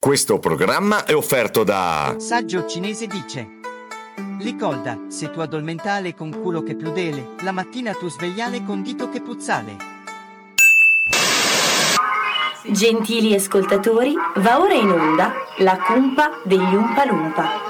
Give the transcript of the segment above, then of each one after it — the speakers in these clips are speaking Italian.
Questo programma è offerto da Saggio cinese dice Licolda, se tu addormentale con culo che pludele, la mattina tu svegliale con dito che puzzale. Gentili ascoltatori, va ora in onda la cumpa degli Umpalumpa.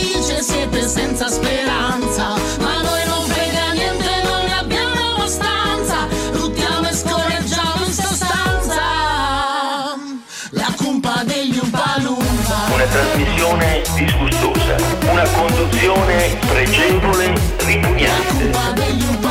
siete senza speranza. Ma noi non frega niente, non ne abbiamo abbastanza. Luttiamo e scorreggiamo in sostanza. La cumpa degli Umpalumpa. Una trasmissione disgustosa, una conduzione pregevole, ripugnante.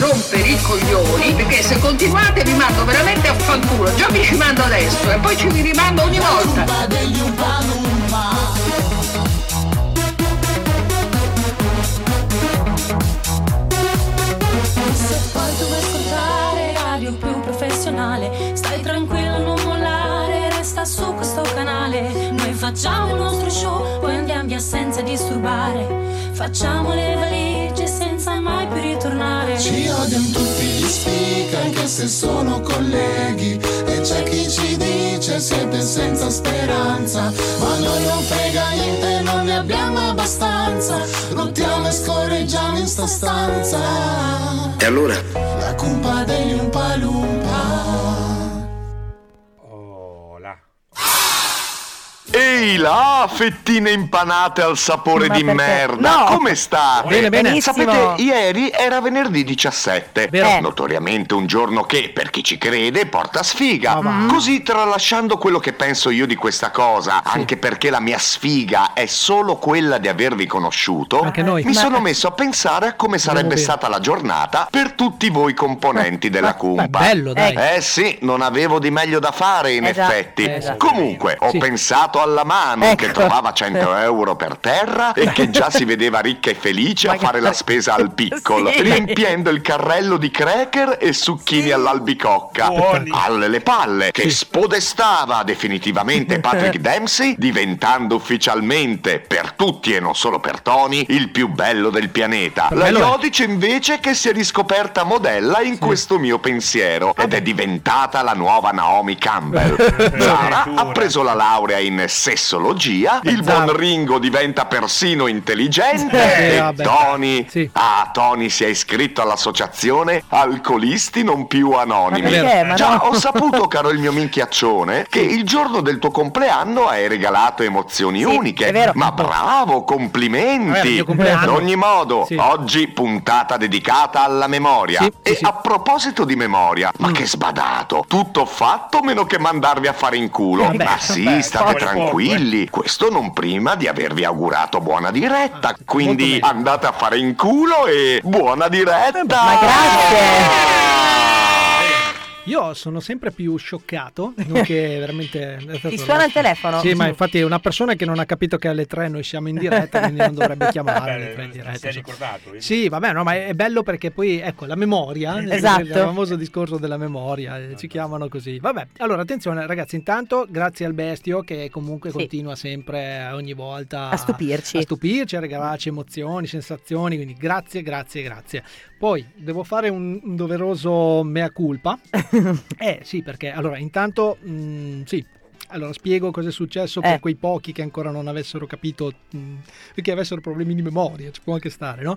rompere i coglioni perché se continuate vi mando veramente a fanculo. Già vi ci mando adesso e poi ci vi rimando ogni volta. Se poi tu ascoltare radio più professionale, stai tranquillo, non mollare, resta su questo canale. Noi facciamo il nostro show, poi andiamo via senza disturbare. Facciamo le valigie più ritornare. Ci odiano tutti gli speaker anche se sono colleghi. E c'è chi ci dice siete senza speranza. Ma a noi non frega niente, non ne abbiamo abbastanza. Lottiamo e scorreggiamo in sta stanza. E allora? La cumpa degli Umpalumpa Ehi là, fettine impanate al sapore Ma di perché? merda! No. Come sta? Bene, bene. Sapete, Benissimo. ieri era venerdì 17. Vero. Eh. Notoriamente un giorno che, per chi ci crede, porta sfiga. Ma va. Così, tralasciando quello che penso io di questa cosa, anche perché la mia sfiga è solo quella di avervi conosciuto, Anche noi. mi Ma- sono messo a pensare a come sarebbe bene. stata la giornata per tutti voi componenti della Beh, cumpa. bello, dai. Eh sì, non avevo di meglio da fare in Eh già. effetti. Eh già. Comunque, ho Sì. pensato alla mano Ecco. che trovava 100 euro per terra e che già si vedeva ricca e felice a fare la spesa al piccolo, Sì. riempiendo il carrello di cracker e succhini all'albicocca. Alle le palle, che spodestava definitivamente Patrick Dempsey, diventando ufficialmente, per tutti e non solo per Tony, il più bello del pianeta. La. Iodice invece che si è riscoperta modella in questo mio pensiero ed è diventata la nuova Naomi Campbell. Zara ha preso la laurea in sessologia, il Esatto. buon Ringo diventa persino intelligente Eh, e vabbè. Tony... Sì. Ah, Tony si è iscritto all'associazione Alcolisti Non Più Anonimi. Ma Già, no. ho saputo, caro il mio minchiaccione, che il giorno del tuo compleanno hai regalato emozioni uniche. è vero. Ma bravo, complimenti! Ad ogni modo, Sì. oggi puntata dedicata alla memoria. Sì, e sì, sì. a proposito di memoria, ma che sbadato! Tutto fatto meno che mandarvi a fare in culo. Vabbè, ma sì, vabbè, state poco, tranquilli. Questo non prima di avervi augurato buona diretta. Ah, Quindi andate a fare in culo e buona diretta! Ma grazie. Io sono sempre più scioccato, nonché veramente... Ti suona il telefono? Sì, ma infatti è una persona che non ha capito che alle 3 noi siamo in diretta, quindi non dovrebbe chiamare alle 3 in si diretta. è insomma. ricordato. vedi? Sì, vabbè, no, ma è bello perché poi, ecco, la memoria, Esatto. il famoso discorso della memoria, eh, ci chiamano così. Vabbè, allora attenzione ragazzi, intanto grazie al bestio che comunque Sì. continua sempre eh, ogni volta A stupirci. a stupirci, a regalarci emozioni, sensazioni, quindi grazie, grazie, grazie. Poi devo fare un, un doveroso mea culpa. eh sì, perché allora intanto mh, sì. Allora spiego cosa è successo per Eh. quei pochi che ancora non avessero capito, mh, che avessero problemi di memoria, ci può anche stare, no?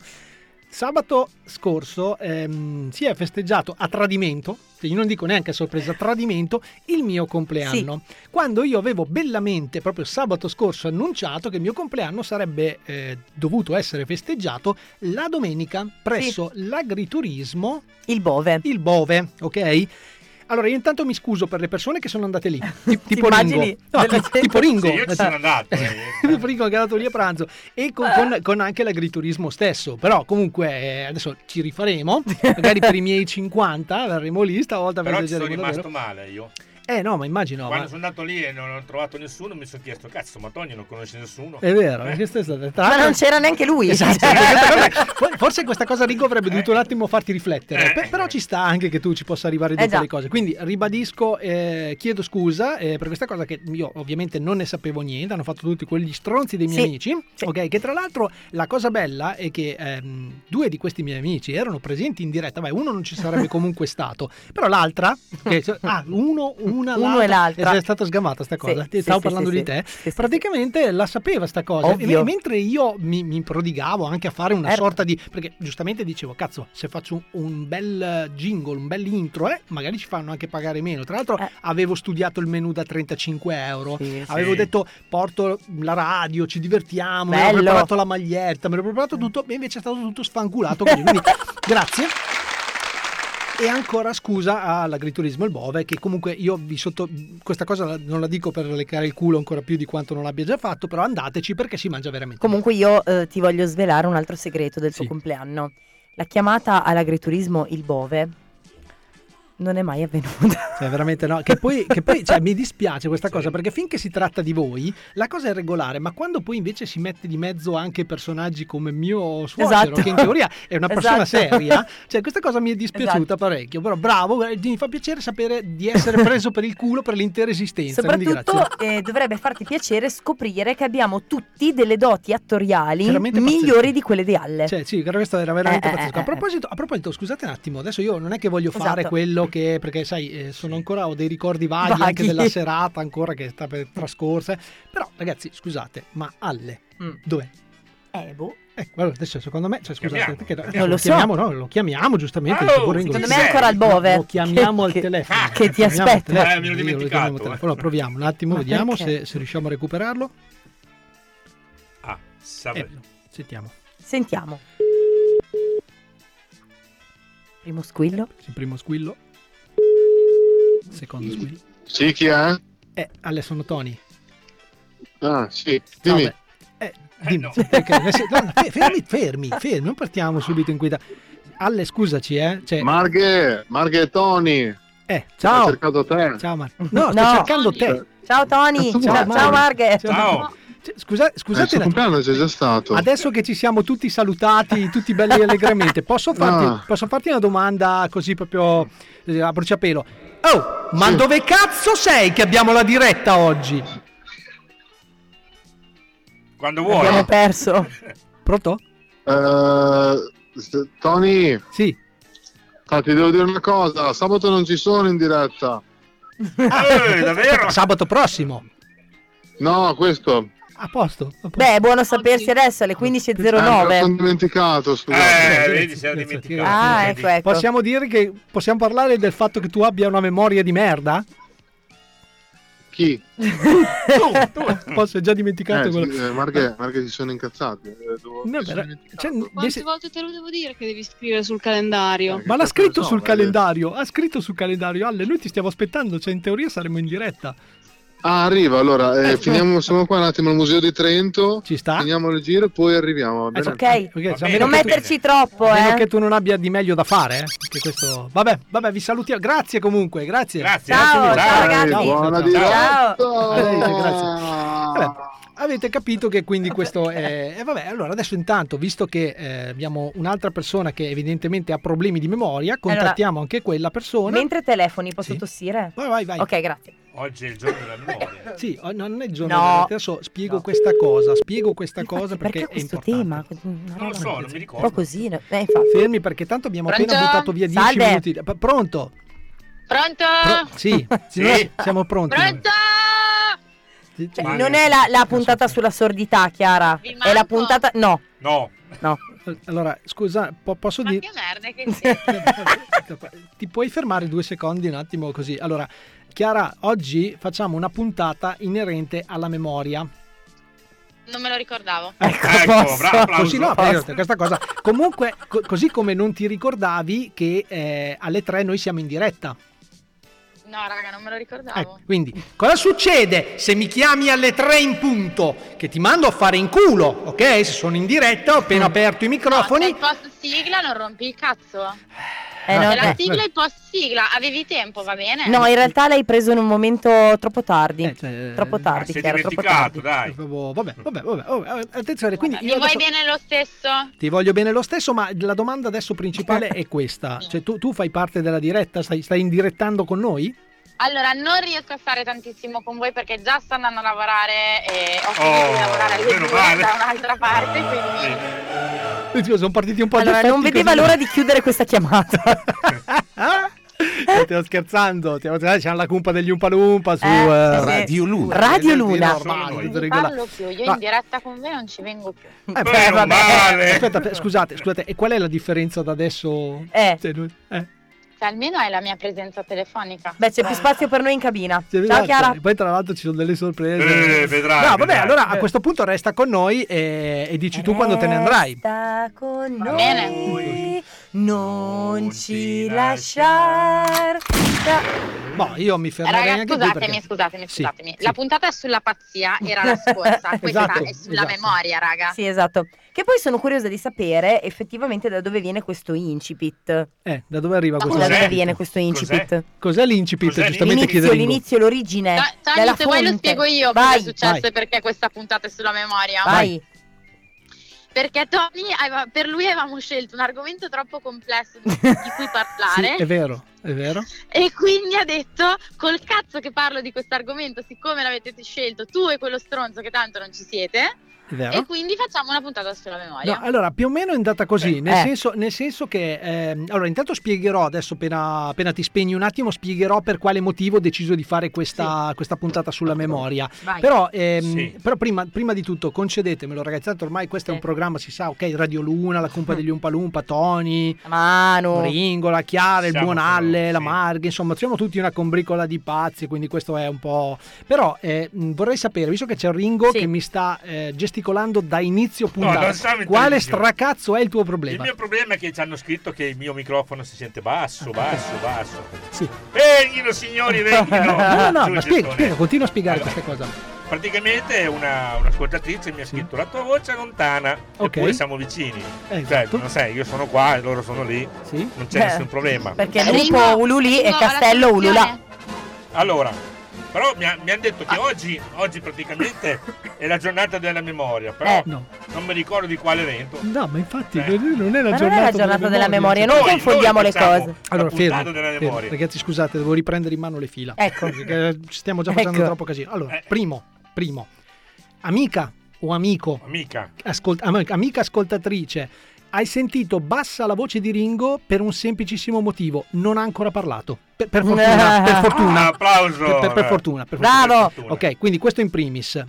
Sabato scorso ehm, si è festeggiato a tradimento, cioè io non dico neanche a sorpresa, a tradimento, il mio compleanno. Quando io avevo bellamente, proprio sabato scorso, annunciato che il mio compleanno sarebbe eh, dovuto essere festeggiato la domenica presso l'agriturismo Il Bove. il Bove, ok? Allora, io intanto mi scuso per le persone che sono andate lì, ti- tipo immagini Ringo. No, tipo Ringo. Sì, io ci sono andato. eh. tipo Ringo che è andato lì a pranzo e con, con- con anche l'agriturismo stesso. Però comunque eh, adesso ci rifaremo, magari per i miei 50 verremo lì stavolta Però ci sono rimasto davvero. male io. Eh no, ma immagino. Quando ma- sono andato lì e non ho trovato nessuno, mi sono chiesto, cazzo, ma Tony non conosce nessuno. È vero, Eh? è tra Ma non c'era neanche lui. Esatto, forse questa cosa Rico avrebbe dovuto un attimo farti riflettere, Eh. Pe- però ci sta anche che tu ci possa arrivare dopo già. le cose. Quindi ribadisco, eh, chiedo scusa eh, per questa cosa che io ovviamente non ne sapevo niente, hanno fatto tutti quegli stronzi dei miei Sì. amici, ok? Che tra l'altro la cosa bella è che ehm, due di questi miei amici erano presenti in diretta, beh uno non ci sarebbe comunque stato, però l'altra, che, ah, uno, una, Uno e l'altra. è stata sgamata sta cosa, Sì, stavo sì, parlando sì, di te, praticamente la sapeva sta cosa, Ovvio. e mentre io mi, mi prodigavo anche a fare una Certo. sorta di perché giustamente dicevo cazzo se faccio un, bel jingle un bel intro eh, magari ci fanno anche pagare meno tra l'altro Eh. avevo studiato il menù da 35 euro avevo detto porto la radio ci divertiamo mi ero Bello. preparato la maglietta mi ero preparato tutto e invece è stato tutto sfanculato così quindi grazie e ancora scusa all'agriturismo il Bove, che comunque io vi sotto. Questa cosa non la dico per leccare il culo ancora più di quanto non l'abbia già fatto, però andateci perché si mangia veramente. Comunque io eh, ti voglio svelare un altro segreto del tuo Sì. compleanno. La chiamata all'agriturismo Il Bove non è mai avvenuta. Cioè, veramente no. Che poi, che poi cioè, mi dispiace questa cosa perché finché si tratta di voi, la cosa è regolare, ma quando poi invece si mette di mezzo anche personaggi come mio suocero, Esatto. che in teoria è una persona Esatto. seria, cioè questa cosa mi è dispiaciuta Esatto. parecchio. Però bravo, eh, mi fa piacere sapere di essere preso per il culo per l'intera esistenza. Soprattutto eh, dovrebbe farti piacere scoprire che abbiamo tutti delle doti attoriali migliori di quelle di Alle. Cioè, sì, questo era veramente Eh, eh, pazzesco. eh, A proposito, a proposito, scusate un attimo, adesso io non è che voglio fare Esatto. quello che. Perché, sai, eh, sono ancora, ho dei ricordi vaghi, Vaghi. anche della serata ancora che sta per trascorsa. Però, ragazzi, scusate, ma Alle, Mm. dov'è? Eh, boh. Eh, guarda, adesso secondo me, cioè, scusate, Chiamiamo. perché, Non eh, lo so. chiamiamo, no, lo chiamiamo giustamente. Oh. Secondo me è ancora al Bove. Lo chiamiamo al Che- telefono. che lo ti al aspetta. Eh, me l'ho lo dimenticato. al telefono. Allora, proviamo un attimo, Ma vediamo se, se riusciamo a recuperarlo. Ah, Eh, sentiamo. Sentiamo. Primo squillo. Il primo squillo. Secondo squillo. Sì, chi è? Eh, Ale, sono Tony. Ah, sì, No, dimmi. beh, eh, dimmi, perché- eh, se- no, fe- fermi, fermi, fermi, non partiamo subito in guida. Alle, scusaci, eh. Cioè, Marghe, Marghe e Tony, eh, ho ciao. cercato te. Ciao, Mar- No, sto No. cercando te. Ciao Tony. Ciao, ciao Marghe. Ciao. Cioè, Scusa, Eh, il scusate, stato. adesso che ci siamo tutti salutati, tutti belli allegramente, posso farti, Ah. posso farti una domanda così proprio eh, a bruciapelo? Oh, ma Sì. dove cazzo sei che abbiamo la diretta oggi? Quando vuoi. Abbiamo perso. Pronto? S- Tony, Sì. ah, ti devo dire una cosa, sabato non ci sono in diretta. Eh, davvero? Sabato prossimo. No, questo. A posto. Beh, è buono sapersi adesso alle Eh, me lo 15.09. sono dimenticato, scusate. Eh, vedi, si era dimenticato. Ah, ecco, ecco. Possiamo dire che possiamo parlare del fatto che tu abbia una memoria di merda? Chi? tu, tu. Posso, hai già dimenticato Eh, quello. sì, eh, Marche, Marche si sono incazzati. Eh, devo- No, però- cioè, Quante dei- volte te lo devo dire che devi scrivere sul calendario? Ma l'ha scritto so, sul eh. calendario, ha scritto sul calendario, Alle, noi ti stiamo aspettando, cioè in teoria saremo in diretta. Ah, arriva, allora, eh, finiamo, siamo qua un attimo al Museo di Trento. Ci sta? Finiamo il giro e poi arriviamo. va bene? Ok, Ok, a meno non che tu- metterci troppo, a meno eh. che tu non abbia di meglio da fare, eh, che questo... Vabbè, vabbè, vi salutiamo. Grazie comunque, grazie. Grazie. Ciao, mille. ciao, ragazzi. Dai, buona ciao. diretta. Eh, grazie. Vabbè, avete capito che quindi questo è... E vabbè, allora adesso intanto, visto che eh, abbiamo un'altra persona che evidentemente ha problemi di memoria, contattiamo anche quella persona. Mentre telefoni, posso Sì. tossire? Vai, vai, vai. Ok, grazie. Oggi è il giorno della memoria. Sì, oh, no, non è il giorno No. della- Adesso spiego questa cosa, spiego questa cosa perché, Perché è questo importante. tema? Non lo so, non mi un po' ricordo. così. no? Eh, infatti. Fermi perché tanto abbiamo Pronto? appena buttato via 10 Salve. minuti. P- Pronto? Pronto? Pro- sì, sì, noi siamo pronti. noi. Pronto? Sì, Cioè, Ma- non è la, la puntata sulla sordità, Chiara. È la puntata. No, No, no. Allora, scusa, po- posso dire... che merda che siete? Ti puoi fermare due secondi un attimo così? Allora, Chiara, oggi facciamo una puntata inerente alla memoria. Non me lo ricordavo. Ecco, ecco, bravo. Così no, prego, questa cosa. Comunque, co- così come non ti ricordavi che eh, alle 3 noi siamo in diretta. No, raga, non me lo ricordavo. Ecco, quindi, cosa succede se mi chiami alle 3 in punto? Che ti mando a fare in culo, ok? Se sono in diretta, ho appena aperto i No, microfoni. se post sigla non rompi il cazzo. Eh, no, la eh. sigla è post sigla, avevi tempo, va bene? No, in realtà l'hai preso in un momento troppo tardi. Eh, cioè, troppo ah, tardi, è Chiara, troppo tardi. dai. Vabbè, vabbè, vabbè, vabbè, attenzione, quindi Mi io vuoi adesso- bene lo stesso? ti voglio bene lo stesso, ma la domanda adesso principale è questa. Cioè, tu, tu fai parte della diretta? Stai, stai indirettando con noi? Allora, non riesco a stare tantissimo con voi perché già sto andando a lavorare e ho finito Oh, di lavorare alle meno due male. da un'altra parte, quindi... Eh, scusa, Sono partiti un po' Allora, non vedeva l'ora di chiudere questa chiamata. Stiamo scherzando, stiamo scherzando, c'è la cumpa degli Umpalumpa su Eh, eh. Radio Luna. Radio Luna. normale, Non parlo più, io Ma- in diretta con voi non ci vengo più. Eh, Meno vabbè. male. Aspetta, scusate, scusate, e qual è la differenza da adesso? Eh. Cioè, eh, almeno è la mia presenza telefonica. Beh, c'è più spazio per noi in cabina. sì, Ciao, esatto. Chiara. E poi tra l'altro ci sono delle sorprese. Eh, vedrai, No, vabbè, vedrai. allora a questo punto resta con noi e, e dici tu quando te ne andrai. Sta con noi. bene. Non ci lasciar. Boh, io mi fermerei Raga, anche qui scusatemi, perché... scusatemi, scusatemi. sì. La puntata è sulla pazzia, era la scorsa. Questa Esatto, è sulla esatto. memoria, raga. Sì, esatto. Che poi sono curiosa di sapere effettivamente da dove viene questo incipit. Eh, da dove arriva questo? Da Cos'è? dove viene questo incipit? Cos'è l'incipit? Cos'è Giustamente L'inizio, chiede l'inizio, l'origine. Tony, della se vuoi lo spiego io Vai, cosa è successo vai. e perché questa puntata è sulla memoria. Vai. Perché Tony, aveva- per lui avevamo scelto un argomento troppo complesso di, di cui Sì, parlare è vero, è vero. e quindi ha detto col cazzo che parlo di questo argomento, siccome l'avete scelto tu e quello stronzo che tanto non ci siete, vero. e quindi facciamo una puntata sulla memoria. No, allora, più o meno è andata così, nel, Eh. senso, nel senso che, ehm, allora, intanto spiegherò, adesso appena, appena ti spegni un attimo, spiegherò per quale motivo ho deciso di fare questa, questa puntata sulla memoria. Vai. Però, ehm, Sì. però prima, prima di tutto, concedetemelo ragazzi, tanto ormai questo è un Sì. programma, si sa, ok, Radio Luna, la cumpa degli Umpalumpa, Tony, Mano. Ringo, la Chiara, il buon Alle, la sì. Marghe, insomma, siamo tutti una combricola di pazzi, quindi questo è un po'... Però eh, vorrei sapere, visto che c'è Ringo Sì. che mi sta eh, gesticolando da inizio puntata, in quale stracazzo è il tuo Il problema? mio problema è che ci hanno scritto che il mio microfono si sente basso, basso, basso. Sì. Venghino signori, venghino. No, no, no, Su, ma spiega, spiega, continua a spiegare Allora, questa cosa. Praticamente una, un'ascoltatrice mi ha scritto la tua voce è lontana, Ok. eppure siamo vicini. Cioè, esatto. non sai, io sono qua e loro sono lì, Sì? non c'è Beh, nessun problema. Perché lupo ululì e castello soluzione? Allora, però mi, ha- mi hanno detto che oggi, oggi praticamente è la giornata della memoria, però Eh. No. non mi ricordo di quale evento. No, ma infatti Eh. non è la Ma non giornata, è la giornata della memoria, cioè. non Noi- confondiamo noi le cose. Allora, della fermi. memoria. ragazzi, scusate, devo riprendere in mano le fila. Ecco. Perché stiamo già facendo Ecco. troppo casino. Allora, Eh. primo, primo, amica o amico, Amica, ascolt- am- amica ascoltatrice, hai sentito bassa la voce di Ringo per un semplicissimo motivo, non ha ancora parlato. Per, per fortuna, per fortuna. Un applauso. Per, per- per fortuna, per Bravo. fortuna. Ok, quindi questo in primis.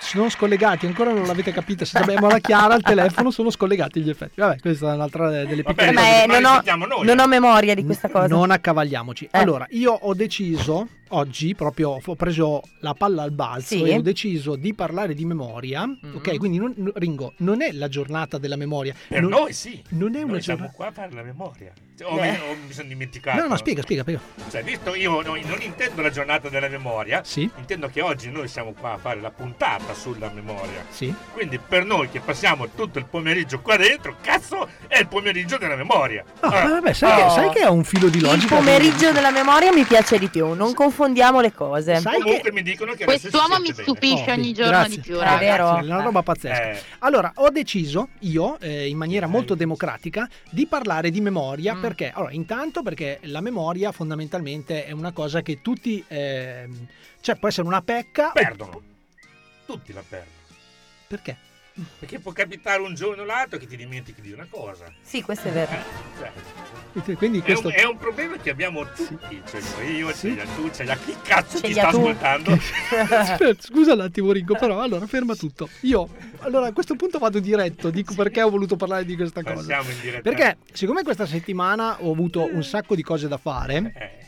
Sono scollegati, ancora non l'avete capito. Se abbiamo la chiara al telefono, sono scollegati gli effetti. Vabbè, questa è un'altra delle piccole Eh, ma cose. è- non, ho, non ho memoria di questa cosa. Non accavagliamoci. Eh. Allora, io ho deciso oggi, proprio ho preso la palla al balzo Sì. e ho deciso di parlare di memoria. Mm-hmm. Ok, quindi non- no- Ringo, non è la giornata della memoria. Per non, noi sì. Non è una Noi siamo giornata. qua fare la memoria. O, Eh. mi, o mi sono dimenticato. No, no, spiega, spiega, spiega. Cioè, visto io no- non intendo la giornata della memoria, Sì. intendo che oggi noi siamo qua a fare la puntata sulla memoria. Sì. Quindi per noi che passiamo tutto il pomeriggio qua dentro, cazzo, è il pomeriggio della memoria. Ah, Ah. vabbè, sai, che, Oh. sai che ho un filo di Il logica. pomeriggio della memoria mi piace di più, non confondiamo le cose. Comunque mi dicono che Quest'uomo mi sente bene. stupisce Oh, ogni sì, giorno grazie. di più, È ragazzi. vero. È una roba pazzesca. Eh. Allora, ho deciso io, eh, in maniera molto democratica, di parlare di memoria perché, allora, intanto perché la memoria fondamentalmente è una cosa che tutti, ehm, cioè può essere una pecca. Perdono. Tutti la perdono. Perché? Perché può capitare un giorno o l'altro che ti dimentichi di una cosa. Sì, questo è vero. Cioè, Quindi è, questo... un, è un problema che abbiamo tutti. Cioè io, Sì. c'è tu, c'è chi cazzo C'è ti sta tu. ascoltando. Aspetta, Scusa un attimo Ringo, però allora ferma tutto. Io allora a questo punto vado diretto, dico perché ho voluto parlare di questa cosa. Passiamo in diretta. Perché siccome questa settimana ho avuto un sacco di cose da fare, eh,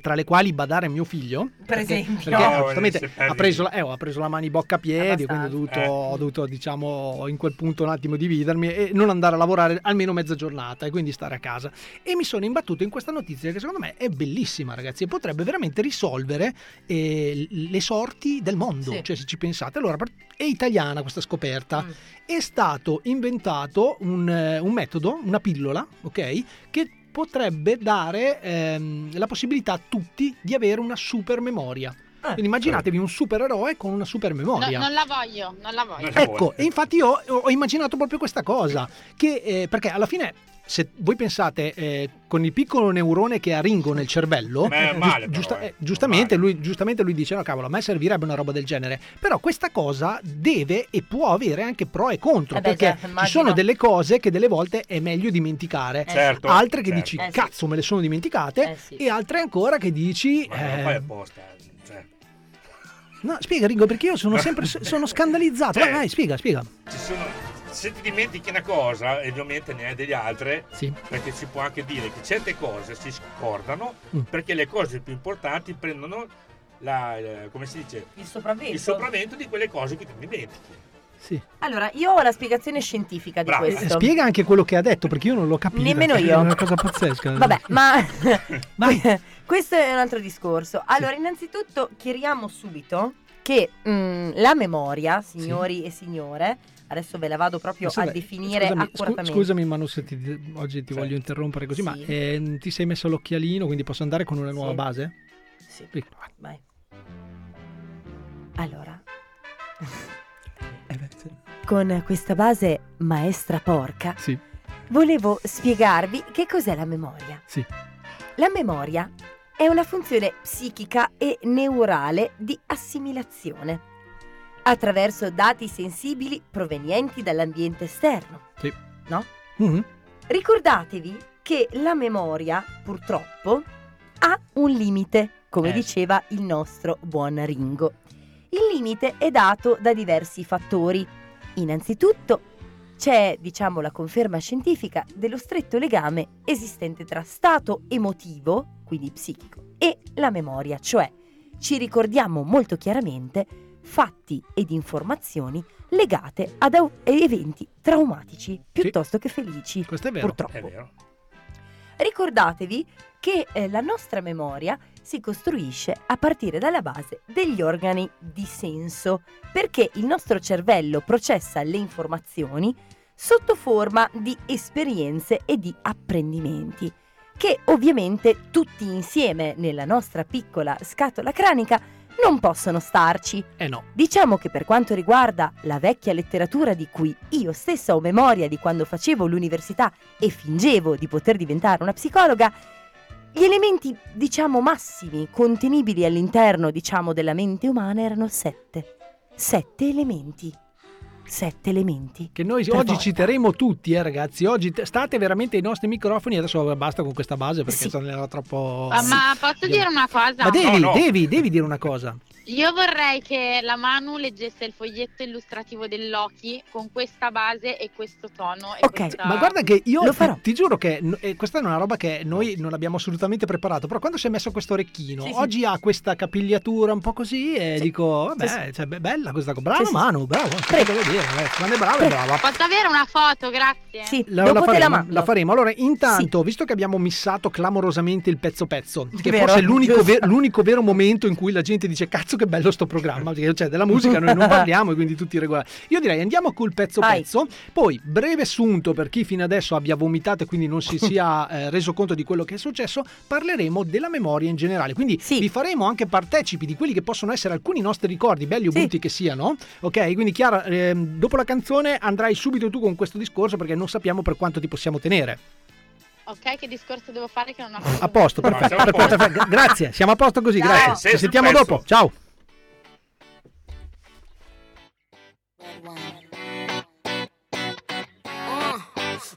tra le quali badare a mio figlio, Per perché- esempio. perché No, si parli ha preso, la, eh, ha preso la mano in bocca a piedi, quindi ho dovuto, Eh. ho dovuto, diciamo, in quel punto un attimo dividermi e non andare a lavorare almeno mezza giornata e quindi stare a casa. E mi sono imbattuto in questa notizia che secondo me è bellissima, ragazzi, e potrebbe veramente risolvere eh, le sorti del mondo. Sì. Cioè, se ci pensate, allora è italiana questa scoperta. Mm. È stato inventato un, eh, un metodo, una pillola, ok? Che potrebbe dare ehm, la possibilità a tutti di avere una super memoria. Quindi immaginatevi un supereroe con una super No, memoria. non la voglio, non la voglio. Ecco, e infatti io ho ho immaginato proprio questa cosa, che, eh, perché alla fine, se voi pensate, eh, con il piccolo neurone che ha Ringo nel cervello, Beh, è male, giust- però, eh. eh, giustamente, lui, giustamente lui dice, no cavolo, a me servirebbe una roba del genere, però questa cosa deve e può avere anche pro e contro, Eh beh, perché già, ci sono delle cose che delle volte è meglio dimenticare, Certo, altre che certo. dici, Eh sì. cazzo, me le sono dimenticate, Eh sì. e altre ancora che dici... Ma non eh, fai apposta. Cioè, no, spiega Ringo, perché io sono sempre sono scandalizzato, vai, Cioè, vai, spiega, spiega. ci sono- se ti dimentichi una cosa, e ovviamente ne hai delle altre, Sì. perché si può anche dire che certe cose si scordano Mm. perché le cose più importanti prendono la, eh, come si dice, Il sopravvento. il sopravvento di quelle cose che ti dimentichi. Sì. Allora, io ho la spiegazione scientifica di Brava. Eh, questo. Spiega anche quello che ha detto perché io non l'ho capito. Nemmeno È io. una cosa pazzesca. Vabbè, ma questo è un altro discorso. Allora, innanzitutto chiariamo subito che mm, la memoria, signori e signore, adesso ve la vado proprio Sai, a definire scusami, scu- accuratamente. scusami Manu se ti- oggi ti Sì. voglio interrompere così, ma Sì. eh, ti sei messo l'occhialino quindi posso andare con una nuova Sì. base? Sì, Sì. vai. Allora, Eh beh, con questa base maestra porca, Sì, volevo spiegarvi che cos'è la memoria. sì. La memoria è una funzione psichica e neurale di assimilazione attraverso dati sensibili provenienti dall'ambiente esterno. Sì. No? Mhm. Ricordatevi che la memoria, purtroppo, ha un limite, come Eh. diceva il nostro buon Ringo. Il limite è dato da diversi fattori. Innanzitutto c'è, diciamo, la conferma scientifica dello stretto legame esistente tra stato emotivo, quindi psichico, e la memoria, cioè ci ricordiamo molto chiaramente fatti ed informazioni legate ad au- eventi traumatici piuttosto che felici, Questo è vero. purtroppo. È vero. Ricordatevi che eh, la nostra memoria si costruisce a partire dalla base degli organi di senso, perché il nostro cervello processa le informazioni sotto forma di esperienze e di apprendimenti, che ovviamente tutti insieme nella nostra piccola scatola cranica non possono starci. Eh no. Diciamo che per quanto riguarda la vecchia letteratura di cui io stessa ho memoria di quando facevo l'università e fingevo di poter diventare una psicologa, gli elementi, diciamo, massimi contenibili all'interno, diciamo, della mente umana erano sette. Sette elementi. Sette elementi. Che noi oggi volta. citeremo tutti, eh, ragazzi. Oggi t- state veramente ai nostri microfoni. Adesso basta con questa base perché sono era troppo. Ah, Ma posso dire una cosa? Ma devi, devi, devi dire una cosa. Io vorrei che la Manu leggesse il foglietto illustrativo del Loki con questa base e questo tono. E questa- Ma guarda che io Lo ti, farò. ti giuro che n- eh, questa è una roba che noi non abbiamo assolutamente preparato. Però quando si è messo questo orecchino, Sì, sì. oggi ha questa capigliatura un po' così e dico, vabbè, Sì, sì. cioè, be- bella questa cosa. Bravo Sì, sì. Manu, bravo. Prego. Devo dire, eh, quando è brava è brava. Posso avere una foto, grazie? Sì, La, dopo la te la faremo, mando. la faremo. Allora, intanto, visto che abbiamo missato clamorosamente il pezzo pezzo, che Vero, forse è l'unico, giusto. ve- l'unico vero momento in cui la gente dice cazzo che bello sto programma, perché c'è della musica, noi non parliamo e quindi tutti regolari. Io direi andiamo col pezzo Vai. pezzo, poi breve sunto per chi fino adesso abbia vomitato e quindi non si sia eh, reso conto di quello che è successo, parleremo della memoria in generale. Quindi vi faremo anche partecipi di quelli che possono essere alcuni nostri ricordi, belli o brutti che siano. Ok, quindi Chiara, ehm, dopo la canzone andrai subito tu con questo discorso perché non sappiamo per quanto ti possiamo tenere. Ok, che discorso devo fare che non ho A posto, perfetto. perfetto, posto. perfetto. Grazie, siamo a posto così, Ciao. grazie. Ci sentiamo dopo. Ciao. Uh,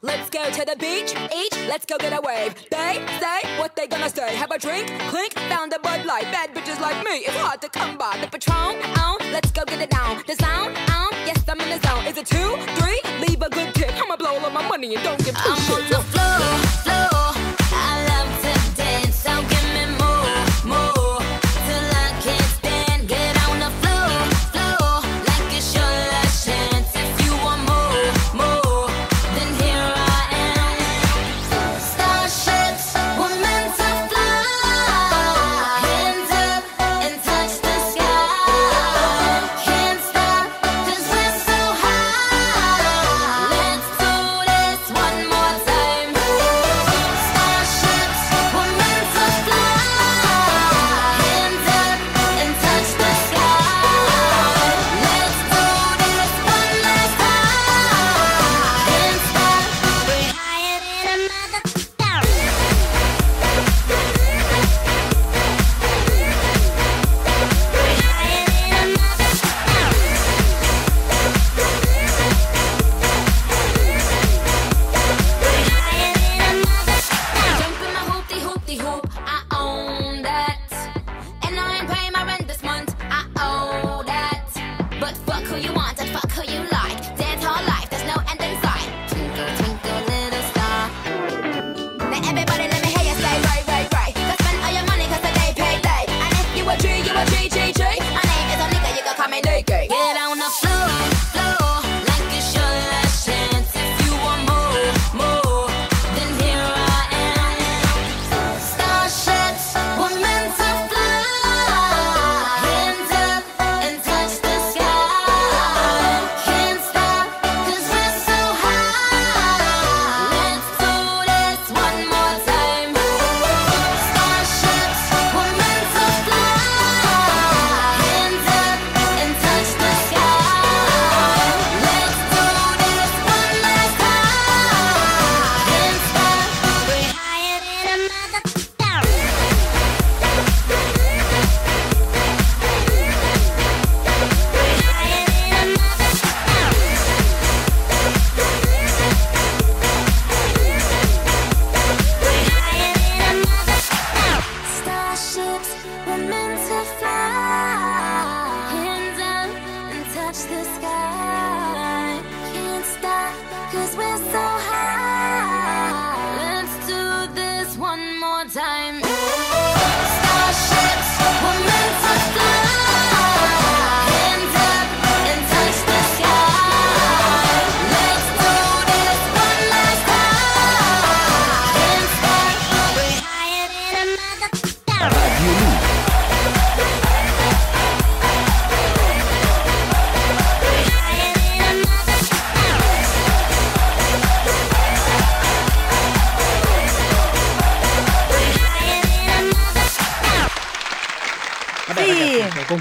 let's go to the beach, each, let's go get a wave. They say what they gonna say. Have a drink, clink, found a Bud Light. Bad bitches like me, it's hard to come by. The Patron, on, let's go get it down. The sound, on, yes, I'm in the zone. Is it two, three? Leave a good tip. I'ma blow all of my money and don't give two shits.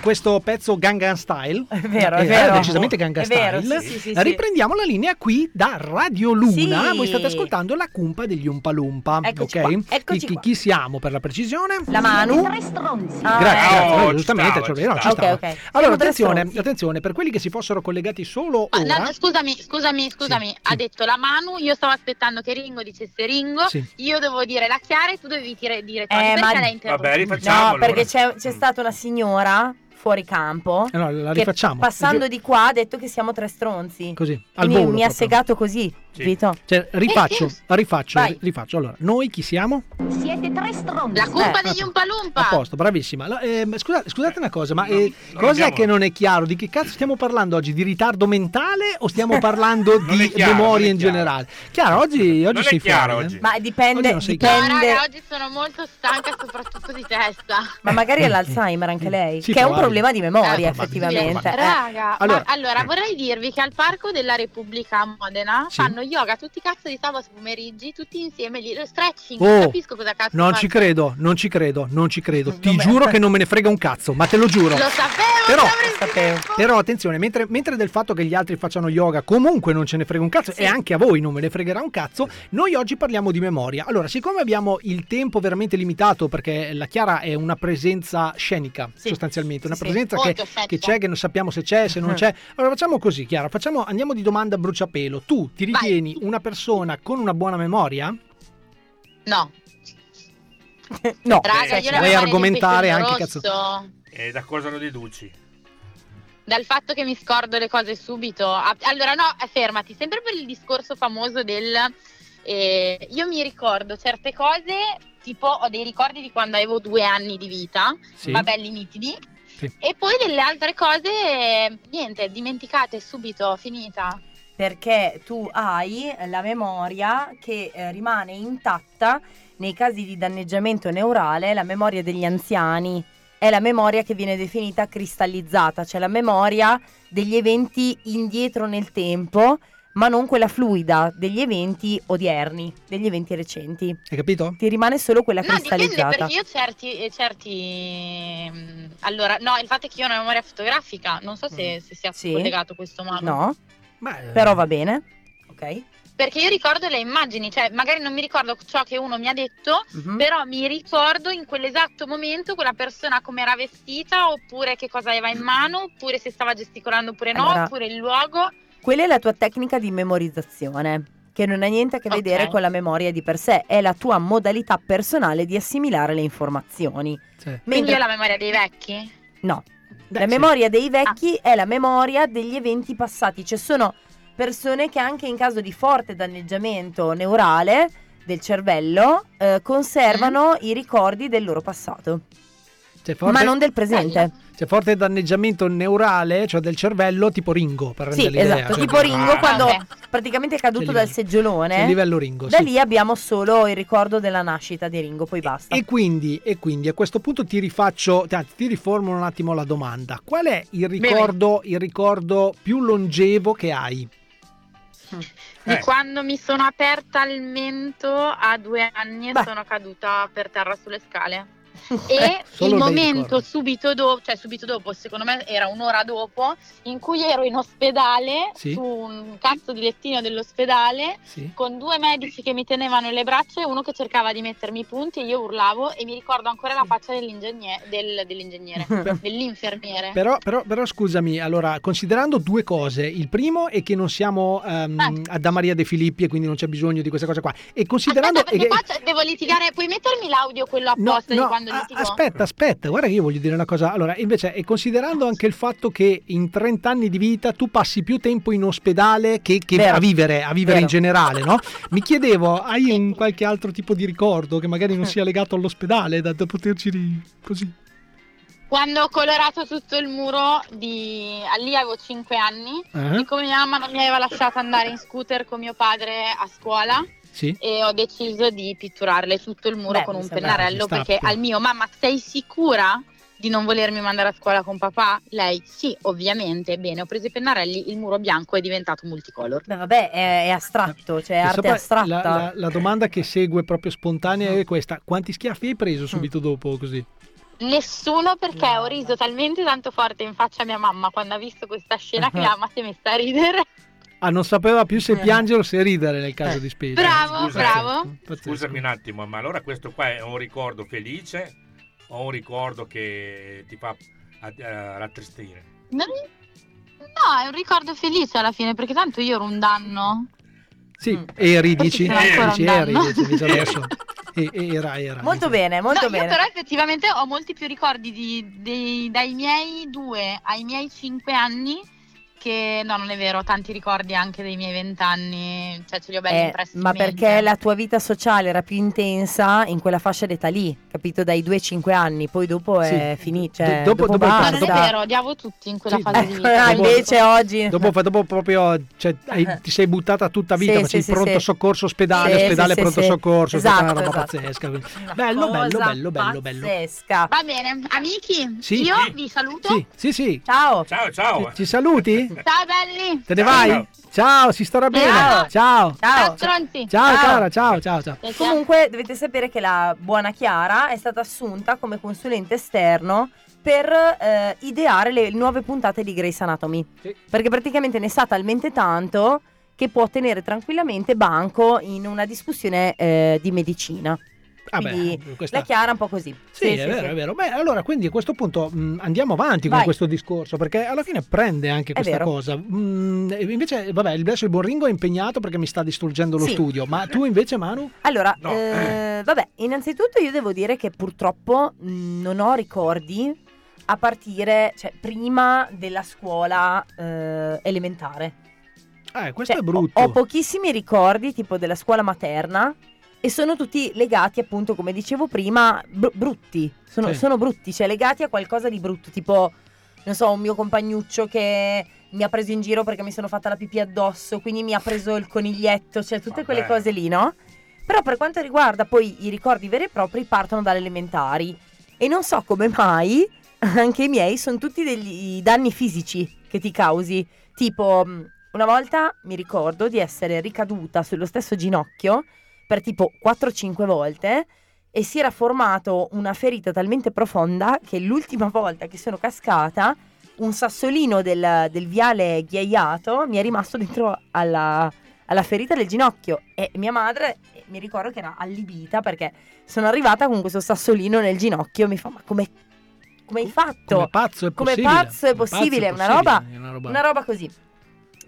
Questo pezzo Gangnam Style, è vero, è vero. decisamente Gangnam È vero, Style, sì, sì, riprendiamo la linea qui da Radio Luna. Sì. Voi state ascoltando la cumpa degli Umpa Lumpa, Eccoci ok? qua, eccoci chi, chi- qua. chi siamo per la precisione? La Manu. Grazie, Ah, grazie, Oh, ci giustamente, stava, cioè, ci no, ci stava. stava. Ok, ok. Siamo Allora, tre attenzione, stronzi. attenzione, per quelli che si fossero collegati solo Ma, ora, no, scusami, scusami, scusami, ha detto la Manu, io stavo aspettando che Ringo dicesse Ringo, Sì. io dovevo dire la Chiara e tu dovevi dire, dire Tony, Eh, ma-? Vabbè, rifacciamo No, allora. perché c'è, c'è stata una signora fuori campo Eh no, la che rifacciamo. passando di qua ha detto che siamo tre stronzi. così, al Quindi mi ha segato così, Vito. Cioè, rifaccio, rifaccio, Vai. rifaccio. Allora, noi chi siamo? Siete tre stronzi. La cumpa Eh, degli a- Umpa Lumpa. A posto, bravissima. La- eh, scusate, scusate una cosa, ma eh, non cos'è abbiamo- che non è chiaro? Di che cazzo stiamo parlando oggi? Di ritardo mentale o stiamo parlando Non di è chiaro, memoria non è in chiaro. generale? Chiaro, oggi, oggi Non è sei chiaro fuori. eh? oggi. Ma dipende, non sei No, dipende. raga, oggi sono molto stanca soprattutto di testa. Ma magari è l'Alzheimer anche lei, Sì, che è un probabile. problema di memoria, Eh, effettivamente. Eh. Raga, Allora- ma- allora vorrei dirvi che al Parco della Repubblica a Modena Sì. fanno yoga tutti i cazzo di sabato pomeriggi, tutti insieme lì, lo stretching, Oh, non capisco cosa cazzo Non faccio. ci credo, non ci credo, non ci credo. Ti Non me- giuro che non me ne frega un cazzo, ma te lo giuro. Lo sapevo, Però- Sapevo. Però attenzione, mentre, mentre del fatto che gli altri facciano yoga comunque non ce ne frega un cazzo e anche a voi non ve ne fregherà un cazzo, noi oggi parliamo di memoria. Allora, siccome abbiamo il tempo veramente limitato perché la Chiara è una presenza scenica Sì. sostanzialmente, una Sì, sì. presenza che, che c'è, che non sappiamo se c'è, se non c'è. Allora facciamo così, Chiara, facciamo, andiamo di domanda a bruciapelo. Tu ti Vai. Ritieni una persona con una buona memoria? No, No, raga, eh, vuoi argomentare anche, pesce cazzo? rosso, E da cosa lo deduci? Dal fatto che mi scordo le cose subito. Ah, Allora, no, fermati, sempre per il discorso famoso del... eh, io mi ricordo certe cose, tipo ho dei ricordi di quando avevo due anni di vita, Sì. ma belli nitidi. Sì. E poi delle altre cose, niente, dimenticate subito, finita. Perché tu hai la memoria che eh, rimane intatta nei casi di danneggiamento neurale, la memoria degli anziani è la memoria che viene definita cristallizzata, cioè la memoria degli eventi indietro nel tempo, ma non quella fluida degli eventi odierni, degli eventi recenti. Hai capito? Ti rimane solo quella No, dipende cristallizzata. perché io certi, eh, certi... mm, Allora, no, il fatto è che io ho una memoria fotografica, non so se, se sia Sì. collegato questo Manu. No, Ma, eh, però va bene. Ok. Perché io ricordo le immagini, cioè magari non mi ricordo ciò che uno mi ha detto, Mhm. però mi ricordo in quell'esatto momento quella persona come era vestita, oppure che cosa aveva in mano, oppure se stava gesticolando oppure no, Allora- oppure il luogo. Quella è la tua tecnica di memorizzazione, che non ha niente a che Ok. vedere con la memoria di per sé, è la tua modalità personale di assimilare le informazioni. sì. Quindi Mentre- io ho la memoria dei vecchi. No, Beh, la sì. memoria dei vecchi è la memoria degli eventi passati, cioè sono persone che anche in caso di forte danneggiamento neurale del cervello eh, conservano i ricordi del loro passato, C'è forte, ma non del presente. C'è forte danneggiamento neurale, cioè del cervello, tipo Ringo, per Sì, rendere l'idea. esatto, cioè, tipo Ringo Ah. quando Vabbè. praticamente è caduto Che dal seggiolone. il livello Ringo. Da sì. lì abbiamo solo il ricordo della nascita di Ringo, poi basta. E quindi, e quindi a questo punto ti rifaccio, anzi, ti riformulo un attimo la domanda. Qual è il ricordo, il ricordo più longevo che hai? Di Eh. quando mi sono aperta il mento a due anni e Beh. sono caduta per terra sulle scale. Eh, E solo il momento subito dopo, cioè subito dopo, secondo me era un'ora dopo, in cui ero in ospedale, Sì. su un cazzo di lettino dell'ospedale, Sì. con due medici che mi tenevano le braccia e uno che cercava di mettermi i punti e io urlavo e mi ricordo ancora la faccia dell'ingegnere, del- dell'ingegnere, dell'infermiere. Però, però, però scusami, allora, considerando due cose, il primo è che non siamo ehm, Eh. a Da Maria De Filippi e quindi non c'è bisogno di questa cosa qua. E considerando... Aspetta, perché e- qua devo litigare, puoi mettermi l'audio quello No, apposta no, di quando a- litigo? aspetta, aspetta, guarda che io voglio dire una cosa. Allora, invece, e considerando anche il fatto che in 30 anni di vita tu passi più tempo in ospedale che, che a vivere, a vivere in generale, no? Mi chiedevo, hai un qualche altro tipo di ricordo che magari non sia legato all'ospedale da, da poterci ri- così? Quando ho colorato tutto il muro di... lì avevo 5 anni Eh? e come mia mamma non mi aveva lasciato andare in scooter con mio padre a scuola Sì? e ho deciso di pitturarle tutto il muro Beh, con un pennarello perché al mio mamma sei sicura di non volermi mandare a scuola con papà? Lei sì, ovviamente. Bene, ho preso i pennarelli, il muro bianco è diventato multicolor. Beh, vabbè, è, è astratto, cioè è E arte astratta. La, la- la domanda che segue proprio spontanea è questa: quanti schiaffi hai preso subito dopo così? Nessuno perché ho riso talmente tanto forte in faccia a mia mamma quando ha visto questa scena che la mamma si è messa a ridere. Ah, non sapeva più se piangere o se ridere nel caso di specie. Bravo, Scusa, bravo. Scusami un attimo, ma allora questo qua è un ricordo felice o un ricordo che ti fa a- a- rattristire? No, è un ricordo felice alla fine perché tanto io ero un danno. Sì, eri, dici? Forse sono ancora Dici, un eri, dici, dici adesso. E- Era, era. Molto bene, molto No, bene. Io però effettivamente ho molti più ricordi di- dei- dai miei due ai miei cinque anni che no, non è vero, ho tanti ricordi anche dei miei vent'anni, cioè ce li ho belli Eh, impressi. ma perché la tua vita sociale era più intensa in quella fascia d'età lì, capito? Dai 2-5 anni, poi dopo è finito. Cioè, Do- dopo- dopo- basta. non è vero, odiavo tutti in quella fase di Ecco, vita. ah, invece oggi Dopo, fa- dopo proprio cioè, hai- ti sei buttata tutta vita, Sì, facevi sì, sì, pronto sì. soccorso, ospedale, Sì, ospedale, sì, pronto sì, sì. soccorso, è stata una Esatto, roba esatto. pazzesca. Bello, bello, cosa bello, bello, bello. Pazzesca. Va bene, amici, Sì. io Sì. vi saluto. Sì, sì, sì. Ciao. Ciao, ciao. Ci saluti? Ciao belli. Te ne vai? Ciao, si starà bene. Ciao. Ciao. Ciao. Ciao, Ciao. cara, ciao, ciao, ciao. Comunque dovete sapere che la buona Chiara è stata assunta come consulente esterno per eh, ideare le nuove puntate di Grace Anatomy. Perché praticamente ne sa talmente tanto che può tenere tranquillamente banco in una discussione eh, di medicina. Ah beh, questa- la Chiara è un po' così. Sì, è vero, è vero. Beh, allora, quindi a questo punto mh, andiamo avanti con Vai. questo discorso, perché alla fine prende anche È questa vero. cosa. Mm, e invece, vabbè, adesso il buon Ringo è impegnato perché mi sta distruggendo lo Sì. studio, ma tu invece, Manu? Allora, No. eh, vabbè, innanzitutto io devo dire che purtroppo mh, non ho ricordi a partire, cioè, prima della scuola eh, elementare. Eh, questo Cioè, è brutto. Ho, ho pochissimi ricordi, tipo della scuola materna, e sono tutti legati, appunto, come dicevo prima, br- brutti. Sono, Sì. sono brutti, cioè legati a qualcosa di brutto, tipo, non so, un mio compagnuccio che mi ha preso in giro perché mi sono fatta la pipì addosso, quindi mi ha preso il coniglietto, cioè tutte quelle Vabbè. cose lì, no? Però per quanto riguarda poi i ricordi veri e propri partono dalle elementari e non so come mai anche i miei sono tutti degli danni fisici che ti causi. Tipo, una volta mi ricordo di essere ricaduta sullo stesso ginocchio per tipo 4-5 volte e si era formato una ferita talmente profonda che l'ultima volta che sono cascata un sassolino del, del viale ghiaiato mi è rimasto dentro alla, alla ferita del ginocchio e mia madre eh, mi ricordo che era allibita perché sono arrivata con questo sassolino nel ginocchio mi fa ma come come hai fatto? Come pazzo è Come possibile. pazzo è Come pazzo possibile, è una, possibile, roba, è una roba- una roba così.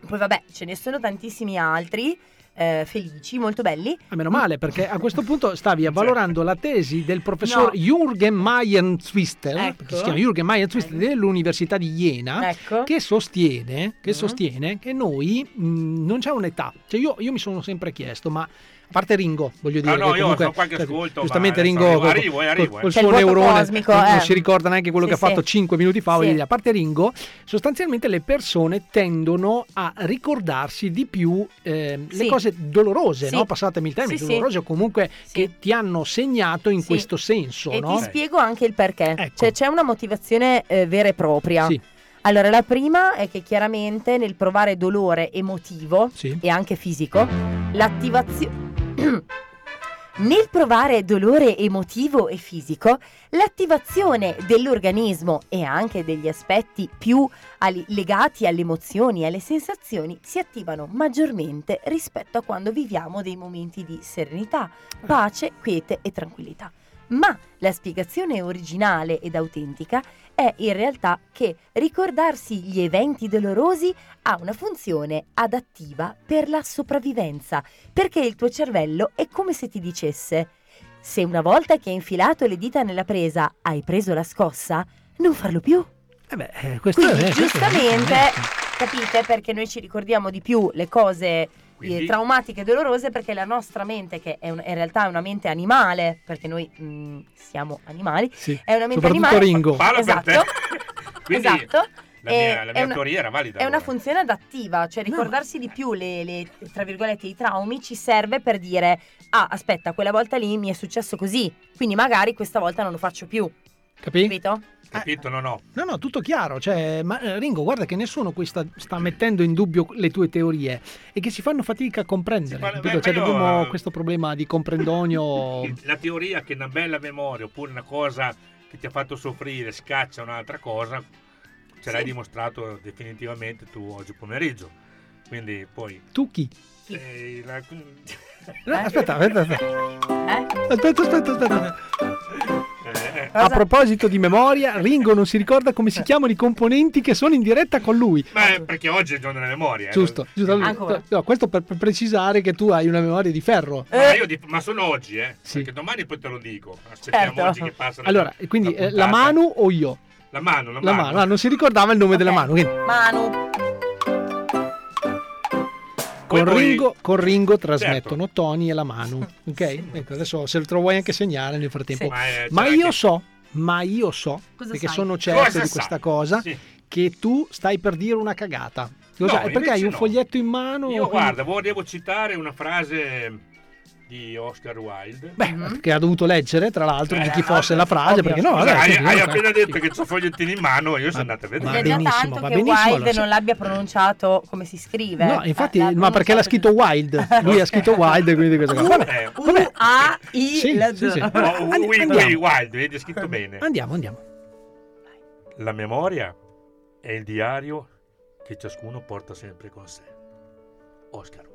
Poi vabbè, ce ne sono tantissimi altri eh, felici, molto belli. Ah, meno male, perché a questo punto stavi avvalorando la tesi del professor No. Jürgen Mayen-Zwister, Ecco. che si chiama Jürgen Mayen-Zwister dell'Università di Jena, Ecco. che sostiene, Mm. che sostiene che noi mh, non c'è un'età. Cioè io, io mi sono sempre chiesto, ma a parte Ringo, voglio dire, Ah, no, che io comunque, so qualche cioè, ascolto, giustamente Ringo col- arrivo, eh, arrivo, col, eh. col C'è suo neurone cosmico, non, non eh. si ricorda neanche quello Sì, che ha fatto sì. 5 minuti fa, voglio Sì. dire, a parte Ringo, sostanzialmente le persone tendono a ricordarsi di più ehm, le Sì. cose dolorose, Sì. no? passatemi il termine, Sì, sì. dolorose o comunque che ti hanno segnato in Sì. questo senso, E no? ti spiego anche il perché. Ecco. Cioè c'è una motivazione eh, vera e propria. Sì. Allora, la prima è che chiaramente nel provare dolore emotivo Sì. e anche fisico, l'attivazione... Nel provare dolore emotivo e fisico, l'attivazione dell'organismo e anche degli aspetti più ali- legati alle emozioni e alle sensazioni si attivano maggiormente rispetto a quando viviamo dei momenti di serenità, pace, quiete e tranquillità. Ma la spiegazione originale ed autentica è in realtà che ricordarsi gli eventi dolorosi ha una funzione adattiva per la sopravvivenza, perché il tuo cervello è come se ti dicesse se una volta che hai infilato le dita nella presa hai preso la scossa, non farlo più. Eh beh, eh, questo Quindi è questo è- giustamente, capite, perché noi ci ricordiamo di più le cose Quindi- traumatiche e dolorose perché la nostra mente, che è un- in realtà è una mente animale, perché noi mh, siamo animali, Sì. è una mente animale. Ringo. Parla per te. Esatto. Quindi esatto. la mia, la è mia una- teoria era valida. È una allora. funzione adattiva, cioè ricordarsi di più le, le- tra virgolette, i traumi ci serve per dire ah aspetta quella volta lì mi è successo così, quindi magari questa volta non lo faccio più, Capì? capito? Capito? No, no. No, no, tutto chiaro. Cioè, ma eh, Ringo, guarda che nessuno qui sta, sta mettendo in dubbio le tue teorie e che si fanno fatica a comprendere. fa- capito? beh, Cioè, io, abbiamo eh, questo problema di comprendonio. La teoria che una bella memoria oppure una cosa che ti ha fatto soffrire scaccia un'altra cosa, ce l'hai Sì. dimostrato definitivamente tu oggi pomeriggio. Quindi poi... Tu chi? eh, la- Eh, Aspetta, aspetta, aspetta. Eh? Aspetta, aspetta, aspetta. Eh, A proposito di memoria, Ringo non si ricorda come si chiamano i componenti che sono in diretta con lui. Ma è perché oggi è il giorno della memoria. eh. Giusto, giusto. Ancora. No, questo per, per precisare che tu hai una memoria di ferro. Ma, io di- ma solo oggi, eh? Sì. Perché domani poi te lo dico. Aspettiamo Certo. oggi che passa la- Allora, quindi eh, la puntata. Manu o io? La mano, la, La mano. mano, ah, non si ricordava il nome della mano. quindi Manu. Con, poi- Ringo, con Ringo Certo. trasmettono Tony e la Manu. Ok? Ecco, adesso se lo vuoi anche segnare nel frattempo. Sì. Ma, eh, Ma c'era io anche- so, ma io so, Cosa perché sai? sono certo Cosa di sai? questa cosa, Sì. che tu stai per dire una cagata. Lo No, sai, perché hai un no. foglietto in mano. Io quindi- guarda, volevo citare una frase di Oscar Wilde. Beh, che ha dovuto leggere, tra l'altro, di chi Eh, fosse la frase, ovvio. perché no, vabbè, hai, sì, hai appena detto che ho fogliettini in mano e io sono andato a Ma Ed vedere. è già benissimo, tanto che benissimo, Wilde allora, non l'abbia pronunciato come si scrive. No, infatti, Eh, l'ha ma perché l'ha scritto Wild? Lui ha scritto Wild, quindi questa cosa. Vabbè, Eh, U-A-I Sì, sì, sì. Will Wilde, vedi, è scritto bene. andiamo, andiamo. La memoria è il diario che ciascuno porta sempre con sé. Oscar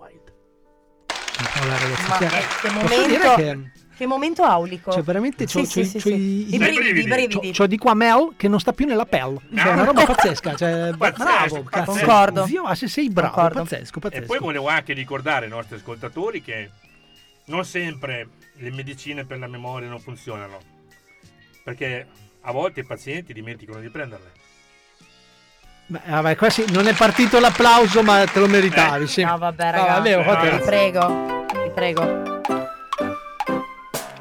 Allora, ragazzi, Ma cioè, che posso momento, che che momento aulico. cioè, veramente c'ho, Sì, c'ho- sì, c'ho sì. i- I brividi, i brividi. c'ho- c'ho di qua Mel che non sta più nella pelle. Cioè, è una roba pazzesca. Cioè, Pazzesco, bravo, cazzo. Concordo. Zio, ah, se sei bravo, Concordo. pazzesco, E pazzesco. poi volevo anche ricordare ai nostri ascoltatori che non sempre le medicine per la memoria non funzionano. Perché a volte i pazienti dimenticano di prenderle. Beh, vabbè, qua sì, non è partito l'applauso, ma te lo meritavi. Sì. No, vabbè, No, ragazzi. vabbè, ho fatto- vi prego, vi prego.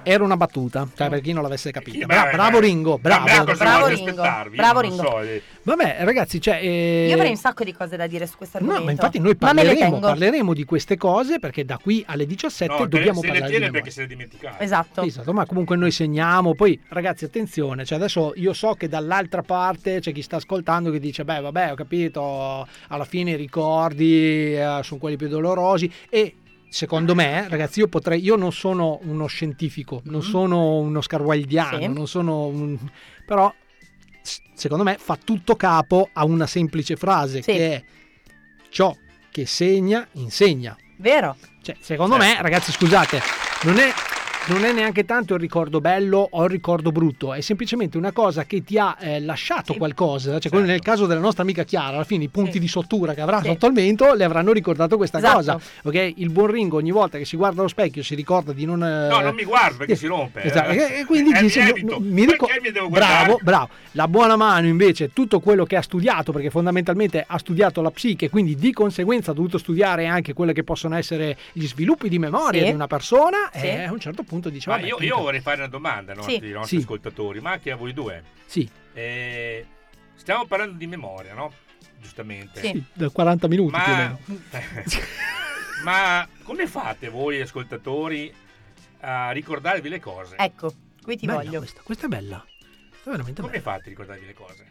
Era una battuta, cioè per chi non l'avesse capito. Bra- bravo. Ringo, bravo. Bravo volete Ringo, bravo Ringo. so, eh. Vabbè, ragazzi, cioè. eh, Io avrei un sacco di cose da dire su questo No, argomento. ma infatti noi le parleremo, parleremo di queste cose perché da qui alle 17 No, dobbiamo se le parlare di tiene memoria. perché se le dimenticate. Esatto. Esatto, ma comunque noi segniamo. Poi, ragazzi, attenzione, cioè adesso io so che dall'altra parte c'è chi sta ascoltando che dice: Beh, vabbè, ho capito, alla fine i ricordi eh, sono quelli più dolorosi. E secondo me, ragazzi, io potrei. Io non sono uno scientifico, non sono uno scarwaldiano, Sì. non sono un. però. Secondo me fa tutto capo a una semplice frase Sì. che è ciò che segna insegna. Vero? Cioè, secondo me, ragazzi, scusate, non è, non è neanche tanto il ricordo bello o il ricordo brutto, è semplicemente una cosa che ti ha eh, lasciato Sì. qualcosa. Cioè, quello nel caso della nostra amica Chiara, alla fine i punti Sì. di sottura che avrà Sì. sotto il mento le avranno ricordato questa Esatto. cosa. Ok? Il buon Ringo ogni volta che si guarda allo specchio si ricorda di non. eh, No, non mi guardo perché si rompe. Esatto, eh. e- quindi Eh, dice, mi no, mi ricor- Perché mi devo guardare? bravo, bravo. La buona mano invece tutto quello che ha studiato, perché fondamentalmente ha studiato la psiche, quindi di conseguenza ha dovuto studiare anche quelli che possono essere gli sviluppi di memoria Sì. di una persona, Sì. e a un certo punto dice, Ma vabbè, io, io vorrei fare una domanda ai nostri, Sì. ai nostri Sì. ascoltatori, ma anche a voi due. Sì, Eh, stiamo parlando di memoria, no? Giustamente. Sì. da 40 minuti più o Ma, meno. ma come fate voi ascoltatori a ricordarvi le cose? Ecco, qui ti Bella voglio. Questa, questa è bella. È veramente Come bella. fate a ricordarvi le cose?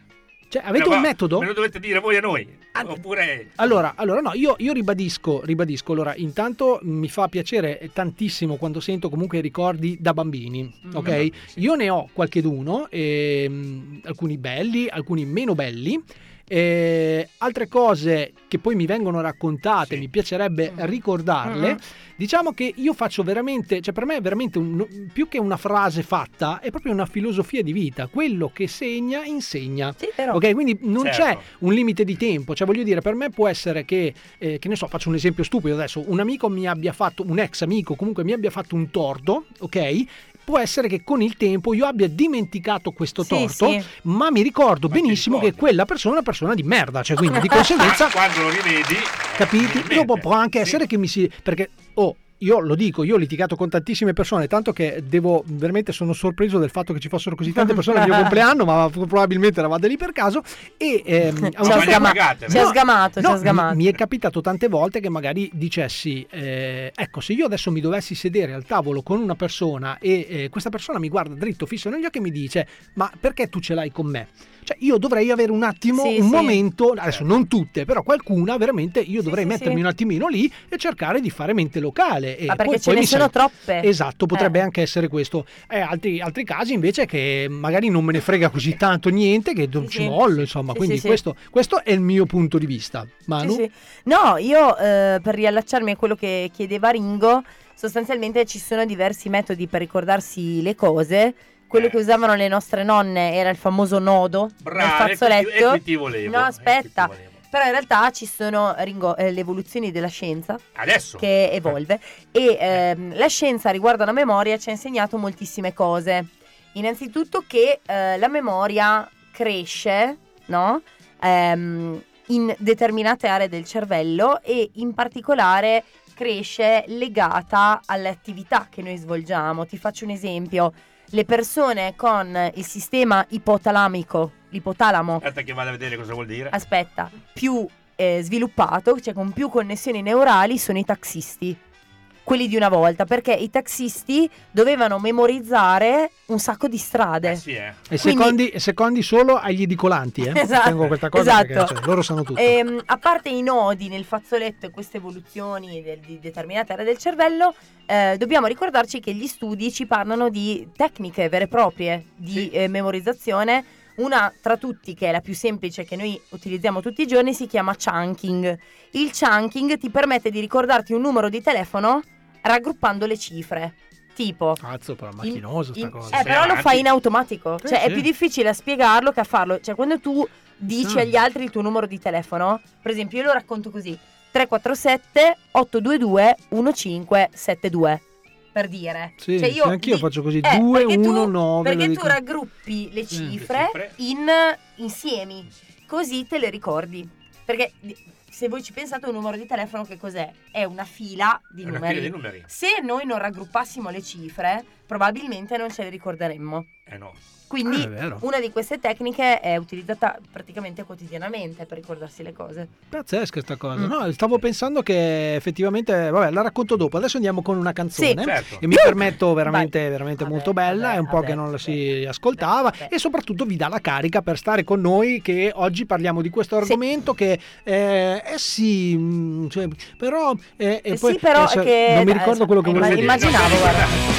Cioè, avete Eh, un metodo? Me lo dovete dire voi a noi. Ah, Oppure... Allora, allora no, io, io ribadisco, ribadisco, allora, intanto mi fa piacere tantissimo quando sento comunque i ricordi da bambini, Mm. ok? bambini, sì. Io ne ho qualcheduno, ehm, alcuni belli, alcuni meno belli, e altre cose che poi mi vengono raccontate, Sì. mi piacerebbe Mm. ricordarle. Mm. Diciamo che io faccio veramente, cioè per me è veramente un- più che una frase fatta, è proprio una filosofia di vita. Quello che segna, insegna. Sì, vero. Ok, quindi non Certo. c'è un limite di tempo, cioè voglio dire, per me può essere che, eh, che ne so, faccio un esempio stupido adesso, un amico mi abbia fatto, un ex amico comunque mi abbia fatto un torto, ok? Può essere che con il tempo io abbia dimenticato questo Sì, torto, sì. ma mi ricordo Ma benissimo che quella persona è una persona di merda, cioè quindi di conseguenza quando lo rivedi... capiti? Dopo può anche Sì. essere che mi si. Perché, oh, io lo dico, io ho litigato con tantissime persone, tanto che devo veramente sono sorpreso del fatto che ci fossero così tante persone al mio compleanno, ma probabilmente eravate lì per caso. E ehm, a un certo sgama- pagate, No, sgamato, No, sgamato. Mi, mi è capitato tante volte che magari dicessi, eh, ecco, se io adesso mi dovessi sedere al tavolo con una persona e eh, questa persona mi guarda dritto fisso negli occhi e mi dice, ma perché tu ce l'hai con me? Cioè io dovrei avere un attimo, Sì, un sì. momento, adesso non tutte, però qualcuna veramente io dovrei sì, mettermi sì. un attimino lì e cercare di fare mente locale e, e Ma perché poi- ce poi ne sono sai- troppe. Esatto, potrebbe Eh. anche essere questo. Eh, altri, altri casi invece che magari non me ne frega così tanto niente, che non Sì, ci sì. mollo, insomma. Sì, Quindi sì, sì. questo, questo è il mio punto di vista. Manu? Sì, sì. No, io eh, per riallacciarmi a quello che chiedeva Ringo, sostanzialmente ci sono diversi metodi per ricordarsi le cose. Quello che usavano le nostre nonne era il famoso nodo Brava, nel fazzoletto. qui volevo, No, aspetta. Però in realtà ci sono Ringo, eh, le evoluzioni della scienza Adesso. che evolve e ehm, la scienza riguardo alla memoria ci ha insegnato moltissime cose. Innanzitutto che eh, la memoria cresce, no? Ehm, in determinate aree del cervello e in particolare cresce legata alle attività che noi svolgiamo. Ti faccio un esempio. Le persone con il sistema ipotalamico, l'ipotalamo, Aspetta che vado a vedere cosa vuol dire. aspetta, più eh, sviluppato, cioè con più connessioni neurali, sono i taxisti. Quelli di una volta, perché i taxisti dovevano memorizzare un sacco di strade. Sì, eh. E Quindi- secondi, e secondi solo agli edicolanti, eh? Esatto, Tengo questa cosa perché esatto. cioè, loro sanno tutto. Ehm, a parte i nodi nel fazzoletto e queste evoluzioni del- di determinate aree del cervello, eh, dobbiamo ricordarci che gli studi ci parlano di tecniche vere e proprie di eh, memorizzazione. Una tra tutti, che è la più semplice che noi utilizziamo tutti i giorni, si chiama chunking. Il chunking ti permette di ricordarti un numero di telefono raggruppando le cifre. Tipo, Cazzo, però macchinoso sta in- cosa. eh, però lo fai in automatico. Sì, cioè, è sì. più difficile a spiegarlo che a farlo. Cioè, quando tu dici Ah. agli altri il tuo numero di telefono, per esempio, io lo racconto così: 347 822 1572. Per dire. Sì, Cioè, io anch'io di- faccio così, eh, 2, perché tu- 1, 9. Perché tu dico. raggruppi le cifre, cifre. in insiemi, così te le ricordi. Perché se voi ci pensate un numero di telefono che cos'è? È una fila di È una numeri. fila di numeri. Se noi non raggruppassimo le cifre, probabilmente non ce le ricorderemmo. Eh no. Quindi Ah, una di queste tecniche è utilizzata praticamente quotidianamente per ricordarsi le cose. Pazzesca sta cosa. Mm. No, stavo pensando che effettivamente, vabbè, la racconto dopo. Adesso andiamo con una canzone. Sì. Certo. E mi permetto veramente, veramente molto bella. è un po' vabbè, che non la si ascoltava. E soprattutto vi dà la carica per stare con noi. Che oggi parliamo di questo argomento. Che eh, eh sì, mm, cioè, però. eh, e Eh poi, sì, però adesso che- non mi eh, ricordo quello che eh, volevo dire. immaginavo, guarda.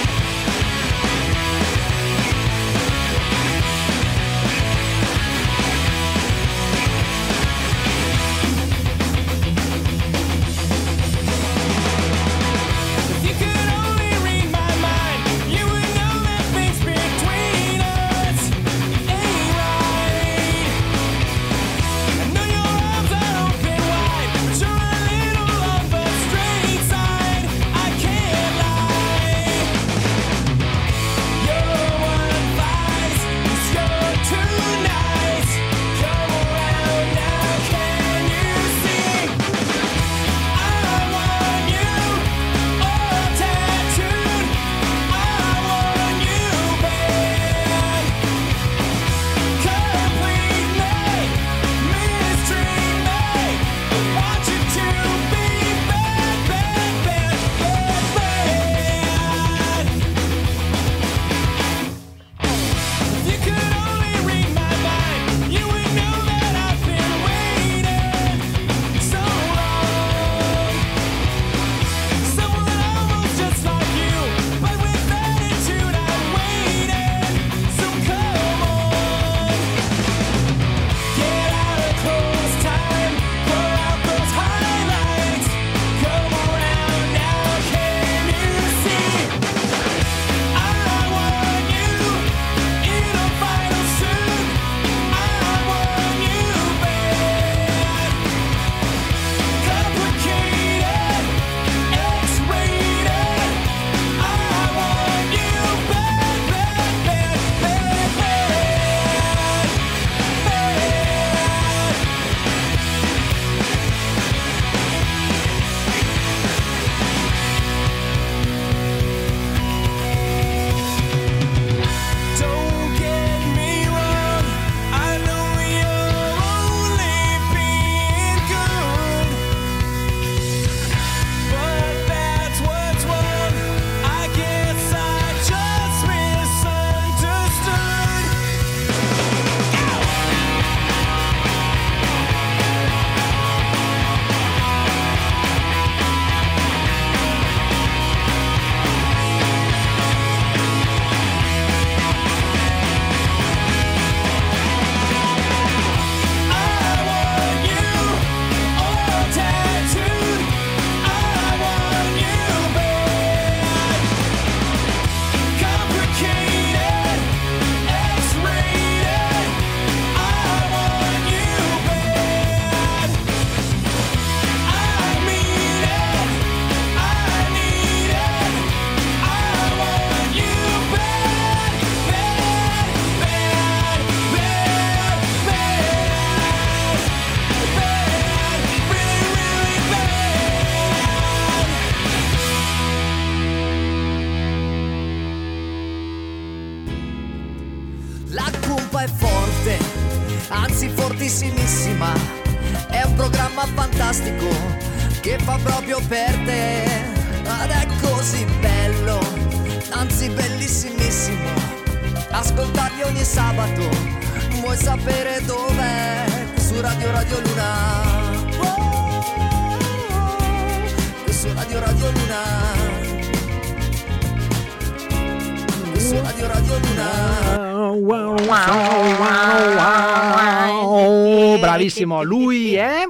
Bravissimo, lui è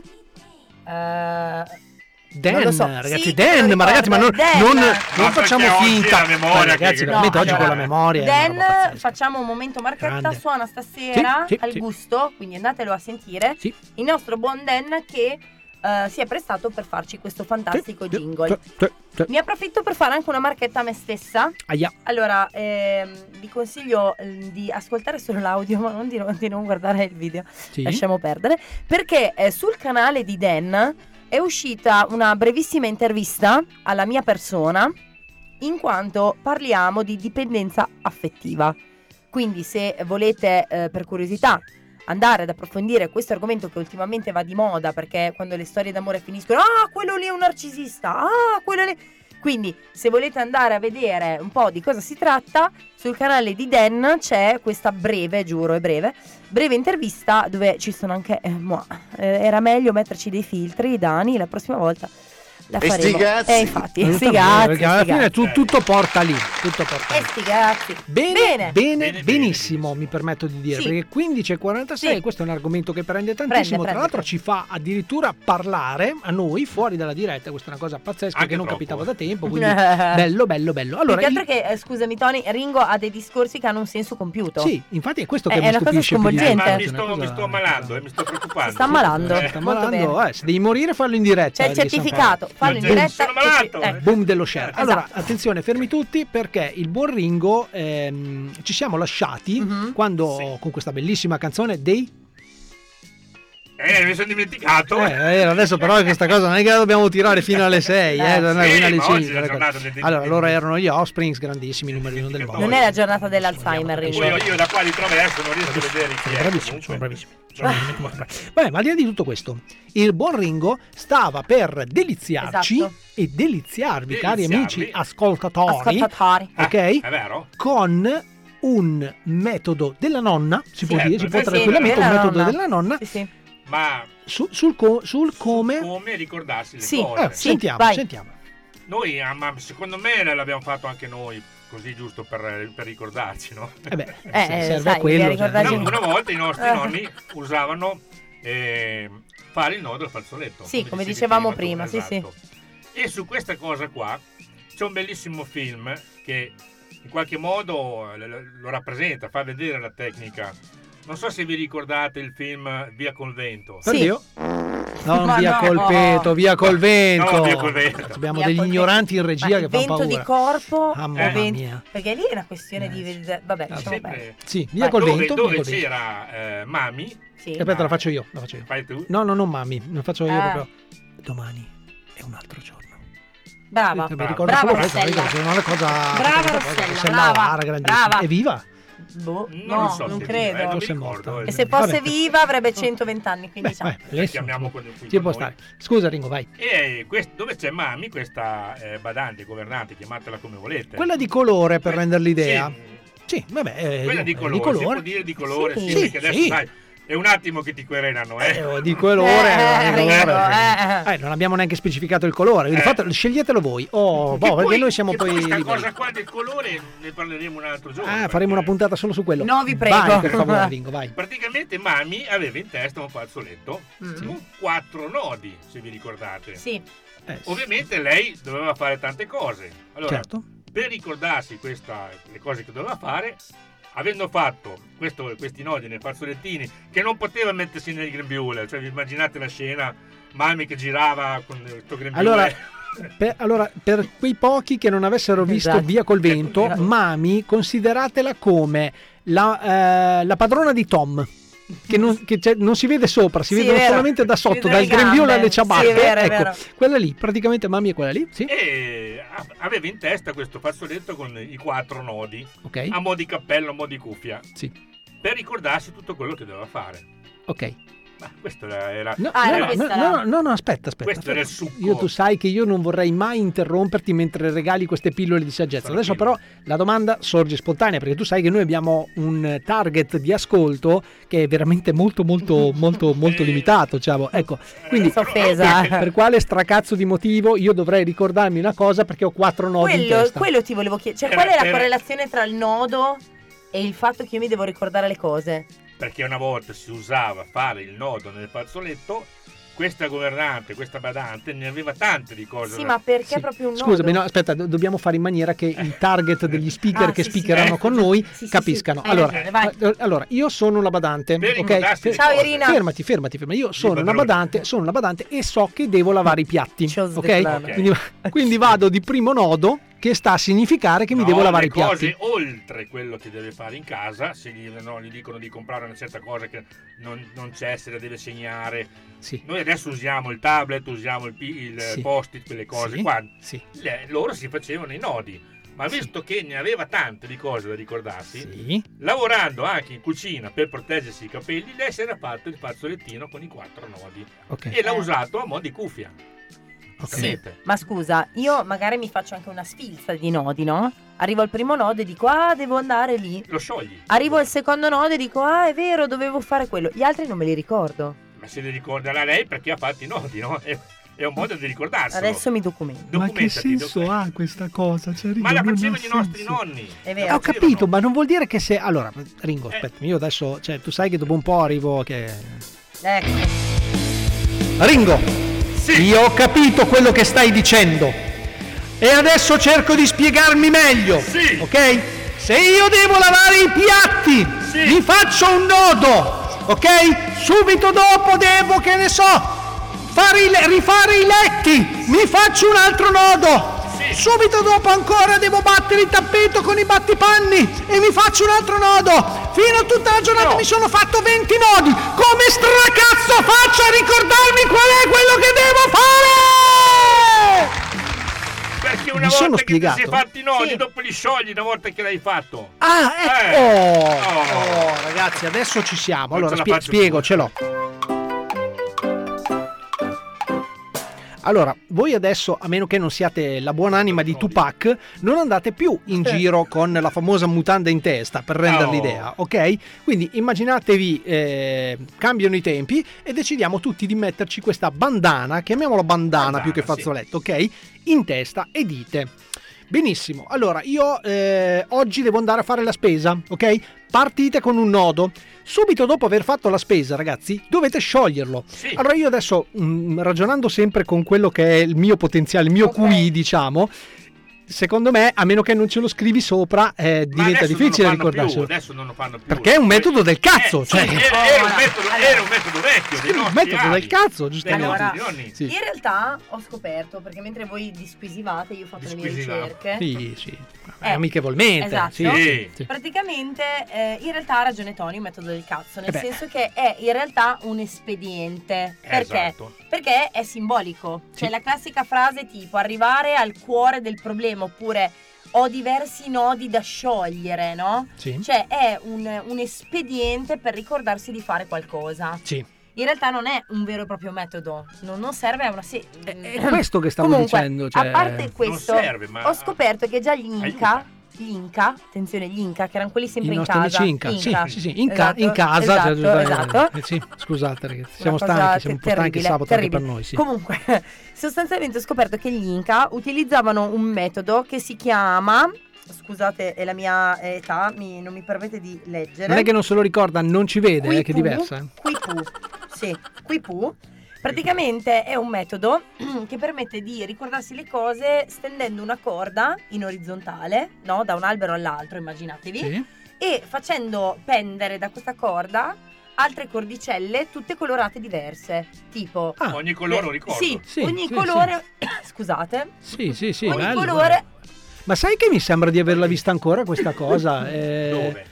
Eh, Dan, so. ragazzi, Sì, Dan, ma ragazzi, ma non, non- non facciamo oggi finta. Ma ragazzi, che- veramente oggi allora, con la memoria. Dan, facciamo un momento marchetta, Grande. suona stasera Sì, sì, al gusto, quindi andatelo a sentire. Il nostro buon Dan che eh, si è prestato per farci questo fantastico jingle. Ne approfitto per fare anche una marchetta a me stessa. Aia. Allora, ehm, vi consiglio eh, di ascoltare solo l'audio, ma non di, non- di non guardare il video. Sì. Lasciamo perdere. Perché eh, sul canale di Dan è uscita una brevissima intervista alla mia persona, in quanto parliamo di dipendenza affettiva. Quindi, se volete, eh, per curiosità, andare ad approfondire questo argomento che ultimamente va di moda, perché quando le storie d'amore finiscono, ah, quello lì è un narcisista, ah, quello lì. Quindi, se volete andare a vedere un po' di cosa si tratta, sul canale di Dan c'è questa breve, giuro, è breve, breve intervista dove ci sono anche. eh. Eh, era meglio metterci dei filtri, Dani, la prossima volta la E sti cazzi. Eh, infatti, sti Perché cazzi, alla sti fine tu- tutto porta lì. Tutto porta Eh, lì. sti cazzi. Bene, Bene. bene, benissimo, mi permetto di dire, Sì. perché 15.46, Sì. questo è un argomento che prende tantissimo, Prende, tra l'altro ci fa addirittura parlare a noi fuori dalla diretta, questa è una cosa pazzesca Anche che non troppo, capitava eh. da tempo, quindi bello, bello, bello. Allora, Più che altro il- che, eh, scusami Tony, Ringo ha dei discorsi che hanno un senso compiuto. sì, infatti è questo È- che è mi una cosa sconvolgente. è mi una sto, cosa- mi sto ammalando, eh, mi sto preoccupando. Si sta ammalando. Eh, sta ammalando, bene. eh, se devi morire fallo in diretta. C'è il eh, certificato, fallo in Boom. diretta. Sono malato, ci- eh. Boom dello share. Allora, Esatto. attenzione, fermi tutti perché il buon Ringo ehm, ci siamo lasciati Mhm. quando con questa bellissima canzone dei Eh, mi sono dimenticato. Eh, eh, adesso però questa cosa non è che la dobbiamo tirare fino alle 6, eh, non è Sì, fino alle ma oggi 5. è la giornata del- del- Allora, loro erano gli Offsprings, grandissimi numeri uno del mondo. Non è la giornata dell'Alzheimer, io, io da qua di traverso non riesco a vedere chi Sono è. bravissimi, sono comunque. bravissimi. Sono veramente molto bravi. Vabbè, ma al di là di tutto questo, il buon Ringo stava per deliziarci Esatto. e deliziarvi, cari Deliziarvi. amici ascoltatori, Ascoltatori. Ah, ok? È vero? Con un metodo della nonna, si può Certo, dire, si può sì, tranquillamente un metodo nonna. della nonna Sì, sì. Ma su- sul, co- sul come. come ricordarsi le Sì, cose? Eh, sì, sentiamo, vai. sentiamo. Noi, ah, ma secondo me l'abbiamo fatto anche noi, così giusto per, per ricordarci, no? Eh beh, Eh, se- serve sai, a quello. cioè, Una, una volta i nostri Eh. nonni usavano eh, fare il nodo al fazzoletto. Sì, come dicevi dicevamo tu, prima, sì, esatto. E su questa cosa qua c'è un bellissimo film che in qualche modo lo rappresenta, fa vedere la tecnica. Non so se vi ricordate il film Via col vento. Sì. Dio. Non Ma via no. col peto, via col vento. No, via col vento. Abbiamo Via degli col ignoranti in Ma regia il che fanno vento paura. di corpo Mamma o vento- mia. Perché lì è una questione di vabbè, Ah, bene. sempre- Sì, via Vai. col dove, vento. dove via col vento. c'era eh, Mami, Sì. Aspetta, la faccio io, la faccio io. fai tu? No, no, non mammi, lo faccio io Ah. proprio. Domani è un altro giorno. Brava. Mi Brava. ricordo Brava solo questo, Rossella. perché se no è una cosa Brava cosa- Rossella, Rossella brava. Vara, grandissima. Brava. È viva? Boh, Non no, so non credo. viva, eh, Forse ricordo, morta. eh. E se fosse Vabbè. viva avrebbe 120 anni, quindi Beh, diciamo. adesso, chiamiamo quello qui ci può noi. stare. Scusa Ringo, vai. E quest- dove c'è Mami, questa eh, badante, governante, chiamatela come volete. Quella di colore per Que- rendere l'idea. Sì, Sì, vabbè. eh, quella di eh, colore, si può dire di colore, Sì. sì, Sì, perché adesso sì. sai, è un attimo che ti querelano, eh. Eh, di colore, Eh, di Ringo, colore. eh. Eh, non abbiamo neanche specificato il colore. Eh. fatelo- sceglietelo voi. Oh, boh, perché noi siamo poi. questa liberi. cosa qua del colore ne parleremo un altro giorno. Ah, perché faremo una puntata solo su quello. No, vi prego. Vai, per favore, Ringo, vai. Praticamente Mami aveva in testa un fazzoletto Mm. con quattro nodi, se vi ricordate. Sì. Eh, sì. Ovviamente lei doveva fare tante cose. Allora, Certo. per ricordarsi questa, le cose che doveva fare, avendo fatto questo- questi nodi nei fazzolettini, che non poteva mettersi nel grembiule, cioè vi immaginate la scena, Mami che girava con questo grembiule. Allora, per, allora, per quei pochi che non avessero visto Esatto. Via col vento, Esatto. Mami, consideratela come la, eh, la padrona di Tom. Che, non, che non si vede sopra, si Sì, vedono vero. solamente da sotto, dal le grembiule alle ciabatte. Sì, è vero, è ecco, vero. quella lì, praticamente Mami è quella lì. Sì, e aveva in testa questo fazzoletto con i quattro nodi, ok. a mo' di cappello, a mo' di cuffia, Sì. per ricordarsi tutto quello che doveva fare. Ok. Ma questo era... era- No, Ah, era no, no, no, no, no, aspetta, aspetta. Questo era il succo. Io tu sai che io non vorrei mai interromperti mentre regali queste pillole di saggezza. Adesso però la domanda sorge spontanea perché tu sai che noi abbiamo un target di ascolto che è veramente molto molto molto molto limitato, diciamo. Ecco, quindi Sono offesa. per, quale stracazzo di motivo io dovrei ricordarmi una cosa perché ho quattro nodi in Quello, testa. quello ti volevo chiedere. Cioè, Era- qual è la era- correlazione tra il nodo e il fatto che io mi devo ricordare le cose? Perché una volta si usava fare il nodo nel fazzoletto, questa governante, questa badante, ne aveva tante di cose. Sì, da- ma perché proprio un nodo? Scusami, no, aspetta, do- dobbiamo fare in maniera che il target degli speaker Ah, che sì, sì. speakeranno Eh, con noi sì, sì, capiscano. sì, hai allora, eh, allora, io sono una badante, Per ok? Ciao. Irina. Fermati, fermati, fermati. Io sono una badante, sono una badante e so che devo lavare i piatti, ok? Svetlana. Quindi, quindi vado di primo nodo che sta a significare che mi No, devo lavare i piatti. cose oltre quello che deve fare in casa, se gli, no, gli dicono di comprare una certa cosa che non, non c'è, se la deve segnare. Sì. Noi adesso usiamo il tablet, usiamo il, il Sì. post-it, quelle cose Sì, qua. sì. Le- loro si facevano i nodi. Ma visto che ne aveva tante di cose da ricordarsi, lavorando anche in cucina per proteggersi i capelli, lei si era fatto il fazzolettino con i quattro nodi Ok. e l'ha usato a mo' di cuffia. Capite? Ma scusa, io magari mi faccio anche una sfilza di nodi, no? Arrivo al primo nodo e dico, ah, devo andare lì. Lo sciogli. Arrivo al secondo nodo e dico, ah, è vero, dovevo fare quello. Gli altri non me li ricordo. Ma se li ricorderà lei perché ha fatto i nodi, no? È, è un modo di ricordarselo. Adesso mi documento. Ma che Documentati, senso ha questa cosa? Cioè, Ma Ringo, la non ha facevano i nostri senso. nonni. È vero. ho capito, ma non vuol dire che se. Allora, Ringo, Eh. aspetta, io adesso. Cioè, tu sai che dopo un po' arrivo che. Ecco. Ringo, io ho capito quello che stai dicendo. E adesso cerco di spiegarmi meglio. Sì. Ok? Se io devo lavare i piatti, mi faccio un nodo. Ok? Subito dopo devo, che ne so, fare i rifare i letti. Mi faccio un altro nodo. Subito dopo ancora devo battere il tappeto con i battipanni e mi faccio un altro nodo. Fino a tutta la giornata mi sono fatto 20 nodi. Come stracazzo faccio a ricordarmi qual è quello che devo fare? Perché una Mi sono volta che ti sei spiegato? fatti i nodi, Sì. dopo li sciogli una volta che l'hai fatto. Ah, ecco. Eh. Oh, Oh. oh, ragazzi, adesso ci siamo. Non Allora, spie- spiego, più. ce l'ho. Allora, voi adesso, a meno che non siate la buonanima di Tupac, non andate più in giro con la famosa mutanda in testa per rendere Oh. l'idea, ok? Quindi immaginatevi, eh, cambiano i tempi e decidiamo tutti di metterci questa bandana, chiamiamola bandana, Bandana, più che sì. fazzoletto, ok? In testa e dite. Benissimo, allora io eh, oggi devo andare a fare la spesa, ok? Partite con un nodo. Subito dopo aver fatto la spesa, ragazzi, dovete scioglierlo. Sì. Allora io adesso, mm, ragionando sempre con quello che è il mio potenziale, il mio Ok. QI, diciamo, secondo me, a meno che non ce lo scrivi sopra, eh, diventa difficile ricordarselo. Più, adesso non lo fanno più. Perché è un metodo del cazzo, Eh, cioè- sì, era, era un metodo, allora. era un metodo vecchio. dei un metodo del avi, cazzo, giustamente. Allora. Sì. In realtà ho scoperto, perché mentre voi disquisivate, io ho fatto le mie ricerche. Sì, sì. Eh, amichevolmente. esatto. sì, Sì. sì. Praticamente, eh, in realtà ha ragione Tony, un metodo del cazzo, nel Eh senso che è in realtà un espediente. Perché? Esatto. Perché è simbolico. Cioè Sì. la classica frase tipo arrivare al cuore del problema oppure ho diversi nodi da sciogliere, no? Sì. Cioè è un, un espediente per ricordarsi di fare qualcosa. Sì. In realtà non è un vero e proprio metodo, non, non serve a una... Sì. È questo che stavo Comunque, dicendo. Cioè... a parte questo, serve, ma- ho scoperto che già gli Inca, Aiuta. Gli Inca, attenzione gli Inca, che erano quelli sempre I in casa. amici Inca, sì, Inca. sì, sì, in, ca- Esatto, in casa, esatto, cioè, eh, esatto. eh, sì, scusate ragazzi, siamo stanchi, siamo un po' stanchi sabato anche terribile. per noi, sì. Comunque, sostanzialmente ho scoperto che gli Inca utilizzavano un metodo che si chiama scusate, è la mia età, mi- non mi permette di leggere. Non è che non se lo ricorda, non ci vede, eh, che è diversa. eh. Quipu, sì, Quipu. Praticamente è un metodo che permette di ricordarsi le cose stendendo una corda in orizzontale, no? Da un albero all'altro, immaginatevi, Sì. e facendo pendere da questa corda altre cordicelle tutte colorate diverse, tipo Ah, Ogni colore un ricordo. Sì, Sì, ogni sì, colore scusate, Sì, sì, sì, ogni bello, colore Ma sai che mi sembra di averla vista ancora questa cosa? Eh, Dove?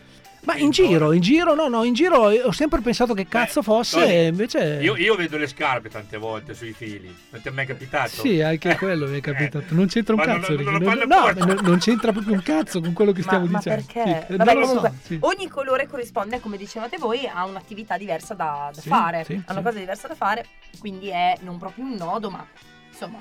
Ma in giro, in giro, no, no, in giro ho sempre pensato che cazzo fosse, Tony, e invece... Io, io vedo le scarpe tante volte sui fili. Non ti è mai capitato? Sì, anche quello mi è capitato. Non c'entra un Ma cazzo. non- non non- no, non, c'entra proprio un cazzo con quello che stiamo ma dicendo. perché? Sì, Vabbè, lo so, comunque, sì. ogni colore corrisponde, come dicevate voi, a un'attività diversa da, da Sì, fare. sì, a una sì. cosa diversa da fare, quindi è non proprio un nodo, ma insomma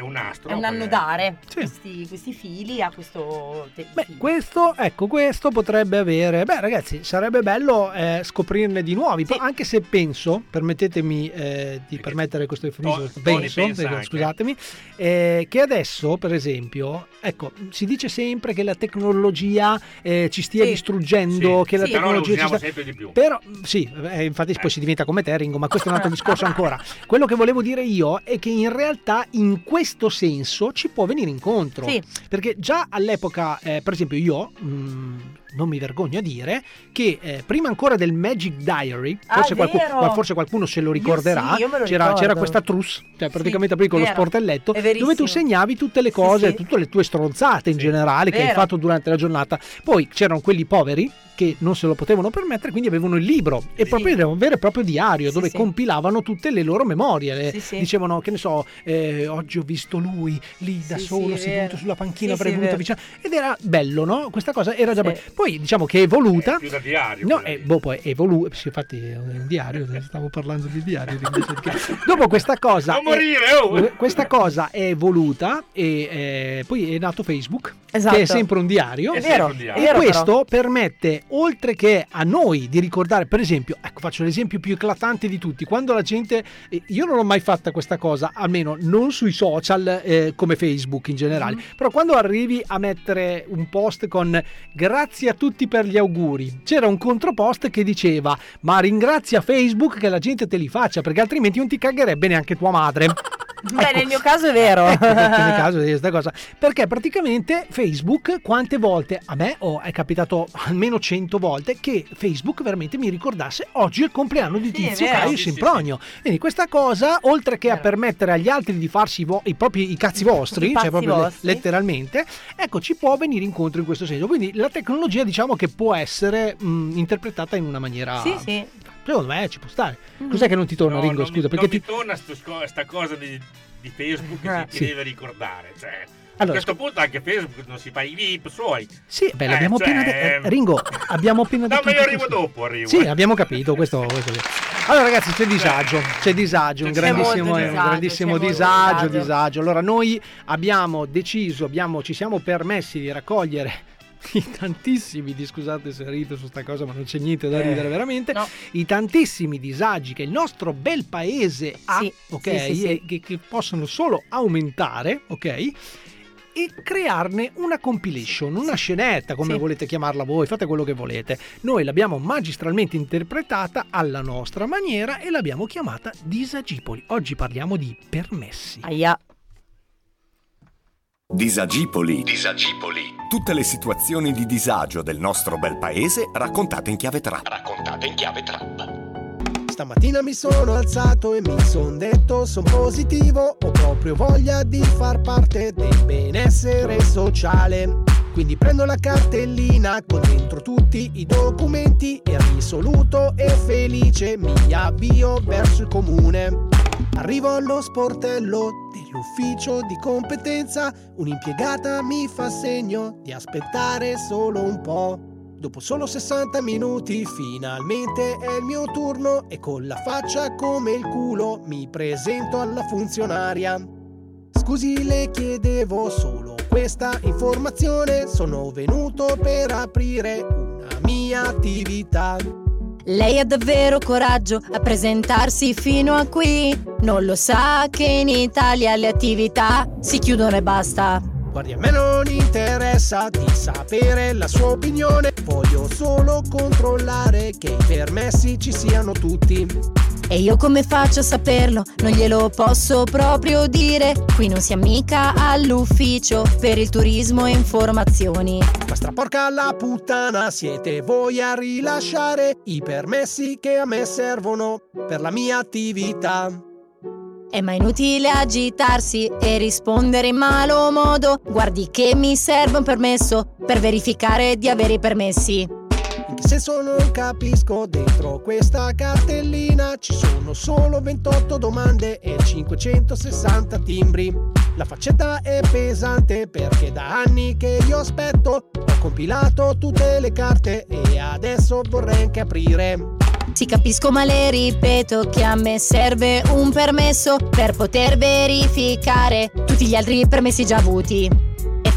È un nastro. è un annodare questi, questi fili a questo te- filo. Questo, ecco, questo potrebbe avere. Beh, ragazzi, sarebbe bello eh, scoprirne di nuovi. però Anche se penso, permettetemi eh, di permettere questo eufemismo, To- penso, dico, anche. scusatemi, eh, che adesso, per esempio, ecco, si dice sempre che la tecnologia eh, ci stia Sì. distruggendo, Sì. che la Sì. Però lo tecnologia ci usiamo sta... sempre di più. Però, sì, eh, infatti poi si diventa come te, Ringo, ma questo è un altro discorso ancora. Quello che volevo dire io è che in realtà in questo senso ci può venire incontro. Sì. Perché già all'epoca, eh, per esempio io, mh, non mi vergogno a dire, che eh, prima ancora del Magic Diary, Ah, forse, è qualcu- vero. qual- forse qualcuno se lo ricorderà, sì, io lo c'era, c'era questa trousse, cioè praticamente aprivi con lo vero. sportelletto, dove tu segnavi tutte le cose, sì. tutte le tue stronzate in generale che hai Vero. fatto durante la giornata. Poi c'erano quelli poveri che non se lo potevano permettere, quindi avevano il libro e proprio era un vero e proprio diario dove sì. compilavano tutte le loro memorie. Le- Sì, sì. Dicevano, che ne so, eh, oggi ho visto lui lì da Sì, solo, sì, seduto vero. sulla panchina, Sì, avrei sì, voluto vero. vicino. Ed era bello, no? Questa cosa era già bella. Poi diciamo che è evoluta. più da diario. No, eh, boh, poi è evoluta. Sì, infatti è un diario, stavo parlando di diario. Dopo questa cosa. Non è- morire, oh! Questa cosa è evoluta e eh, poi è nato Facebook, Esatto. che è sempre un diario. È vero, E è vero, questo permette, oltre che a noi di ricordare, per esempio, ecco, faccio l'esempio più eclatante di tutti, quando la gente, eh, io non ho mai fatta questa cosa, almeno non sui social eh, come Facebook in generale, Mm. però quando arrivi a mettere un post con grazie a tutti per gli auguri, c'era un contropost che diceva ma ringrazia Facebook che la gente te li faccia perché altrimenti non ti cagherebbe neanche tua madre. Beh, nel mio caso è vero. Ecco, nel caso di questa cosa. Perché praticamente Facebook, quante volte a me oh, è capitato almeno 100 volte che Facebook veramente mi ricordasse oggi è il compleanno di Sì, è Tizio. Caio Sì, sì, Sempronio. Quindi questa cosa, oltre che a permettere agli altri di farsi i, vo- i propri i cazzi vostri, I cioè proprio vostri. letteralmente, ecco, ci può venire incontro in questo senso. Quindi la tecnologia diciamo che può essere mh, interpretata in una maniera... Sì, sì. Secondo me ci può stare. Mm. Cos'è che non ti torna, No, Ringo? Scusa, mi, perché non ti... torna sto sco- sta cosa di, di Facebook che Ah. ti Sì. deve ricordare. Cioè, Allora, a questo punto anche Facebook non si fa i VIP suoi. Sì, beh, Eh, l'abbiamo cioè, appena detto. Ringo, abbiamo appena No, detto. ma io arrivo questo. dopo, arrivo. Sì, abbiamo capito questo. questo. Allora, ragazzi, c'è disagio. C'è disagio, un C'è grandissimo, molto un disagio, grandissimo disagio, disagio. disagio. Allora, noi abbiamo deciso, abbiamo, ci siamo permessi di raccogliere. I tantissimi, di- scusate se rido su sta cosa, ma non c'è niente da Eh, ridere veramente. no. I tantissimi disagi che il nostro bel paese ha, Sì, ok? sì, sì. E che, che possono solo aumentare, ok? e crearne una compilation, una scenetta, come Sì. volete chiamarla voi, fate quello che volete. Noi l'abbiamo magistralmente interpretata alla nostra maniera e l'abbiamo chiamata Disagipoli. Oggi parliamo di permessi. Aia. Disagipoli. Disagipoli. Tutte le situazioni di disagio del nostro bel paese raccontate in chiave trap. Raccontate in chiave trap. Stamattina mi sono alzato e mi son detto son positivo, ho proprio voglia di far parte del benessere sociale. Quindi prendo la cartellina con dentro tutti i documenti e risoluto e felice mi avvio verso il comune. Arrivo allo sportello dell'ufficio di competenza, un'impiegata mi fa segno di aspettare solo un po'. Dopo solo 60 minuti finalmente è il mio turno e con la faccia come il culo mi presento alla funzionaria. Scusi, le chiedevo solo questa informazione, sono venuto per aprire una mia attività. Lei ha davvero coraggio a presentarsi fino a qui. Non lo sa che in Italia le attività si chiudono e basta. Guardi, a me non interessa di sapere la sua opinione, voglio solo controllare che i permessi ci siano tutti. E io come faccio a saperlo? Non glielo posso proprio dire. Qui non siamo mica all'ufficio per il turismo e informazioni. Ma stra porca la puttana, siete voi a rilasciare i permessi che a me servono per la mia attività. È ma inutile agitarsi e rispondere in malo modo. Guardi che mi serve un permesso per verificare di avere i permessi. Se solo non capisco, dentro questa cartellina ci sono solo 28 domande e 560 timbri. La faccetta è pesante perché da anni che io aspetto, ho compilato tutte le carte e adesso vorrei anche aprire. Sì, capisco, ma le ripeto che a me serve un permesso per poter verificare tutti gli altri permessi già avuti.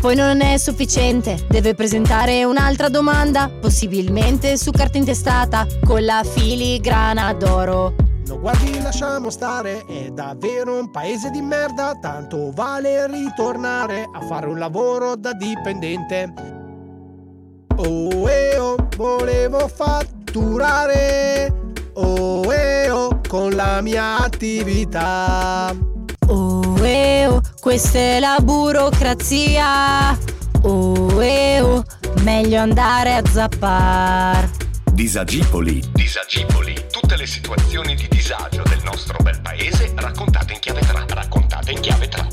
Poi non è sufficiente, deve presentare un'altra domanda, possibilmente su carta intestata, con la filigrana d'oro. No, guardi, lasciamo stare, è davvero un paese di merda, tanto vale ritornare a fare un lavoro da dipendente. Oh, eh, oh, volevo fatturare, oh, eh, oh, con la mia attività. Oh, questa è la burocrazia. Oh, meglio andare a zappar. Disagipoli. Disagipoli. Tutte le situazioni di disagio del nostro bel paese raccontate in chiave trap. Raccontate in chiave trap.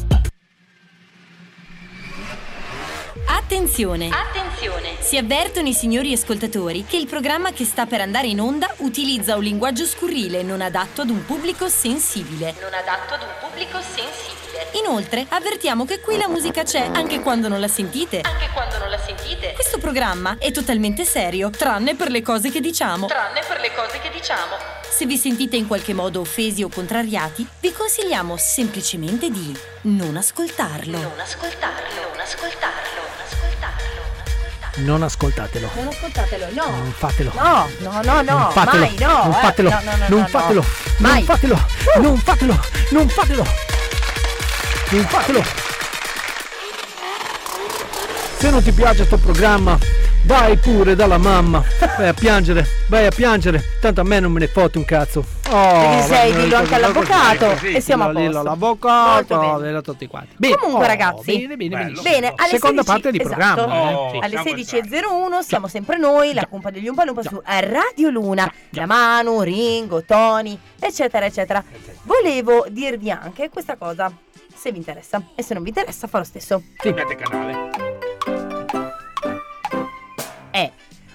Attenzione! Attenzione! Si avvertono i signori ascoltatori che il programma che sta per andare in onda utilizza un linguaggio scurrile non adatto ad un pubblico sensibile. Non adatto ad un pubblico sensibile. Inoltre, avvertiamo che qui la musica c'è anche quando non la sentite. Anche quando non la sentite. Questo programma è totalmente serio, tranne per le cose che diciamo. Tranne per le cose che diciamo. Se vi sentite in qualche modo offesi o contrariati, vi consigliamo semplicemente di non ascoltarlo. Non ascoltarlo. Non ascoltarlo. Non ascoltatelo. Non ascoltatelo, no. Non fatelo. No, no, no, no, non fatelo. mai, no. Non eh. fatelo. No, no, no, non no, fatelo. no. Non fatelo. Non fatelo. Non fatelo. Non fatelo. Se non ti piace sto programma, vai pure dalla mamma. Vai a piangere, vai a piangere. Tanto a me non me ne fotte un cazzo. Oh, Perché sei, dillo anche all'avvocato così, e siamo a posto. bene. dillo tutti quanti. Comunque, Oh, ragazzi, Bene, bene, benissimo. Bene, alle Seconda 16 parte di esatto, programma. eh. Sì. Alle 16.01 siamo sempre noi, la cumpa degli Umpa Lumpa su Radio Luna, la Manu, Ringo, Tony, eccetera, eccetera. Volevo dirvi anche questa cosa, se vi interessa. E se non vi interessa, fa lo stesso. Cambiate canale. È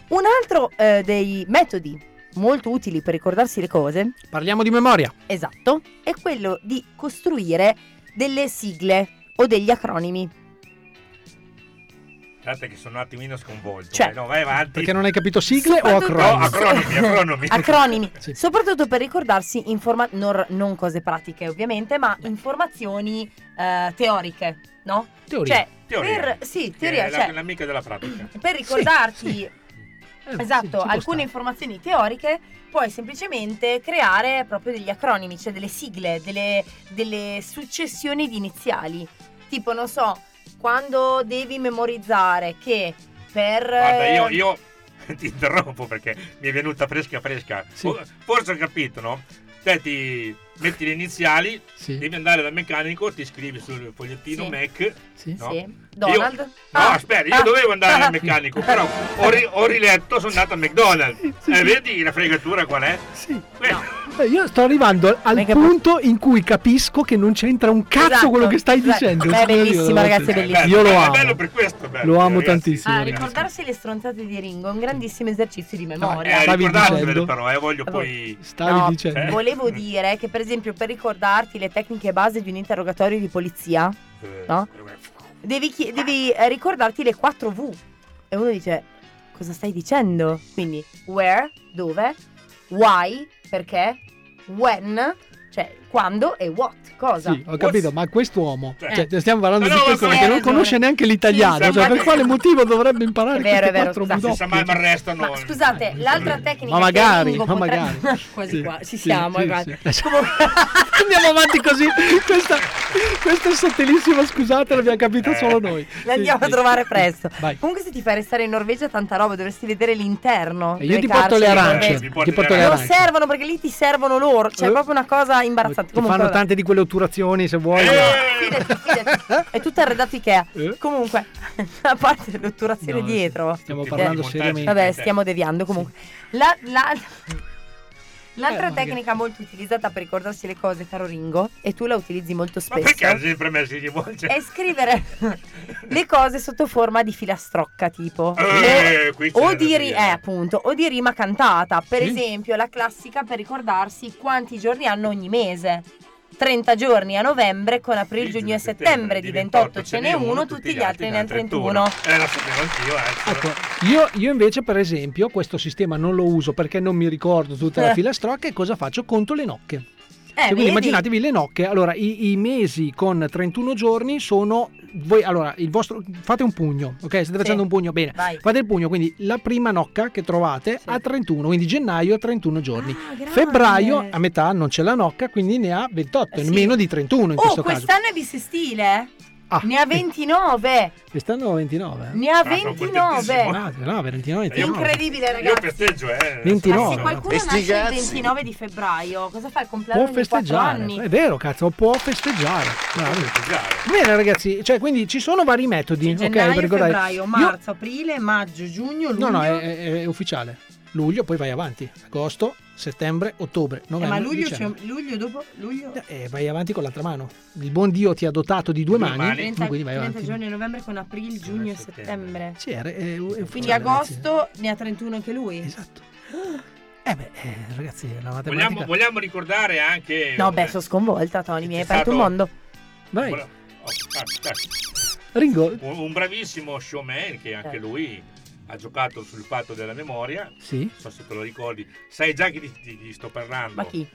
un altro eh, dei metodi molto utili per ricordarsi le cose. Parliamo di memoria. Esatto, è quello di costruire delle sigle o degli acronimi. Guardate che sono un attimino sconvolto. Cioè- eh, no, vai avanti. Perché non hai capito sigle o acronimi? No, acronimi, acronimi. Acronimi, soprattutto per ricordarsi informa- non, non cose pratiche ovviamente, ma informazioni eh, teoriche, no? Teoria. Cioè, Teoria. per, sì, Che teoria, è la- cioè, l'amica della pratica. per ricordarti Eh, esatto, alcune informazioni teoriche, puoi semplicemente creare proprio degli acronimi, cioè delle sigle, delle, delle successioni di iniziali. Tipo, non so, quando devi memorizzare che per... Guarda, io, eh, io ti interrompo perché mi è venuta fresca fresca. For- Forse ho capito, no? Te ti metti le iniziali, devi andare dal meccanico, ti scrivi sul fogliettino Sì. Mac. Sì. no? Sì. Donald? Io- Ah. no, aspetta, io dovevo andare dal meccanico, però ho, ri- ho riletto, sono andato al McDonald's. E vedi la fregatura qual è? Sì. Eh, Io sto arrivando al punto in cui capisco che non c'entra un cazzo Esatto, quello che stai esatto. dicendo. Beh, è bellissimo, ragazzi, è bellissimo. Io lo È amo. bello per questo, bello. Lo amo Ragazzi, tantissimo. Ah, ragazzi. ricordarsi le stronzate di Ringo è un grandissimo esercizio di memoria. Eh, Stavi ricordatevele dicendo? però, eh, voglio poi... Stavi No, dicendo. Eh? volevo dire che per esempio per ricordarti le tecniche base di un interrogatorio di polizia, no? Devi, chie- devi, eh, ricordarti le 4 V. E uno dice, cosa stai dicendo? Quindi, where, dove, why, perché, when, cioè quando e what, cosa. Sì, ho capito, ma quest'uomo, Cioè- cioè, stiamo parlando Eh di questo che non conosce neanche l'italiano, Sì, cioè, per quale motivo dovrebbe imparare È vero, è vero, quattro scusate. mai mi arrestano. Ma scusate, l'altra tecnica Ma magari, ma potrebbe- magari. quasi Sì, qua, ci sì, siamo, eh. Andiamo avanti così. Questa, questa è sottilissima, scusate, l'abbiamo capito solo noi. Le andiamo Sì, a sì. trovare presto. Vai. Comunque, se ti fai restare in Norvegia, tanta roba, dovresti vedere l'interno. E io delle ti porto le arance. Ti porto le Non arance. servono perché lì ti servono loro. Cioè, è Eh. proprio una cosa imbarazzante. Ti fanno tante di quelle otturazioni se vuoi. Fidati, fidati. È tutto arredato Ikea. Comunque, a parte l'otturazione Eh? No, dietro. stiamo eh, parlando seriamente. Vabbè, stiamo deviando comunque. La, la- L'altra Eh, magari- tecnica molto utilizzata per ricordarsi le cose, caro Ringo, e tu la utilizzi molto Ma perché spesso, ha sempre me si rivolge? è scrivere le cose sotto forma di filastrocca, tipo. Eh, qui c'è o, di ri- dire. eh, appunto, o di rima cantata. Per Sì. esempio, la classica per ricordarsi quanti giorni hanno ogni mese. 30 giorni a novembre con aprile, giugno e settembre, di 28 ce n'è uno, tutti gli altri ne hanno 31. Eh, lo sapevo anch'io, eh. Ecco, io, io invece per esempio questo sistema non lo uso perché non mi ricordo tutta la filastrocca e cosa faccio? Conto le nocche. Eh, Cioè, quindi vedi? immaginatevi le nocche. Allora, i, i mesi con 31 giorni sono. Voi, allora, il vostro. Fate un pugno, ok? State facendo un pugno, bene. Vai. Fate il pugno, quindi la prima nocca che trovate a 31, quindi gennaio a 31 giorni. Ah. Febbraio a metà non c'è la nocca, quindi ne ha 28, Eh, sì. meno di 31 in Oh, questo caso. quest'anno è bisestile? Ah. Ne ha 29. Quest'anno 29. Ne ha Ah, sono 29. Ah, no, 29, 29. Incredibile, Io ragazzi. festeggio, eh. 29. Se qualcuno sti nasce il cazzi. 29 di febbraio, cosa fa il compleanno Può ogni 4 festeggiare, anni? è vero, cazzo, può festeggiare. Bravi. Bene, ragazzi, cioè, quindi ci sono vari metodi, ok? Gennaio, per ricordare. febbraio, Io- marzo, aprile, maggio, giugno, luglio. No, no, è, è- è ufficiale. Luglio, poi vai avanti. Agosto, settembre, ottobre, Eh, novembre, ma luglio, c'è- luglio dopo luglio E vai avanti con l'altra mano. Il buon Dio ti ha dotato di due, mani, 30, quindi vai 30 avanti. giorni a novembre con aprile, giugno e settembre. Sì, è, è- è Quindi agosto ne ha 31 anche lui. Esatto. Eh beh, eh, ragazzi, la matematica. Vogliamo, vogliamo ricordare anche... No, beh, sono sconvolta, Tony, mi hai aperto un mondo. Vai. Oh, aspetta. Ringo. Un, un bravissimo showman che anche lui ha giocato sul fatto della memoria. Sì. Non so se te lo ricordi. Sai già chi di, di- di sto parlando. Ma chi?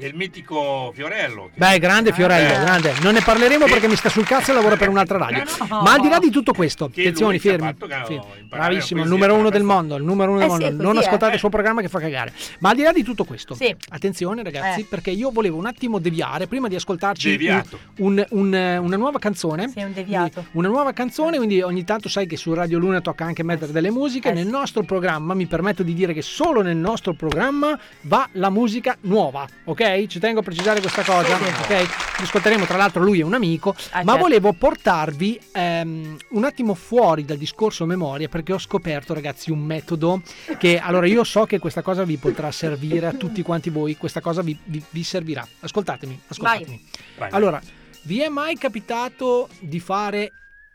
Del mitico Fiorello. Beh, grande Fiorello, Eh. grande. Non ne parleremo perché mi sta sul cazzo e lavora per un'altra radio. No. Ma al di là di tutto questo, Che attenzione, fermi. Sì. imparare Bravissimo, il la numero uno del mondo, il numero uno del Eh sì, mondo. così, non eh. ascoltate il suo programma che fa cagare. Ma al di là di tutto questo, Sì. attenzione ragazzi, Eh. perché io volevo un attimo deviare prima di ascoltarci un- un- un, eh, una nuova canzone. Sei un deviato. Una nuova canzone, quindi ogni tanto sai che su Radio Luna tocca anche mettere delle musiche. Nel nostro programma, mi permetto di dire che solo nel nostro programma va la musica nuova, ok? Ci tengo a precisare questa cosa, ok? Ascolteremo, tra l'altro lui è un amico, Ah, ma certo. volevo portarvi ehm, un attimo fuori dal discorso memoria perché ho scoperto, ragazzi, un metodo che allora io so che questa cosa vi potrà servire a tutti quanti voi, questa cosa vi, vi- vi servirà. Ascoltatemi, ascoltatemi. Vai. Allora, vi è mai capitato di fare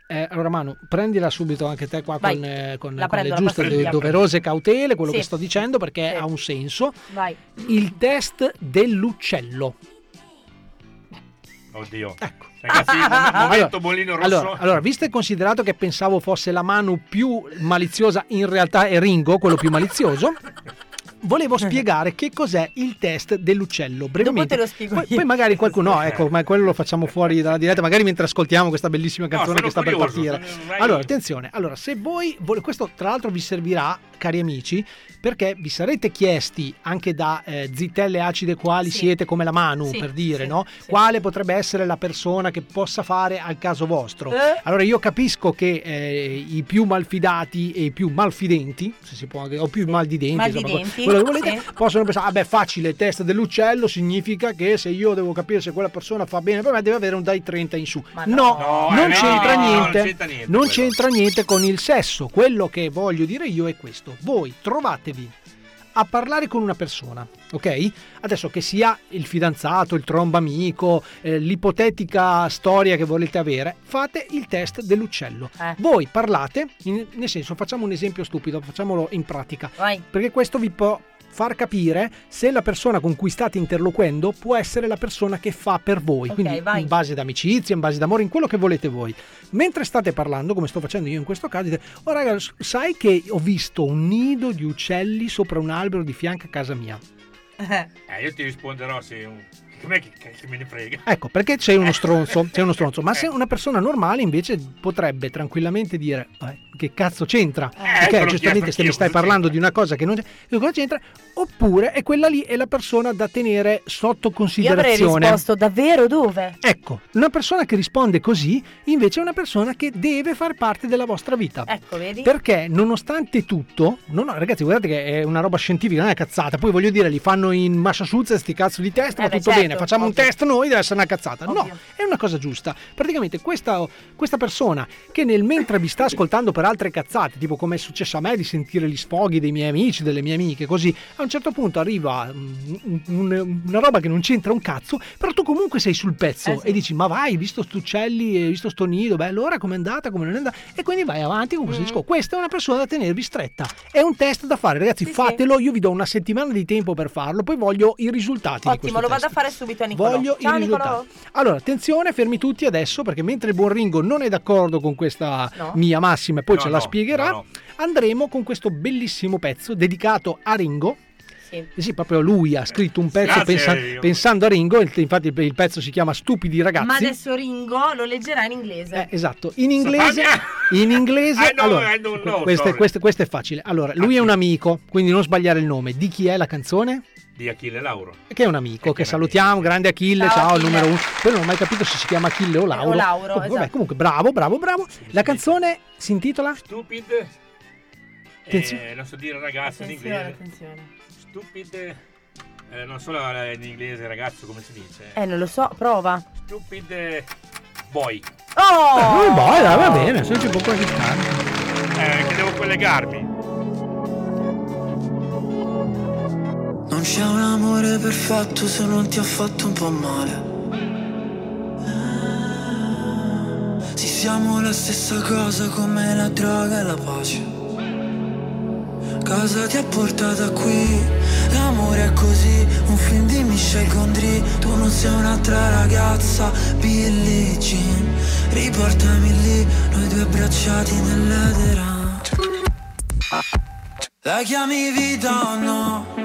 eh, allora Manu, prendila subito anche te qua Vai. con, eh, con- con prendo, le giuste via. doverose cautele, quello Sì. che sto dicendo perché ha un senso. Vai. Il test dell'uccello. Oddio. Ecco. Ragazzi, mom- momento Allora, bollino rosso. Allora, allora, visto e considerato che pensavo fosse la Manu più maliziosa, in realtà è Ringo quello più malizioso. Volevo spiegare che cos'è il test dell'uccello brevemente. te lo spiego poi, io. poi magari qualcuno, no, ecco, ma quello lo facciamo fuori dalla diretta, magari mentre ascoltiamo questa bellissima No, canzone sono che sta per curioso, partire. sono- vai. Allora, attenzione, allora, se voi, questo tra l'altro vi servirà, cari amici, perché vi sarete chiesti anche da eh, zitelle acide quali Sì. siete come la Manu, Sì, per dire, sì, no? Quale potrebbe essere la persona che possa fare al caso vostro? Eh? Allora io capisco che eh, i più malfidati e i più malfidenti, se si può, o più Maldidenti, insomma, quello che volete, sì. possono pensare, vabbè facile, il test dell'uccello significa che se io devo capire se quella persona fa bene per me deve avere un dai 30 in su. Ma no, no. non, No, c'entra no, no, niente, non c'entra niente non c'entra niente con il sesso. Quello che voglio dire io è questo. Voi trovatevi a parlare con una persona, ok? Adesso che sia il fidanzato, il tromba amico, eh, l'ipotetica storia che volete avere, fate il test dell'uccello. Eh. Voi parlate, in- nel senso, facciamo un esempio stupido, facciamolo in pratica, Vai. perché questo vi può far capire se la persona con cui state interloquendo può essere la persona che fa per voi, Ok, quindi vai. in base d'amicizia, in base d'amore, in quello che volete voi. Mentre state parlando, come sto facendo io in questo caso, dite, oh raga, sai che ho visto un nido di uccelli sopra un albero di fianco a casa mia? Eh, io ti risponderò se un... Com'è che, che me ne frega? Ecco, perché c'è uno stronzo, c'è uno stronzo, ma se una persona normale invece potrebbe tranquillamente dire "Eh, che cazzo c'entra? te Perché giustamente se mi stai parlando di una cosa che non che cosa c'entra? Oppure è quella lì è la persona da tenere sotto Io avrei considerazione. risposto davvero dove? Ecco, una persona che risponde così invece è una persona che deve far parte della vostra vita. Ecco, vedi? Perché nonostante tutto, no, no, ragazzi, guardate che è una roba scientifica, non è cazzata. Poi voglio dire, li fanno in Massachusetts, sti cazzo di test, Eh ma beh, tutto certo, bene. Eh, facciamo un ovvio. test noi, deve essere una cazzata. No, è una cosa giusta. Praticamente questa, questa persona che nel mentre vi sta ascoltando per altre cazzate, tipo come è successo a me di sentire gli sfoghi dei miei amici, delle mie amiche, così, a un certo punto arriva mm, un- un- una roba che non c'entra un cazzo, però tu comunque sei sul pezzo e dici ma vai, visto sto uccelli, visto sto nido, beh allora com'è andata, come non è andata, e quindi vai avanti con questo discorso. Questa è una persona da tenervi stretta, è un test da fare, ragazzi, fatelo, io vi do una settimana di tempo per farlo, poi voglio i risultati Ottimo, lo test. vado a fare subito a Nicolò. Voglio Ciao Nicolò. Allora, attenzione, fermi tutti adesso perché mentre il buon Ringo non è d'accordo con questa No. mia massima e poi No, ce la no, spiegherà, no, no. andremo con questo bellissimo pezzo dedicato a Ringo. Sì. Eh sì, proprio lui ha scritto un pezzo pensa- pensando a Ringo, infatti il pezzo si chiama Stupidi ragazzi. Ma adesso Ringo lo leggerà in inglese. Eh, esatto, in inglese, in inglese know, allora, I don't know, questo, è- sorry. questo- questo è facile. Allora, lui è un amico, quindi non sbagliare il nome. Di chi è la canzone? Di Achille Lauro. Che è un amico, che salutiamo, grande Achille, Ciao, ciao, numero uno. Poi non ho mai capito se si chiama Achille o Lauro. o Lauro, comunque, vabbè, esatto. comunque, bravo, bravo, bravo. La canzone si intitola? Stupid. Attenzione. Eh, non so dire ragazzo in inglese. attenzione. Stupid. eh, non so in inglese ragazzo come si dice. Eh, non lo so, prova. Stupid eh, boy. Oh! Eh, dai, va bene, se non ci può quasi stare. Eh, che devo collegarmi. Non c'è un amore perfetto se non ti ha fatto un po' male. Sì, siamo la stessa cosa come la droga e la pace. Cosa ti ha portato qui? L'amore è così, un film di Michel Gondry. Tu non sei un'altra ragazza, Billie Jean. Riportami lì, noi due abbracciati nell'edera. La chiami vita o no?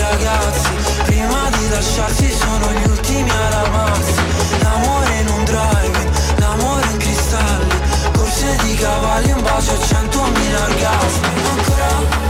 ragazzi Prima di lasciarsi sono gli ultimi ad amarsi. L'amore in un drive L'amore in cristalli Corse di cavalli Un bacio e centomila orgasmi. Ancora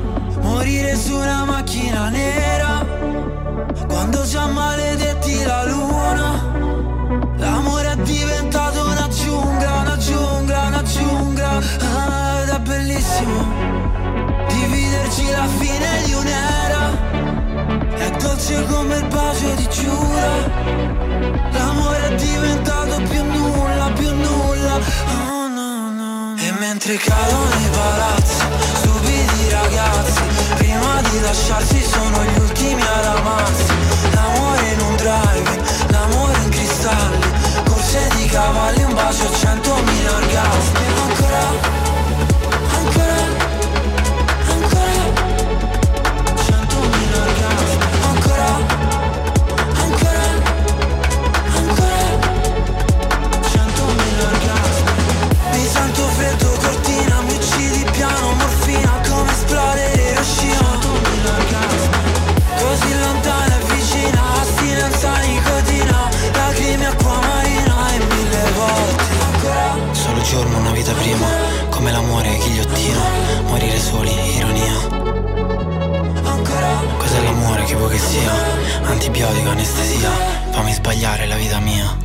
Morire su una macchina nera. Quando già maledetti la luna L'amore è diventato una giungla, una giungla, una giungla. Ah, è bellissimo Dividerci la fine di un'era. È dolce come il bacio di Giura. L'amore è diventato più nulla, più nulla. Oh no no E mentre cadono i palazzi ragazzi. Prima di lasciarsi sono gli ultimi ad amarsi. L'amore in un drive L'amore in cristalli. Corse di cavalli Un bacio e centomila orgasmi. Ancora che sia? Antibiotico, anestesia Fammi sbagliare la vita mia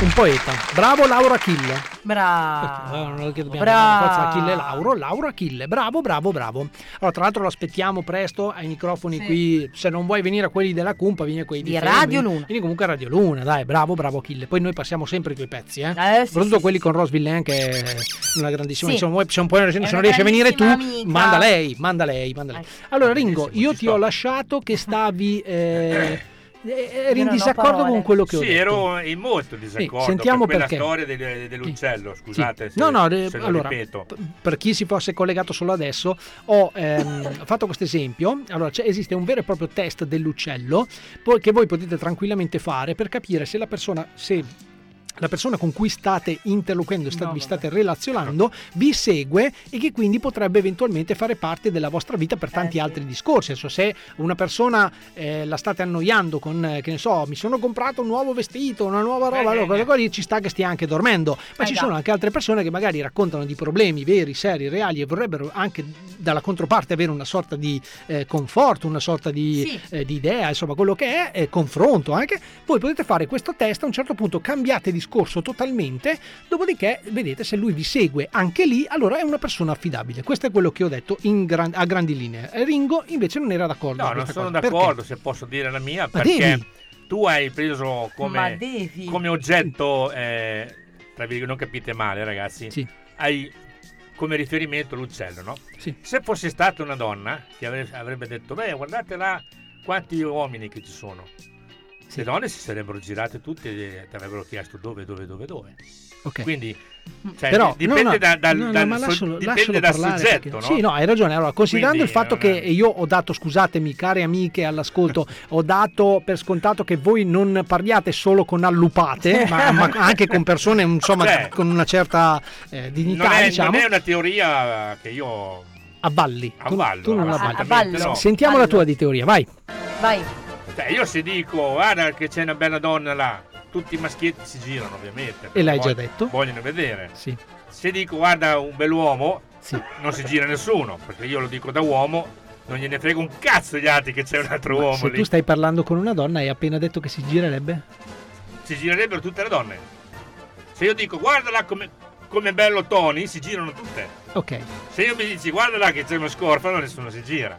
Un poeta. Bravo Laura Achille. Bravo. Eh, non dobbiamo Bravo. forza Achille Lauro, Lauro Achille, bravo, bravo, bravo. Allora, tra l'altro lo aspettiamo presto ai microfoni Sì. qui, se non vuoi venire a quelli della Cumpa, vieni a quelli di, Di Femme, Radio Luna. Vieni comunque a Radio Luna, dai, bravo, bravo Achille. Poi noi passiamo sempre i tuoi pezzi, eh. Eh, sì, Soprattutto sì, quelli con Rose Villain che è una grandissima, Sì. insomma, se non, riesci a venire tu, amica. manda lei, manda lei, manda lei. Allora Ringo, io ti ho lasciato che stavi eh, eh, eri in non ho disaccordo parole. con quello che ho Sì, detto. ero in molto disaccordo sentiamo per perché. storia del- dell'uccello, scusate Sì. se, no, no, eh, se lo allora, ripeto. per chi si fosse collegato solo adesso, ho ehm, fatto questo esempio. Allora, esiste un vero e proprio test dell'uccello che voi potete tranquillamente fare per capire se la persona, se la persona con cui state interloquendo, sta- vi state relazionando, vi segue e che quindi potrebbe eventualmente fare parte della vostra vita per tanti altri discorsi. Adesso, se una persona eh, la state annoiando con, eh, che ne so, mi sono comprato un nuovo vestito, una nuova roba, allora quelle cose lì ci sta che stia anche dormendo. Ma Eh ci già. sono anche altre persone che magari raccontano di problemi veri, seri, reali e vorrebbero anche dalla controparte avere una sorta di eh, conforto, una sorta di, Sì. eh, di idea, insomma, quello che è, eh, confronto anche. Voi potete fare questo test, a un certo punto cambiate discorso totalmente, dopodiché vedete se lui vi segue anche lì, allora è una persona affidabile. Questo è quello che ho detto in gran- a grandi linee. Ringo invece non era d'accordo. No, non sono cosa. Perché? d'accordo se posso dire la mia, Ma perché devi. tu hai preso come, come oggetto, eh, tra virgolette, non capite male ragazzi, hai come riferimento l'uccello, no? Sì. Se fosse stata una donna che avrebbe detto, beh, guardate là quanti uomini che ci sono. Le donne si sarebbero girate tutte e ti avrebbero chiesto dove, dove, dove, dove. Ok. Quindi cioè, Però, dipende no, no, da- dal, no, no, dal lascialo- dipende lascialo dal soggetto, perché- no? Sì, no, hai ragione. Allora, considerando Quindi, il fatto che io ho dato, scusatemi, care amiche all'ascolto, ho dato per scontato che voi non parliate solo con allupate, ma, ma anche con persone, insomma, Cioè, con una certa eh, dignità, non, è, diciamo. non è una teoria che io Avvalli. Tu- avvallo. tu non avvalli. no. Sentiamo la tua di teoria, vai. Vai. Cioè, io se dico, guarda che c'è una bella donna là, tutti i maschietti si girano ovviamente. E l'hai già detto? Vogliono vedere. Sì. Se dico, guarda un bell'uomo, non si gira nessuno, perché io lo dico da uomo, non gliene frega un cazzo gli altri che c'è un altro uomo Se lì. tu stai parlando con una donna hai appena detto che si girerebbe? Si girerebbero tutte le donne. Se io dico, guarda là come, come bello Tony, si girano tutte. Ok. Se io mi dici, guarda là che c'è uno scorfano, nessuno si gira.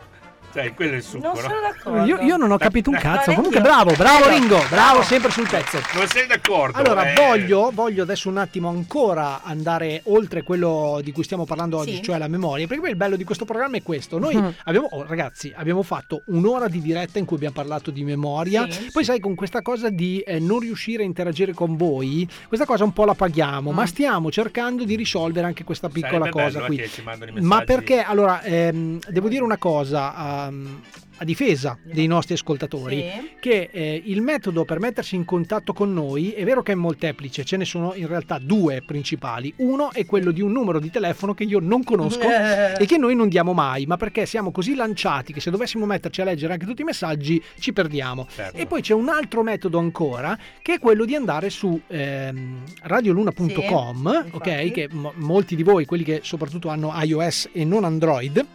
Cioè, quello è il succo, Non no? sono d'accordo. Io, io non ho capito un Ma cazzo. Comunque, bravo, bravo Ringo, bravo sempre sul pezzo. Non sei d'accordo? Allora, eh? voglio, voglio adesso un attimo ancora andare oltre quello di cui stiamo parlando oggi, Sì. cioè la memoria, perché poi il bello di questo programma è questo. Noi Mhm. abbiamo, oh, ragazzi, abbiamo fatto un'ora di diretta in cui abbiamo parlato di memoria, Sì. poi sai, con questa cosa di eh, non riuscire a interagire con voi, questa cosa un po' la paghiamo, ma stiamo cercando di risolvere anche questa piccola Mm. Sarebbe cosa bello, qui. eh, che ci mandano i Ma messaggi. perché, allora, ehm, devo dire una cosa... ehm, a difesa dei nostri ascoltatori Sì. che eh, il metodo per mettersi in contatto con noi è vero che è molteplice, ce ne sono in realtà due principali. Uno è quello di un numero di telefono che io non conosco Eh. e che noi non diamo mai, ma perché siamo così lanciati che se dovessimo metterci a leggere anche tutti i messaggi ci perdiamo. Certo. E poi c'è un altro metodo ancora che è quello di andare su ehm, radioluna.com, Sì, ok? Che mo- molti di voi, quelli che soprattutto hanno iOS e non Android,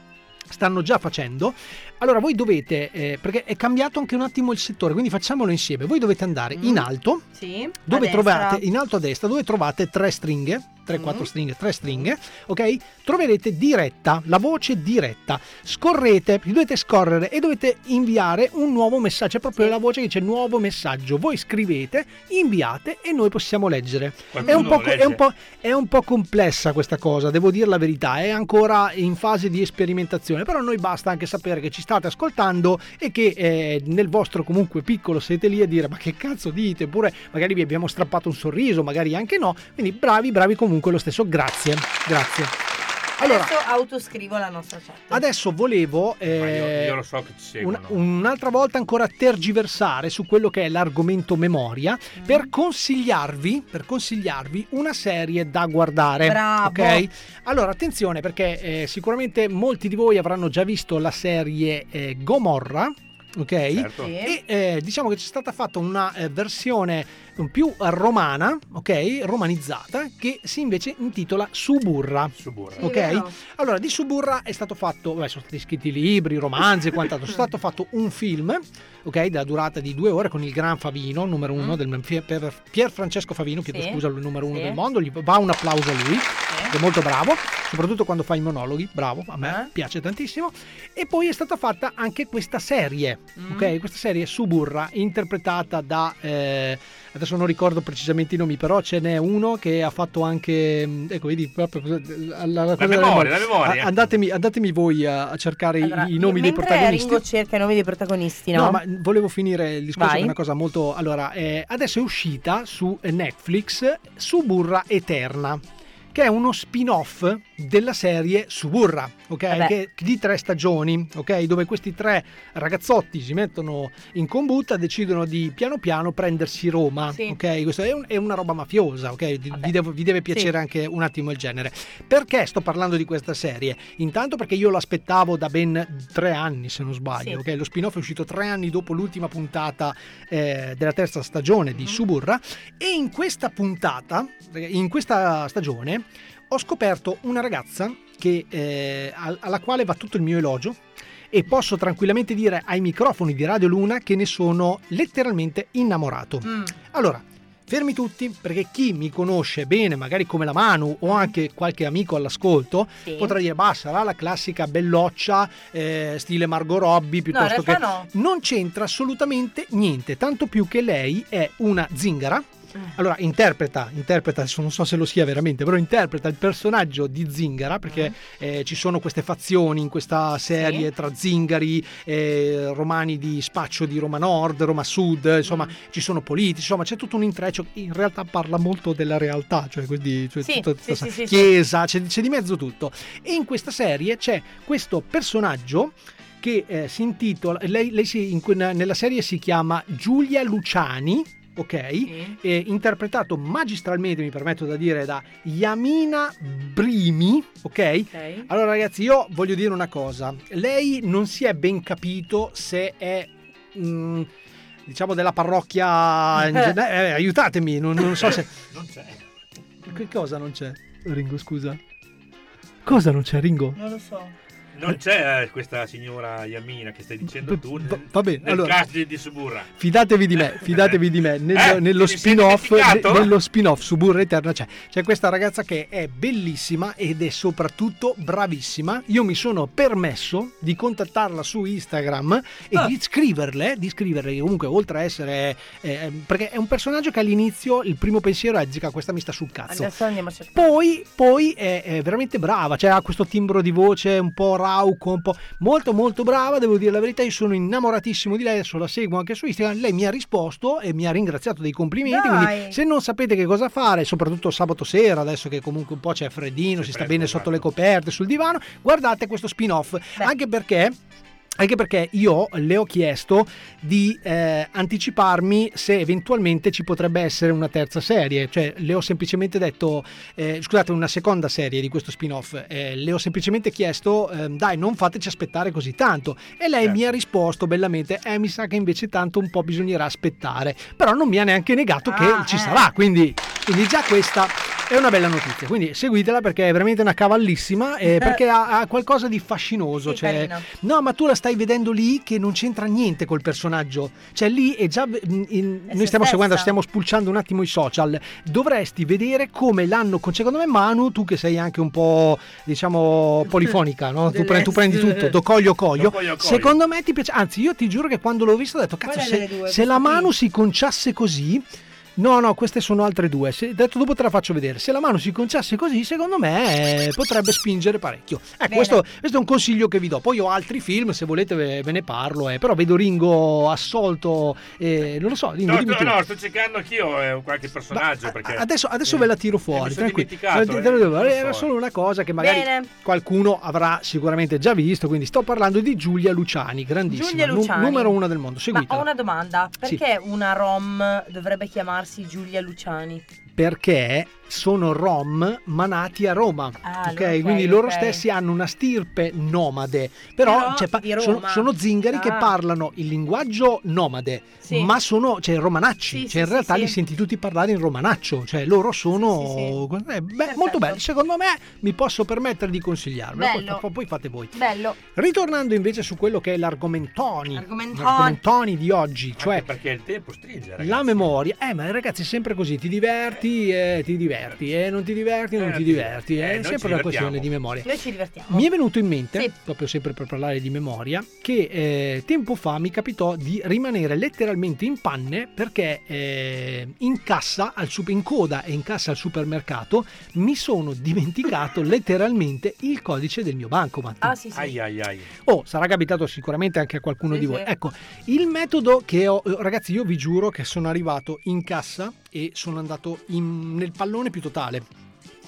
stanno già facendo. Allora voi dovete, eh, perché è cambiato anche un attimo il settore, quindi facciamolo insieme. Voi dovete andare in alto, Sì. dove trovate, destra. in alto a destra, dove trovate tre stringhe, 3-4 Mm. stringhe, 3 stringhe, ok? Troverete diretta, la voce diretta. Scorrete, dovete scorrere e dovete inviare un nuovo messaggio. È proprio la voce che dice nuovo messaggio. Voi scrivete, inviate e noi possiamo leggere. È un, po', legge? è, un po', è un po' complessa questa cosa, devo dire la verità. È ancora in fase di sperimentazione. Però a noi basta anche sapere che ci state ascoltando e che eh, nel vostro comunque piccolo siete lì a dire ma che cazzo dite? Oppure magari vi abbiamo strappato un sorriso, magari anche no. Quindi bravi, bravi comunque lo stesso. Grazie, grazie. Allora, Adesso autoscrivo la nostra chat. adesso volevo Ma io, eh, io lo so che ci una- seguono. un'altra volta ancora tergiversare su quello che è l'argomento memoria Mm. per consigliarvi, per consigliarvi una serie da guardare. Bravo. Ok? Allora, attenzione perché eh, sicuramente molti di voi avranno già visto la serie eh, Gomorra. ok? Certo. E eh, diciamo che c'è stata fatta una eh, versione più romana, ok? Romanizzata, che si invece intitola Suburra. Suburra. Ok? vero. Allora, di Suburra è stato fatto, beh, sono stati scritti libri, romanzi e quant'altro, è stato fatto un film, ok, della durata di due ore con il gran Favino, numero uno del Pier, Pier- Francesco Favino, chiedo Mm. Sì. scusa, il numero uno Sì. del mondo, gli va un applauso a lui, è molto bravo, soprattutto quando fa i monologhi, bravo, a me Eh? piace tantissimo. E poi è stata fatta anche questa serie, Mm. ok, questa serie Suburra, interpretata da... eh, Adesso non ricordo precisamente i nomi, però ce n'è uno che ha fatto anche. mh, Ecco, vedi, proprio la, la- la della memoria, la memoria. Andatemi, andatemi voi a, a cercare i- Allora, i, nomi dei mentre protagonisti. Ringo cerca i nomi dei protagonisti, no? No, ma volevo finire il discorso Vai. con una cosa molto. Allora, eh, adesso è uscita su Netflix Suburra Eterna, che è uno spin-off della serie Suburra, ok? Vabbè. Che di tre stagioni, ok? Dove questi tre ragazzotti si mettono in combutta, decidono di piano piano prendersi Roma, Sì. ok? Questo è, un- è una roba mafiosa, ok? Vi, devo- vi deve piacere Sì. anche un attimo il genere. Perché sto parlando di questa serie? Intanto perché io l'aspettavo da ben tre anni, se non sbaglio. Sì. ok? Lo spin-off è uscito tre anni dopo l'ultima puntata eh, della terza stagione di Suburra. E in questa puntata, eh, in questa stagione, ho scoperto una ragazza che, eh, al- alla quale va tutto il mio elogio. E posso tranquillamente dire ai microfoni di Radio Luna che ne sono letteralmente innamorato. Mm. Allora, fermi tutti perché chi mi conosce bene, magari come la Manu o anche qualche amico all'ascolto, Sì. potrà dire, bah, sarà la classica belloccia eh, stile Margot Robbie piuttosto che... realtà no. Non c'entra assolutamente niente, tanto più che lei è una zingara. Mm. Allora, interpreta, interpreta, adesso non so se lo sia veramente, però interpreta il personaggio di Zingara perché eh, ci sono queste fazioni in questa serie. Sì. tra zingari, eh, romani di spaccio di Roma Nord, Roma Sud, insomma, Mm. ci sono politici, insomma, c'è tutto un intreccio. In realtà parla molto della realtà, cioè, quindi, cioè Sì, tutta- tutta- sì, chiesa, c'è, c'è di mezzo tutto. E in questa serie c'è questo personaggio che eh, si intitola, lei, lei si- in nella serie si chiama Giulia Luciani. Ok, eh, interpretato magistralmente, mi permetto da dire, da Yamina Brimi. Ok, Ok. allora ragazzi, io voglio dire una cosa. Lei non si è ben capito se è... mm, diciamo della parrocchia in gen- eh, aiutatemi non, non so se Non c'è. che cosa non c'è Ringo scusa cosa non c'è Ringo Non lo so. Non c'è eh, questa signora Yamina che stai dicendo tu Va- nel, va bene, nel allora- cast di, Suburra. Fidatevi di me, fidatevi di me. Nel- Eh, nello, spin-off, ne- nello spin-off su Burra Eterna c'è, c'è questa ragazza che è bellissima ed è soprattutto bravissima. Io mi sono permesso di contattarla su Instagram e Ah. di scriverle, di scriverle comunque oltre a essere... eh, perché è un personaggio che all'inizio il primo pensiero è zica, questa mi sta sul cazzo. Poi, poi è, è veramente brava, cioè ha questo timbro di voce un po' rauco, un po' molto molto brava, devo dire la verità, io sono innamoratissimo di lei, adesso la seguo anche su Instagram, lei mi ha risposto e mi ha ringraziato dei complimenti, Dai. quindi se non sapete che cosa fare, soprattutto sabato sera, adesso che comunque un po' c'è freddino, si sta bene sotto le coperte, sul divano, guardate questo spin-off, anche perché... Anche perché io le ho chiesto di eh, anticiparmi se eventualmente ci potrebbe essere una terza serie, cioè le ho semplicemente detto, eh, scusate, una seconda serie di questo spin-off, eh, le ho semplicemente chiesto, ehm, dai, non fateci aspettare così tanto. E lei mi ha risposto bellamente, eh, mi sa che invece tanto un po' bisognerà aspettare, però non mi ha neanche negato che Ah, ci eh. sarà, quindi, quindi già questa è una bella notizia, quindi seguitela perché è veramente una cavallissima e perché ha, ha qualcosa di fascinoso. Sì, cioè, no, ma tu la stai vedendo lì che non c'entra niente col personaggio. Cioè, lì è già. in- in- È noi stiamo seguendo, stiamo spulciando un attimo i social. Dovresti vedere come l'hanno. con- Secondo me, Manu, tu che sei anche un po', diciamo, polifonica, no? Tu, pre- tu prendi tutto, do coglio coglio. Do coglio, coglio. Secondo me ti piace. Anzi, io ti giuro che quando l'ho visto ho detto, cazzo, se, due? se la? Manu si conciasse così. No, no, queste sono altre due. Se, detto dopo te la faccio vedere. Se la mano si conciasse così, secondo me eh, potrebbe spingere parecchio. Ecco, questo, questo è un consiglio che vi do. Poi ho altri film, se volete ve, ve ne parlo. eh, però vedo Ringo assolto. eh, non lo so, Ringo, No, dimmi no, tu. no, sto cercando anch'io eh, qualche personaggio perché Adesso, adesso ve la tiro fuori, mi sono Te- eh, Era so. solo una cosa che magari Bene. qualcuno avrà sicuramente già visto. Quindi sto parlando di Giulia Luciani, grandissima, Giulia Luciani. numero uno del mondo. Ma Seguitela. ho una domanda, Sì. perché una rom dovrebbe chiamarsi Giulia Luciani? perché sono rom manati a Roma, Ah, ok? ok, Quindi loro ok. stessi hanno una stirpe nomade, però, Però cioè, sono, sono zingari che Ah. parlano il linguaggio nomade, Sì. ma sono cioè, romanacci, Sì, cioè in realtà sì, li sì. senti tutti parlare in romanaccio, cioè loro sono eh, beh, molto belli, secondo me mi posso permettere di consigliarvelo, Bello. poi, poi fate voi. Bello. Ritornando invece su quello che è l'argomentoni, Argomentoni. l'argomentoni di oggi, cioè Anche perché il tempo stringe, ragazzi. la memoria, eh ma ragazzi è sempre così, ti diverti e ti diverti e non ti diverti e non Eh, ti sì. diverti, Eh, è noi ci sempre una questione di memoria. Noi ci divertiamo. Mi è venuto in mente, Sì. proprio sempre per parlare di memoria, che eh, tempo fa mi capitò di rimanere letteralmente in panne perché eh, in cassa, al in coda e in cassa al supermercato mi sono dimenticato letteralmente il codice del mio bancomat. Ah, sì, sì. Ai ai ai. Oh, sarà capitato sicuramente anche a qualcuno Sì, di voi. sì. Ecco, il metodo che ho, ragazzi, io vi giuro che sono arrivato in cassa e sono andato in- nel pallone più totale.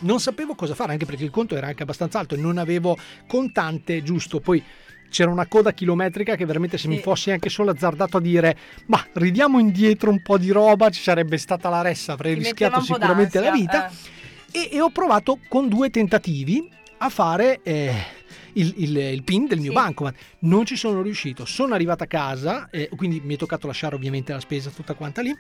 Non sapevo cosa fare, anche perché il conto era anche abbastanza alto e non avevo contante giusto. Poi c'era una coda chilometrica che veramente se mi Sì. fossi anche solo azzardato a dire ma ridiamo indietro un po' di roba, ci sarebbe stata la ressa, avrei Ti rischiato sicuramente la vita. eh. E, e ho provato con due tentativi a fare eh, il, il- il pin del mio Sì. bancomat. Non ci sono riuscito. Sono arrivato a casa, eh, quindi mi è toccato lasciare ovviamente la spesa tutta quanta lì.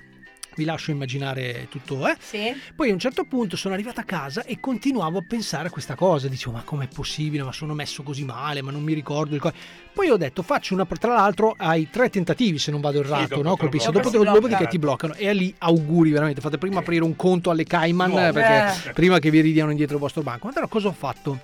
Vi lascio immaginare tutto, eh. Sì. Poi a un certo punto sono arrivato a casa e continuavo a pensare a questa cosa. Dicevo, ma com'è possibile? Ma sono messo così male, ma non mi ricordo il co-". Poi ho detto, faccio una. Tra l'altro, hai tre tentativi se non vado errato, dopo no? bloccano. Dopo, dopodiché ti bloccano. E lì auguri veramente. Fate prima aprire un conto alle Cayman No. perché Eh. prima che vi ridiano indietro il vostro banco. Ma allora cosa ho fatto?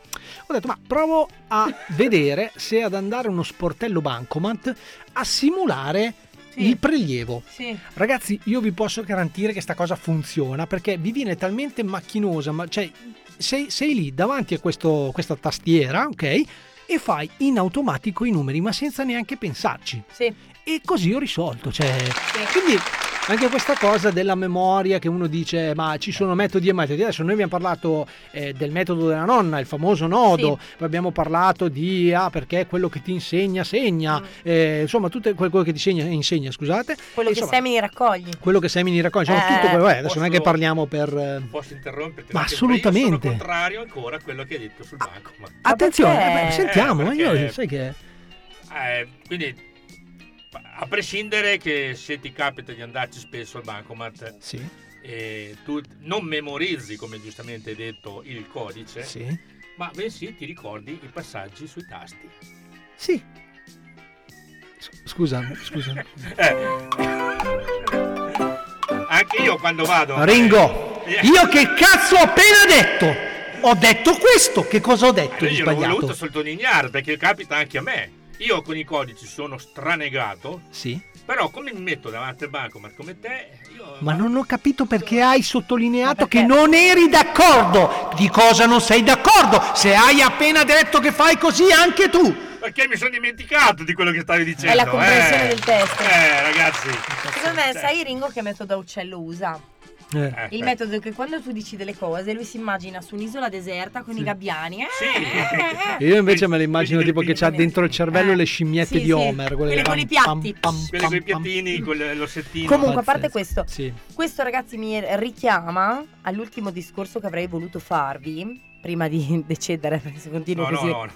Ho detto, ma provo a vedere se ad andare a uno sportello bancomat a simulare Sì. il prelievo. Sì. Ragazzi, io vi posso garantire che sta cosa funziona perché vi viene talmente macchinosa, ma cioè sei, sei lì davanti a questo- questa tastiera, ok? E fai in automatico i numeri, ma senza neanche pensarci. Sì. E così ho risolto. Cioè, Quindi anche questa cosa della memoria che uno dice ma ci sono metodi e metodi. Adesso noi abbiamo parlato eh, del metodo della nonna, il famoso nodo, poi abbiamo parlato di ah perché quello che ti insegna segna, eh, insomma tutto quel- quello che ti segna, insegna, scusate. Quello che Insomma, semini raccogli. quello che semini raccoglie, insomma, Eh, tutto quello, eh, adesso non è che posso- parliamo per... eh, Posso interromperti? Ma assolutamente. Io sono contrario ancora a quello che hai detto sul banco. Ma... Attenzione, perché? eh, beh, sentiamo, Eh, io sai che... Eh, quindi, a prescindere che se ti capita di andarci spesso al bancomat Sì, e tu non memorizzi, come giustamente hai detto, il codice, sì, ma bensì ti ricordi i passaggi sui tasti. sì. Scusa, scusa. Eh. Anche io quando vado... Ringo, Eh, io che cazzo ho appena detto? Ho detto questo, che cosa ho detto Eh, di io l'ho sbagliato? voluto sottolineare perché capita anche a me. Io con i codici sono stranegato, Sì, però come mi metto davanti al bancomat come te, io... ma non ho capito perché hai sottolineato che non eri d'accordo. Di cosa non sei d'accordo? Se hai appena detto che fai così anche tu. Perché mi sono dimenticato di quello che stavi dicendo. È la comprensione eh. del testo. Eh, ragazzi. Secondo me, sai Ringo che metodo a uccello usa? Eh. Il metodo è che quando tu dici delle cose, lui si immagina su un'isola deserta con i gabbiani. Eh, Io invece me lo immagino tipo che c'ha dentro il cervello le scimmiette Sì, di sì, Homer. quelle quelle con i piatti. pam, pam, Quelli con i piattini, con le- l'ossettino. Comunque, a parte questo, Sì. questo ragazzi mi richiama all'ultimo discorso che avrei voluto farvi, prima di decedere, perché se continuo No, no, così. no. no.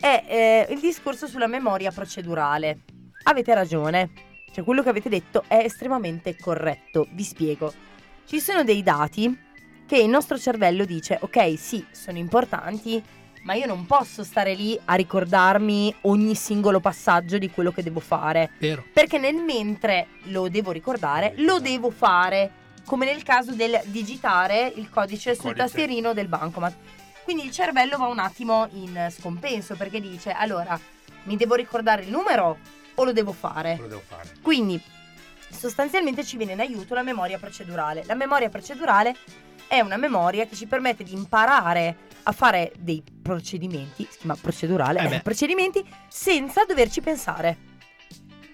È eh, il discorso sulla memoria procedurale. Avete ragione, cioè quello che avete detto è estremamente corretto, vi spiego. Ci sono dei dati che il nostro cervello dice, ok, sì, sono importanti, ma io non posso stare lì a ricordarmi ogni singolo passaggio di quello che devo fare. Vero. Perché nel mentre lo devo ricordare, lo devo fare. Come nel caso del digitare il codice sul Codice. tastierino del bancomat. Quindi il cervello va un attimo in scompenso perché dice: allora, mi devo ricordare il numero o lo devo fare? Lo devo fare. Quindi sostanzialmente ci viene in aiuto la memoria procedurale. La memoria procedurale è una memoria che ci permette di imparare a fare dei procedimenti, si chiama procedurale, Eh eh, procedimenti senza doverci pensare.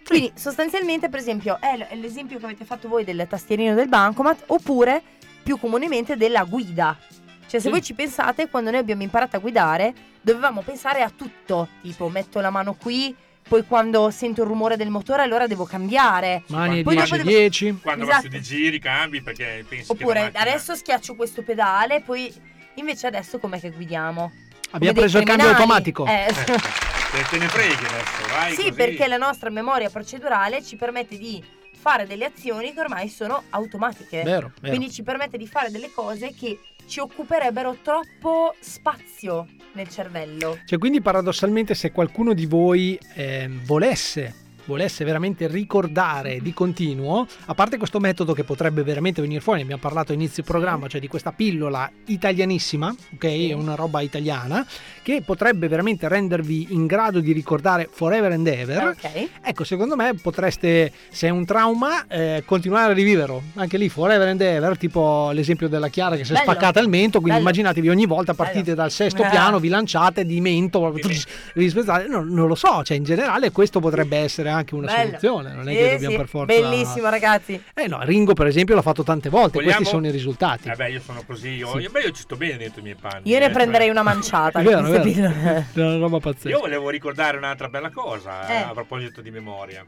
Quindi sostanzialmente, per esempio, è l- è l'esempio che avete fatto voi del tastierino del bancomat oppure più comunemente della guida. Cioè, se Sì. voi ci pensate, quando noi abbiamo imparato a guidare, dovevamo pensare a tutto, tipo metto la mano qui, poi quando sento il rumore del motore allora devo cambiare. Mani Poi 10 dopo devo- 10. Quando Esatto. va su di giri, cambi perché pensi Oppure macchina- adesso schiaccio questo pedale, poi invece adesso com'è che guidiamo? Abbiamo preso il cambio automatico. Eh, Te, te ne freghi adesso, vai sì, così. perché la nostra memoria procedurale ci permette di fare delle azioni che ormai sono automatiche. Vero, vero. Quindi ci permette di fare delle cose che ci occuperebbero troppo spazio nel cervello. Cioè, quindi paradossalmente se qualcuno di voi ehm, volesse volesse veramente ricordare di continuo, a parte questo metodo che potrebbe veramente venire fuori, ne abbiamo parlato a inizio programma, cioè di questa pillola italianissima, ok? È una roba italiana, che potrebbe veramente rendervi in grado di ricordare forever and ever. Ecco, secondo me potreste, se è un trauma, eh, continuare a riviverlo. Anche lì, forever and ever, tipo l'esempio della Chiara che si è Bello. spaccata il mento, quindi Bello. immaginatevi ogni volta partite Bello. dal sesto Eh. piano, vi lanciate di mento, vi spezzate, non, non lo so, cioè in generale questo potrebbe essere anche una Bello. soluzione, non è Sì, che dobbiamo sì, per forza... Bellissimo, ragazzi. Eh no, Ringo per esempio l'ha fatto tante volte, Vogliamo- questi sono i risultati. Eh beh, io sono così, io, Sì. io, beh, io ci sto bene dentro i miei panni. Io ne eh, prenderei cioè- una manciata. È vero, è vero. È una roba pazzesca. Io volevo ricordare un'altra bella cosa eh, Eh. a proposito di memoria.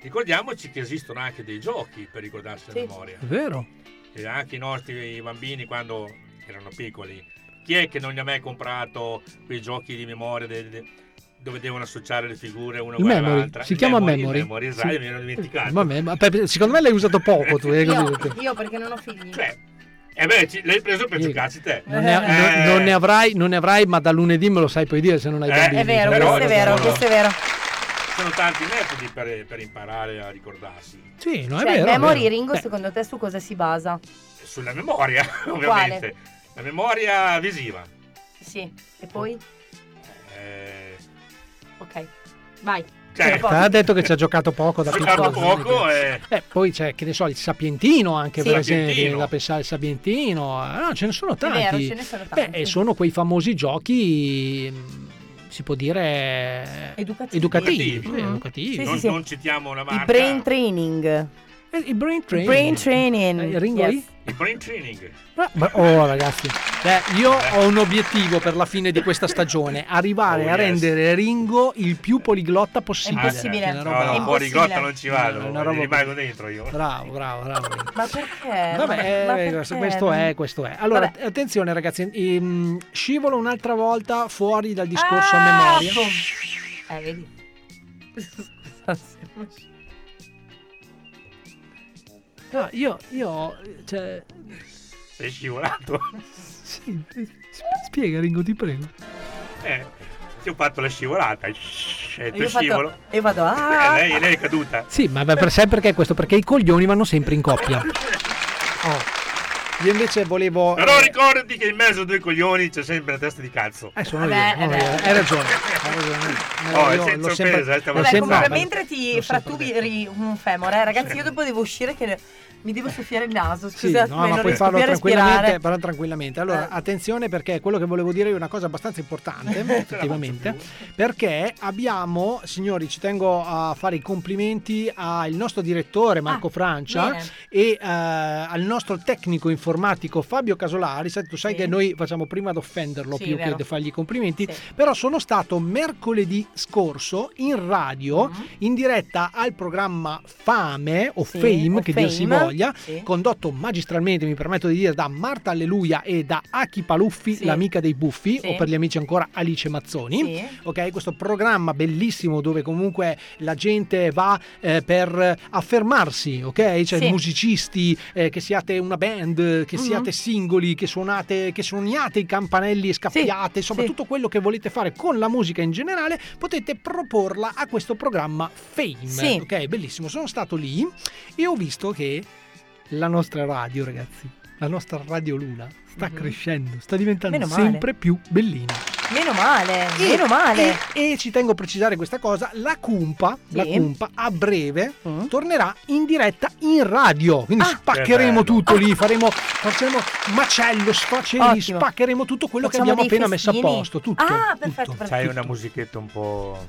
Ricordiamoci che esistono anche dei giochi per ricordarsi la memoria. È vero. E anche i nostri bambini quando erano piccoli. Chi è che non gli ha mai comprato quei giochi di memoria de- de- dove devono associare le figure una Il uguale memory, all'altra? si chiama memory, memory. esatto, Sì. mi ero dimenticato. Vabbè, ma per- secondo me l'hai usato poco tu, hai Io, io perché non ho figli. Eh beh, ci- l'hai preso per giocarci te. Non ne, non- non ne avrai, non ne avrai, ma da lunedì me lo sai poi dire se non hai Eh, bambini. È vero, Però- questo è vero, questo è vero. Ci sono tanti metodi per, per imparare a ricordarsi. Sì, no, è Cioè, vero. è Memory vero. Ringo, Beh, secondo te su cosa si basa? Sulla memoria, ovviamente. La memoria visiva. Sì, e poi? Eh, Ok, vai. Sono ha detto che ci ha giocato poco da Ha giocato piccolo. poco e- Eh, poi c'è, che ne so, il Sapientino anche Sì. per esempio, Sapientino. da pensare il Sapientino. Ah, no, ce ne sono tanti. vero, ce ne sono tanti. Beh, e sono quei famosi giochi, mh, si può dire, Educativi. educativi. Educativi. sì, Mm. educativi. Sì, non, sì, non citiamo una marca. Il brain training. Eh, Il brain training. Brain training. Eh, Ringo yes. Il brain training. Ma- oh ragazzi, Beh, io ho un obiettivo per la fine di questa stagione, arrivare Oh, a yes. rendere Ringo il più poliglotta possibile. È impossibile. No, roba- no, fuori grotta non ci vado, una roba- rimango dentro io. Bravo, bravo, bravo. Ma perché? Vabbè, Ma eh, perché? questo è, questo è. Allora, Vabbè. attenzione ragazzi, ehm, scivolo un'altra volta fuori dal discorso Ah, a memoria. com- Eh, vedi. Scusa, No, io, io, cioè, Sei scivolato. sì, sp- spiega Ringo, ti prego. Eh, ti ho fatto la scivolata. Shhh, E E tu io scivolo. vado, io vado Eh, ah, lei, lei è caduta. Sì, ma per sé perché questo? Perché i coglioni vanno sempre in coppia. Oh. Io invece volevo... Però eh, ricordati che in mezzo a due coglioni c'è sempre la testa di cazzo. Eh, sono Vabbè, io, no, eh, io, hai ragione. Hai ragione. Oh, Io è senza sempre- offesa, eh, l'ho Vabbè, sempre- comunque no, mentre ti fratturi un femore, eh, ragazzi, io dopo devo uscire che mi devo soffiare il naso. Sì, Scusate, no, non ma puoi farlo tranquillamente, però tranquillamente. Allora, Eh. attenzione perché quello che volevo dire è una cosa abbastanza importante, effettivamente, perché abbiamo, signori, ci tengo a fare i complimenti al nostro direttore Marco Ah, Francia bene. e eh, al nostro tecnico informatico Fabio Casolari. Tu sai Sì. che noi facciamo prima ad offenderlo Sì, più vero. che fargli i complimenti, Sì. però sono stato mercoledì scorso in radio Mm-hmm. in diretta al programma Fame o Sì, Fame, o che dir si Fame, voglia, sì. condotto magistralmente, mi permetto di dire, da Marta Alleluia e da Aki Paluffi, Sì. l'amica dei buffi, Sì. o per gli amici ancora Alice Mazzoni. Ok, questo programma bellissimo dove comunque la gente va eh, per affermarsi, ok? Cioè musicisti, eh, che siate una band, che Mhm. siate singoli, che suonate, che suoniate i campanelli e scappiate, insomma tutto quello che volete fare con la musica in generale, potete proporla a questo programma Fame. Sì. Ok, bellissimo. Sono stato lì e ho visto che la nostra radio, ragazzi, la nostra Radio Luna sta Mhm. crescendo, sta diventando sempre più bellina. Meno male, E- meno male. E, e ci tengo a precisare questa cosa: la Cumpa, Sì. la Cumpa a breve Mm. tornerà in diretta in radio. Quindi Ah. Che spaccheremo tutto lì, faremo, facciamo macello, sfaceli, Ottimo. spaccheremo tutto quello Facciamo che abbiamo appena messo a posto. Tutto. Ah, tutto. perfetto, perfetto. C'hai una musichetta un po'.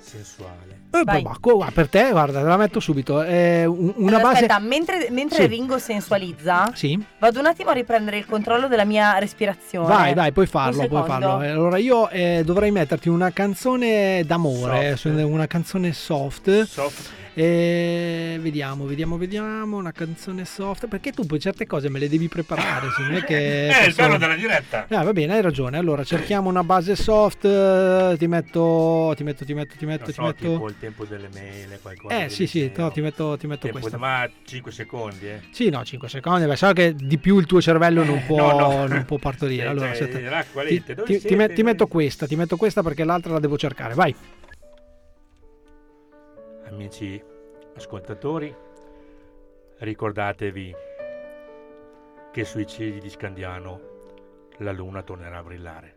sensuale. Eh, ma qua- per te, guarda, te la metto subito. Un- una Allora, base. Aspetta, mentre, mentre Sì. Ringo sensualizza, Sì. vado un attimo a riprendere il controllo della mia respirazione. Vai, vai, puoi farlo, puoi farlo. Eh, Allora io eh, dovrei metterti una canzone d'amore, Soft. una canzone soft. Soft. E vediamo, vediamo, vediamo, una canzone soft, perché tu poi certe cose me le devi preparare, se non è che... Eh, il bello della diretta. Ah, va bene, hai ragione. Allora, cerchiamo una base soft, eh, ti metto, ti metto, ti metto, ti metto, Non ti so, metto... tipo il tempo delle mele, qualcosa. Eh sì, sì, no, ti metto, ti metto Tempo- questa. Ma 5 secondi, eh. Sì, no, 5 secondi, beh, so che di più il tuo cervello non può, no, no. non può partorire. Cioè, Allora, cioè, ti, ti- ti met- ti metto questa, ti metto questa perché l'altra la devo cercare. Vai. Amici ascoltatori, ricordatevi che sui cieli di Scandiano la luna tornerà a brillare.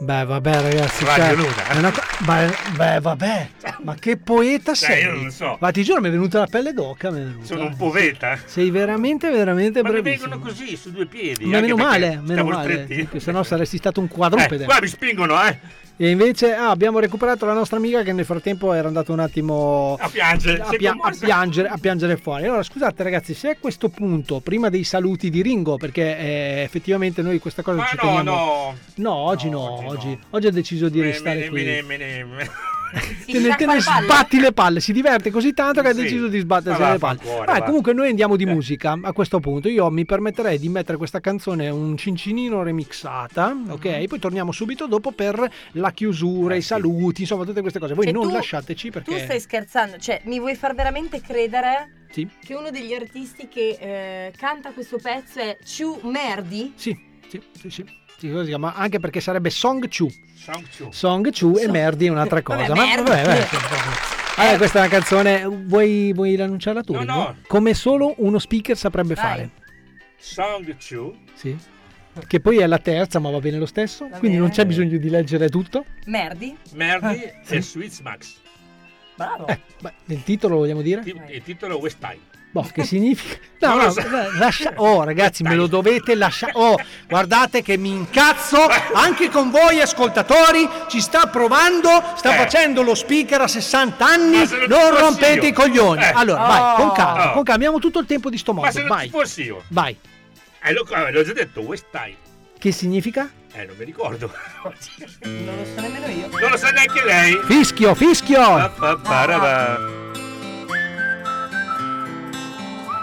Beh, vabbè, ragazzi. Radio cioè, una co- beh, beh, vabbè, ma che poeta Cioè, sei? io non lo so. Ma ti giuro, mi è venuta la pelle d'oca. mi è venuta. Sono un poeta. Sei veramente, veramente Ma mi bravissimo. vengono così su due piedi. Ma meno male, meno male, perché sennò saresti stato un Eh, quadrupede. qua mi spingono, eh. E invece ah, abbiamo recuperato la nostra amica che nel frattempo era andata un attimo A piangere, a, pia- a piangere, a piangere fuori. Allora scusate ragazzi, se a questo punto, prima dei saluti di Ringo, perché eh, effettivamente noi questa cosa Ma ci no, teniamo... no. No, oggi no, oggi, oggi ha deciso di Me- restare me- qui. me- Te ne, te ne sbatti le palle, si diverte così tanto che ha Sì. deciso di sbattersi le palle. fa cuore, Ah, comunque noi andiamo di musica a questo punto. Io mi permetterei di mettere questa canzone un cincinino remixata, Mhm. ok? Poi torniamo subito dopo per la chiusura, Eh, i saluti, insomma tutte queste cose. Voi Cioè, non tu- lasciateci perché... Tu stai scherzando, cioè mi vuoi far veramente credere Sì. che uno degli artisti che eh, canta questo pezzo è Chu Merdi? Sì, sì, sì, sì. Sì, così si chiama, anche perché sarebbe Song Chu. Song Chu. Song Chu e Merdi è un'altra cosa. Vabbè, ma vabbè, vabbè. Allora, questa è una canzone. Vuoi, vuoi annunciarla tu? No, Ringo? no. Come solo uno speaker saprebbe Vai. fare. Song Chu. Sì. Che poi è la terza, ma va bene lo stesso. Va quindi non bene. c'è bisogno di leggere tutto. Merdi? Merdi Ah, e Sweets Max. Bravo. Eh, beh, nel titolo vogliamo dire? Ti- Il titolo è West Time. Boh, che significa? No, no, so. lascia... Oh, ragazzi, me lo dovete lasciare. Oh, guardate che mi incazzo anche con voi, ascoltatori. Ci sta provando, sta Eh. facendo lo speaker a 60 anni. Ma se non rompete io. i coglioni. Eh. Allora, Oh. vai, con calma, Oh. con calma. Abbiamo tutto il tempo di sto Ma modo. se non Vai, ci fossi io. vai. Eh, lo, l'ho già detto, West Time. Che significa? Eh, non mi ricordo. Non lo so nemmeno io. non lo sa neanche lei. Fischio, fischio. Pa, pa,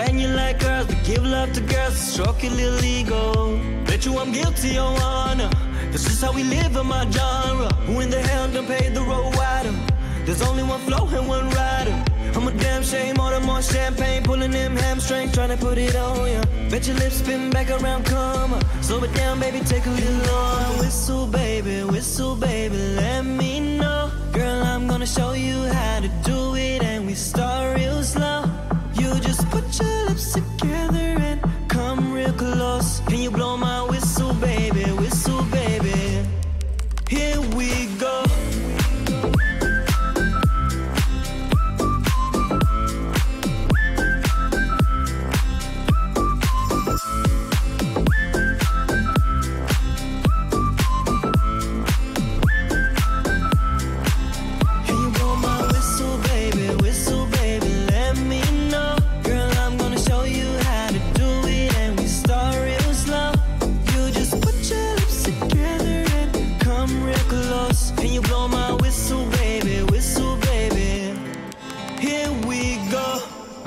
And you like girls that give love to girls stroke your little ego. Bet you I'm guilty, your honor. This is how we live in my genre. Who in the hell done paved the road wider? There's only one flow and one rider. I'm a damn shame, order more champagne, pulling them hamstrings, trying to put it on ya. Bet your lips spin back around, come on. Slow it down, baby, take a little on. Whistle, baby, whistle, baby, let me know. Girl, I'm gonna show you how to do it, and we start real slow. Put your lips together and come real close. Can you blow my whistle, baby,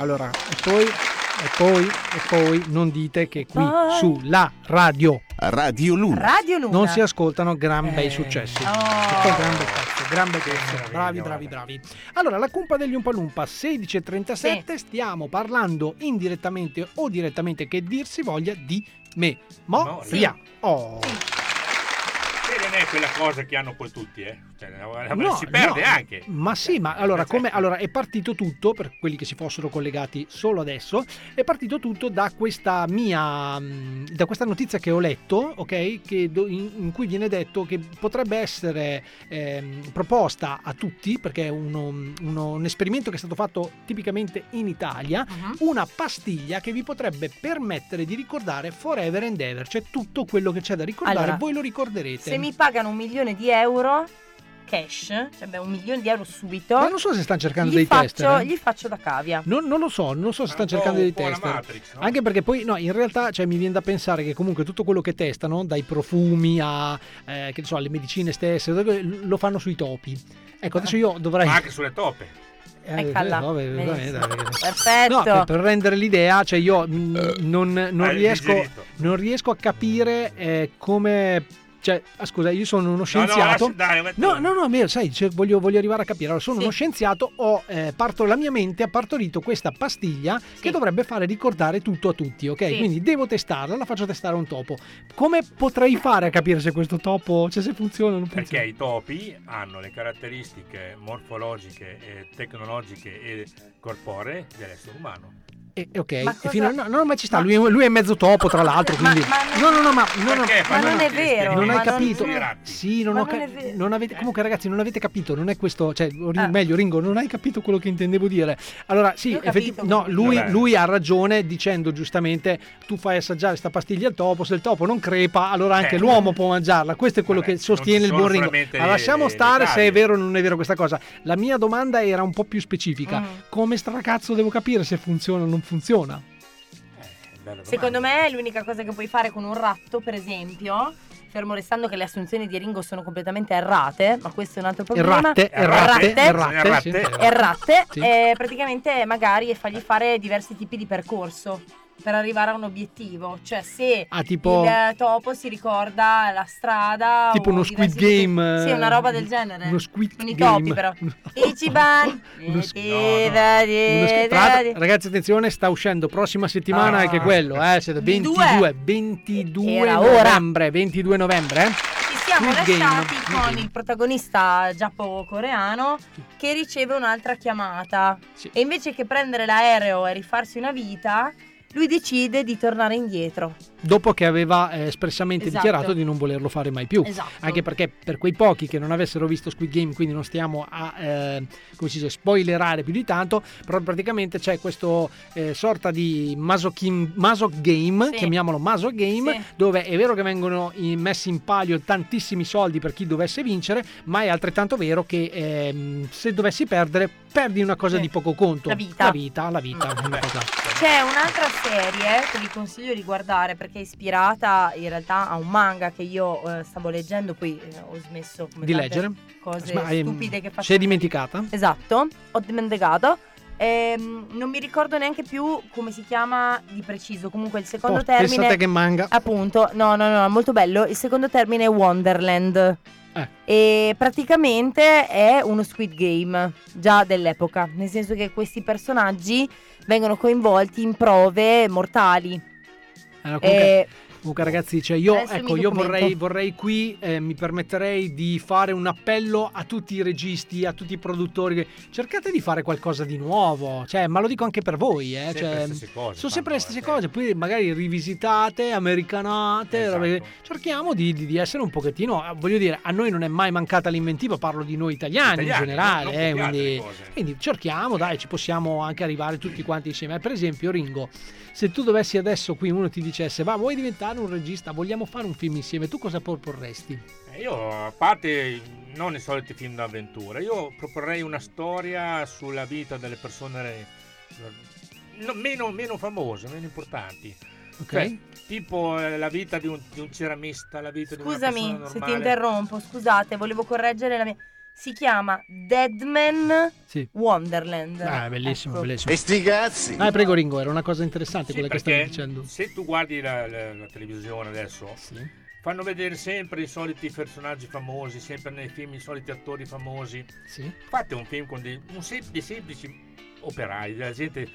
Allora, e poi, e poi, e poi non dite che qui Vai. sulla radio Radio Luna. Radio Luna. Non si ascoltano gran bei successi. Oh. Poi gran bel pezzo, gran bel pezzo. Bravi, bravi, bravi. Allora, la cumpa degli Umpalumpa 16.37 stiamo parlando indirettamente o direttamente che dir si voglia di me. Mo, No, via. Oh. È quella cosa che hanno poi tutti, eh. Cioè, No, si perde no, anche. Ma sì, ma allora, come, allora è partito tutto, per quelli che si fossero collegati solo adesso, è partito tutto da questa mia, mh, da questa notizia che ho letto, ok, che in, in cui viene detto che potrebbe essere ehm, proposta a tutti, perché è uno- uno- un esperimento che è stato fatto tipicamente in Italia, una pastiglia che vi potrebbe permettere di ricordare forever and ever, cioè tutto quello che c'è da ricordare, Allora, voi lo ricorderete. Se mi pagano un milione di euro cash, cioè beh, un milione di euro subito, Ma non so se stanno cercando gli dei faccio, tester. eh. Gli faccio da cavia. Non, non lo so, non so se stanno cercando dei tester. Anche perché poi, no, in realtà cioè, mi viene da pensare che comunque tutto quello che testano, dai profumi a eh, che ne so, alle medicine stesse, lo fanno sui topi. Ecco, adesso io dovrei. Ma anche sulle toppe. Eh, eh, vabbè, vabbè, Benissimo. dai, perché- Perfetto. No, per, per rendere l'idea, cioè io mh, non, non hai riesco, non riesco a capire eh, come. Cioè, ah, scusa, io sono uno No, no, scienziato. lascia- dai, No, no, no, sai, cioè, voglio, voglio arrivare a capire. Allora, sono uno scienziato, ho, eh, parto, la mia mente ha partorito questa pastiglia che dovrebbe fare ricordare tutto a tutti, ok? Sì. Quindi devo testarla, la faccio testare a un topo. Come potrei fare a capire se questo topo, cioè se funziona o non funziona? Perché i topi hanno le caratteristiche morfologiche, e tecnologiche e corporee dell'essere umano. Eh, ok, Ma e cosa- fino a- no, no, ma ci sta, lui, lui è mezzo topo tra l'altro, quindi... no, no, no, ma... No, no, Ma non è vero. non ma hai capito? Non... Sì, non Ma ho non ca- è vero. non avete, comunque ragazzi non avete capito, non è questo, cioè, Ah. meglio Ringo, non hai capito quello che intendevo dire. Allora sì, Io ho effetti- capito no, lui, Vabbè. lui ha ragione dicendo giustamente tu fai assaggiare sta pastiglia al topo, se il topo non crepa allora anche Eh. l'uomo può mangiarla, questo è quello Vabbè, che sostiene il buon Ringo. Ma lasciamo stare se è vero o non è vero questa cosa. La mia domanda era un po' più specifica, Mm. come stracazzo devo capire se funziona o non funziona? Secondo me l'unica cosa che puoi fare con un ratto, per esempio, fermo restando che le assunzioni di Ringo sono completamente errate, ma questo è un altro problema. Errate, errate, errate, errate, sì. errate, Sì. eh, praticamente magari e fargli fare diversi tipi di percorso per arrivare a un obiettivo. Cioè, se Ah, tipo- il topo si ricorda la strada. Tipo uno Squid tipi- Game, Sì, eh, una roba del genere. uno Squid Con i Game. topi, però. Ichiban. Uno squ- ragazzi, attenzione, sta uscendo prossima settimana Ah. anche quello, eh, siete 22, 22 Era ora. novembre, 22 novembre, eh? Ci siamo Squid Game. lasciati con il protagonista giappo-coreano che riceve un'altra chiamata e invece che prendere l'aereo e rifarsi una vita, lui decide di tornare indietro. Dopo che aveva eh, espressamente Esatto. dichiarato di non volerlo fare mai più. Esatto. Anche perché per quei pochi che non avessero visto Squid Game, quindi non stiamo a eh, come si dice, spoilerare più di tanto, però praticamente c'è questo eh, sorta di masochim, masoch game, Sì. chiamiamolo masoch game, Sì. dove è vero che vengono messi in palio tantissimi soldi per chi dovesse vincere, ma è altrettanto vero che ehm, se dovessi perdere, perdi una cosa Sì. di poco conto. La vita. La vita, la vita. una cosa- C'è un'altra serie che vi consiglio di guardare perché è ispirata in realtà a un manga che io eh, stavo leggendo, poi eh, ho smesso come Di leggere? cose Ma, ehm, stupide che faccio. Sei dimenticata? Esatto, ho dimenticato. Ehm, non mi ricordo neanche più come si chiama di preciso. Comunque il secondo Oh, termine. pensate che manga. Appunto, no, no, no, molto bello. Il secondo termine è Wonderland. Eh. E praticamente è uno Squid Game già dell'epoca, nel senso che questi personaggi vengono coinvolti in prove mortali. Allora, comunque, E- comunque, ragazzi, cioè io, ecco, io vorrei, vorrei qui, eh, mi permetterei di fare un appello a tutti i registi, a tutti i produttori. Cercate di fare qualcosa di nuovo, cioè, ma lo dico anche per voi. Eh, cioè, le stesse cose sono sempre le stesse cose, poi magari rivisitate, americanate. Esatto. Cerchiamo di, di- di essere un pochettino, eh, voglio dire, a noi non è mai mancata l'inventiva, parlo di noi italiani, Italiani, in generale. non- non eh, quindi, quindi cerchiamo, dai, ci possiamo anche arrivare tutti quanti insieme. Eh, Per esempio, Ringo, se tu dovessi adesso qui uno ti dicesse, va, vuoi diventare un regista, vogliamo fare un film insieme, tu cosa proporresti? Eh, Io, a parte non i soliti film d'avventura, io proporrei una storia sulla vita delle persone no- meno, meno famose, meno importanti. Ok. Cioè, tipo eh, la vita di un, di un ceramista, la vita di una persona Scusami normale. se ti interrompo, scusate, volevo correggere la mia. Si chiama Deadman Sì. Wonderland. Ah, bellissimo, Ecco. bellissimo. E sti cazzi! Ah, prego Ringo, era una cosa interessante Sì, quella che stavi dicendo. se tu guardi la, la- la televisione adesso, fanno vedere sempre i soliti personaggi famosi, sempre nei film i soliti attori famosi. Sì. Fate un film con dei, un sem- dei semplici operai, della gente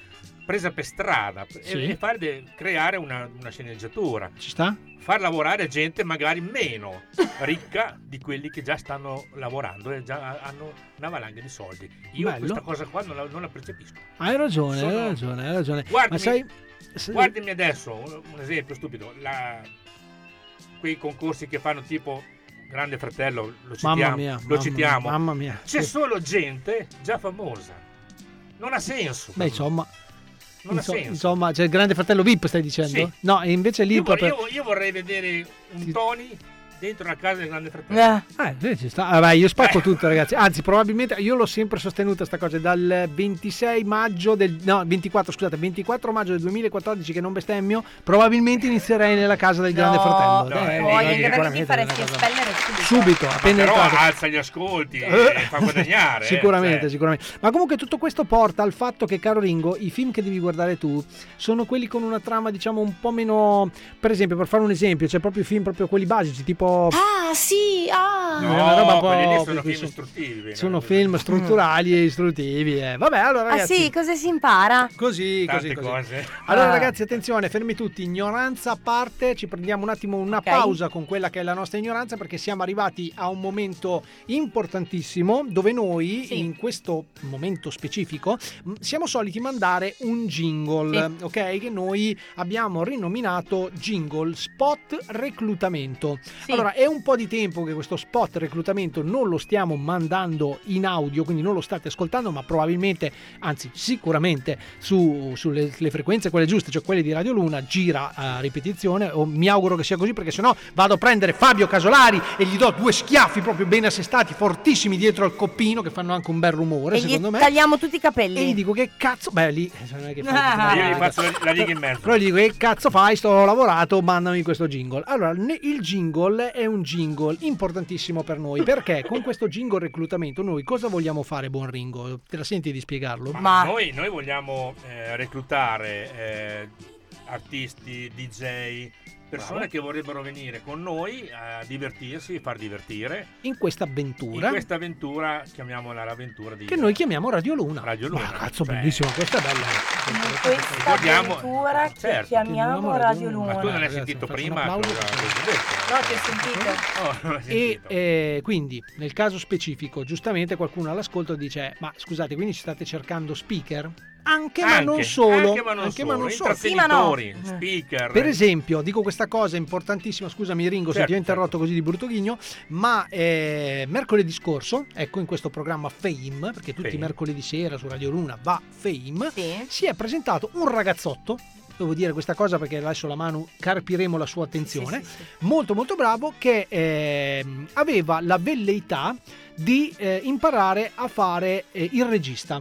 presa per strada Sì. e, fare de- creare una, una sceneggiatura. Ci sta? Far lavorare gente magari meno ricca di quelli che già stanno lavorando e già hanno una valanga di soldi. Io Bello. questa cosa qua non la, non la percepisco. Hai ragione, Sono- hai ragione, hai ragione. Guardami, Ma sai, guardami adesso, un, esempio stupido, la- quei concorsi che fanno tipo Grande Fratello, lo citiamo, Mamma mia, lo mamma citiamo. mia, mamma mia. C'è Sì. solo gente già famosa. Non ha senso. Beh, insomma, inso- insomma, c'è il grande fratello VIP, stai dicendo? Sì. No, e invece lì Io, proprio... io- io vorrei vedere un Tony dentro la casa del Grande Fratello. Eh, sì, ci sta. Vabbè, io spacco tutto, ragazzi. Anzi, probabilmente io l'ho sempre sostenuta sta cosa. Dal 26 maggio del. No, 24, scusate, 24 maggio del 2014, che non bestemmio. Probabilmente inizierei nella casa del Grande Fratello. no, Eh, eh, Poi, eh, perché ti sicuramente faresti una espellere subito. Subito, appena Però entrato. alza gli ascolti e Eh. fa guadagnare. eh, Sicuramente, cioè. sicuramente. Ma comunque tutto questo porta al fatto che, caro Ringo, i film che devi guardare tu sono quelli con una trama, diciamo, un po' meno. Per esempio, per fare un esempio, c'è proprio i film proprio quelli basici, tipo. Ah, sì, ah. È una roba un po' lì sono film sono- istruttivi. Sono film strutturali e istruttivi. eh. Vabbè, allora Ah ragazzi. sì, cosa si impara? Così, Tante così, così. cose. Allora Ah. ragazzi, attenzione, fermi tutti, ignoranza a parte, ci prendiamo un attimo una Ok. pausa con quella che è la nostra ignoranza perché siamo arrivati a un momento importantissimo dove noi Sì. in questo momento specifico siamo soliti mandare un jingle, ok? Che noi abbiamo rinominato jingle spot reclutamento. Sì. Allora, è un po' di tempo che questo spot reclutamento non lo stiamo mandando in audio, quindi non lo state ascoltando, ma probabilmente, anzi sicuramente su, sulle le frequenze quelle giuste, cioè quelle di Radio Luna, gira a ripetizione, o mi auguro che sia così perché sennò vado a prendere Fabio Casolari e gli do due schiaffi proprio ben assestati, fortissimi dietro al coppino che fanno anche un bel rumore, E gli secondo me. tagliamo tutti i E gli capelli. dico che cazzo, beh lì non è che fai Ah. Io gli faccio la, la riga in mezzo. però gli dico che cazzo fai, sto lavorato, mandami questo jingle. Allora, il jingle è un jingle importantissimo per noi perché con questo jingle reclutamento noi cosa vogliamo fare, buon Ringo? Te la senti di spiegarlo? Ma noi, noi vogliamo eh, reclutare eh, artisti, DJ, persone Bravo. che vorrebbero venire con noi a divertirsi e far divertire In questa in avventura questa avventura, chiamiamola l'avventura di che noi chiamiamo Radio Luna. Radio Luna. Ma cazzo, Cioè, bellissimo, questa è bella. Questa Ricordiamo- avventura che certo, chiamiamo Radio Luna. Ma tu non hai Ragazzi, sentito prima cosa? No, ti ho sentito. Oh, non hai E sentito. eh, quindi, nel caso specifico, giustamente qualcuno all'ascolto dice: Ma scusate, quindi ci state cercando speaker? Anche, ma Anche, non solo. anche ma non anche solo, ma non solo. intrattenitori, speaker. Per esempio, dico questa cosa importantissima, scusami Ringo se Certo, ti ho interrotto così di brutto ghigno, ma eh, mercoledì scorso, ecco in questo programma Fame, perché tutti i Fame. mercoledì sera su Radio Luna va Fame, Sì. si è presentato un ragazzotto, devo dire questa cosa perché adesso la mano carpiremo la sua attenzione, Sì, sì, sì. molto molto bravo che ehm, aveva la velleità di eh, imparare a fare eh, il regista.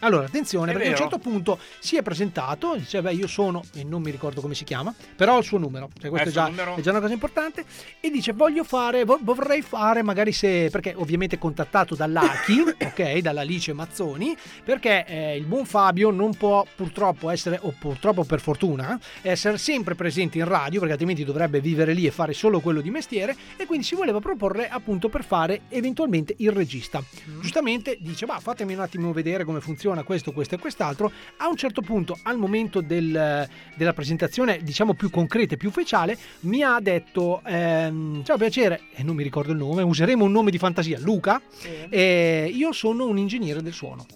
Allora, attenzione, È perché a un vero. certo punto si è presentato, dice, beh, io sono, e non mi ricordo come si chiama, però ho il suo numero, cioè questo Eh, è, già, numero. è già una cosa importante, e dice, voglio fare, vo- vorrei fare, magari se, perché ovviamente contattato dall'ACI, ok, dalla Alice Mazzoni, perché eh, il buon Fabio non può purtroppo essere, o purtroppo per fortuna, essere sempre presente in radio, perché altrimenti dovrebbe vivere lì e fare solo quello di mestiere, e quindi si voleva proporre appunto per fare eventualmente il regista. Giustamente dice, ma fatemi un attimo vedere come funziona questo, questo e quest'altro. A un certo punto, al momento del- della presentazione, diciamo più concreta e più ufficiale, mi ha detto, ehm, ciao piacere, e non mi ricordo il nome, useremo un nome di fantasia, Luca, e io sono un ingegnere del suono.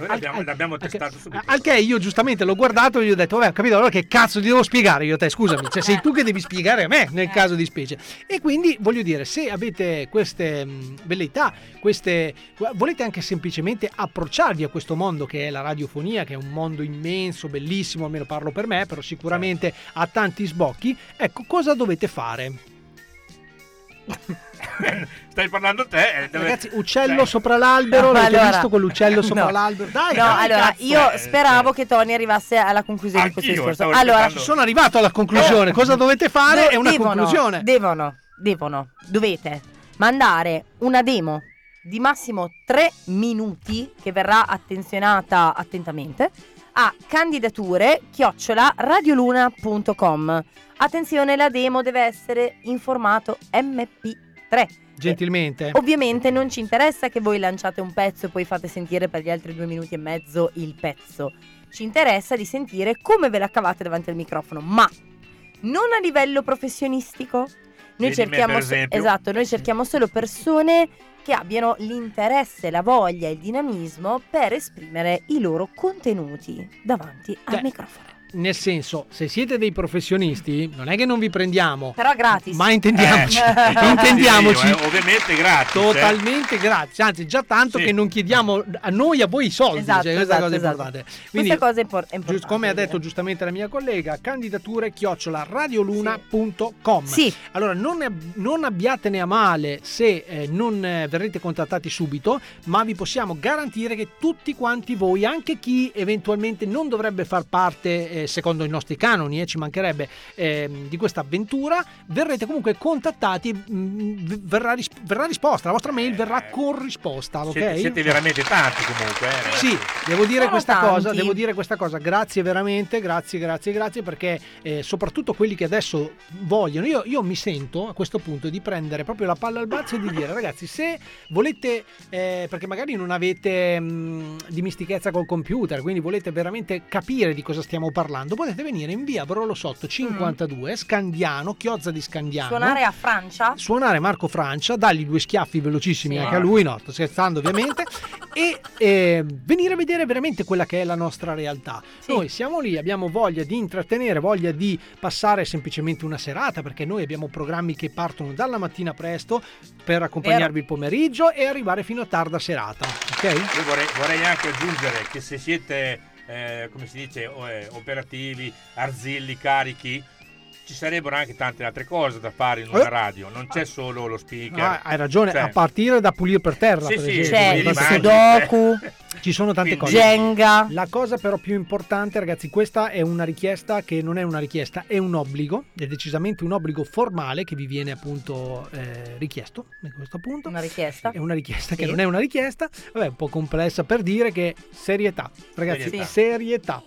Noi l'abbiamo, l'abbiamo testato subito. Al che io giustamente l'ho guardato e gli ho detto, vabbè, ho capito, allora che cazzo ti devo spiegare io a te, scusami, cioè sei tu che devi spiegare a me nel caso di specie. E quindi voglio dire, se avete queste mh, velleità, queste volete anche semplicemente approcciarvi a questo mondo che è la radiofonia, che è un mondo immenso, bellissimo, almeno parlo per me, però sicuramente ha tanti sbocchi, ecco, cosa dovete fare? Stai parlando te. eh, dove- Ragazzi, uccello Cioè, sopra l'albero, No, l'avete allora- visto quell'uccello sopra no. l'albero? Dai, no, dai, allora cazzo. io speravo che Tony arrivasse alla conclusione di questo discorso. Allora, aspettando. sono arrivato alla conclusione. Cosa dovete fare? do- È una devono, conclusione. Devono, devono, dovete mandare una demo di massimo 3 minuti che verrà attenzionata attentamente a candidature radioluna.com. Attenzione, la demo deve essere in formato MP3. Gentilmente. Ovviamente non ci interessa che voi lanciate un pezzo e poi fate sentire per gli altri due minuti e mezzo il pezzo. Ci interessa di sentire come ve la cavate davanti al microfono, ma non a livello professionistico. Noi me, cerchiamo, esempio. esatto, noi cerchiamo solo persone che abbiano l'interesse, la voglia e il dinamismo per esprimere i loro contenuti davanti al Cioè, microfono. Nel senso, se siete dei professionisti, non è che non vi prendiamo. Però gratis. Ma intendiamoci, Eh, intendiamoci. io, eh, ovviamente gratis. eh. Totalmente grazie, anzi già tanto Sì. che non chiediamo a noi a voi i soldi, Esatto, cioè, questa esatto, cosa è esatto. importante. Questa cosa è impor- importante. come ha detto giustamente la mia collega, candidature chiocciola radioluna.com. Sì. Allora non, non abbiatene a male se eh, non eh, verrete contattati subito, ma vi possiamo garantire che tutti quanti voi, anche chi eventualmente non dovrebbe far parte, eh, secondo i nostri canoni, eh, ci mancherebbe, ehm, di questa avventura, verrete comunque contattati, mh, v- verrà, ris- verrà risposta, la vostra mail verrà con risposta, ok? Siete, siete veramente tanti comunque. eh. Sì, devo dire, cosa, devo dire questa cosa, grazie veramente, grazie, grazie, grazie, perché eh, soprattutto quelli che adesso vogliono, io, io mi sento a questo punto di prendere proprio la palla al balzo e di dire ragazzi, se volete, eh, perché magari non avete mh, dimistichezza col computer, quindi volete veramente capire di cosa stiamo parlando, potete venire in via Brolo Sotto 52, Scandiano, Chiozza di Scandiano. Suonare a Francia? Suonare Marco Francia, dargli due schiaffi velocissimi Sì. anche a lui, no, sto scherzando ovviamente, e eh, venire a vedere veramente quella che è la nostra realtà. Noi siamo lì, abbiamo voglia di intrattenere, voglia di passare semplicemente una serata, perché noi abbiamo programmi che partono dalla mattina presto per accompagnarvi il pomeriggio e arrivare fino a tarda serata, ok? Io vorrei, vorrei anche aggiungere che se siete, eh, come si dice, eh, operativi, arzilli, carichi, ci sarebbero anche tante altre cose da fare in una Eh. radio, non c'è solo lo speaker. Ah, hai ragione, Cioè, a partire da pulire per terra, Sì, per sì, esempio. C'è Sudoku. Ci sono tante Quindi- cose. Jenga. La cosa però più importante, ragazzi, questa è una richiesta che non è una richiesta, è un obbligo, è decisamente un obbligo formale che vi viene appunto eh, richiesto a questo punto. Una richiesta. È una richiesta Sì. che non è una richiesta, vabbè, un po' complessa per dire che serietà, ragazzi, Serietà. serietà.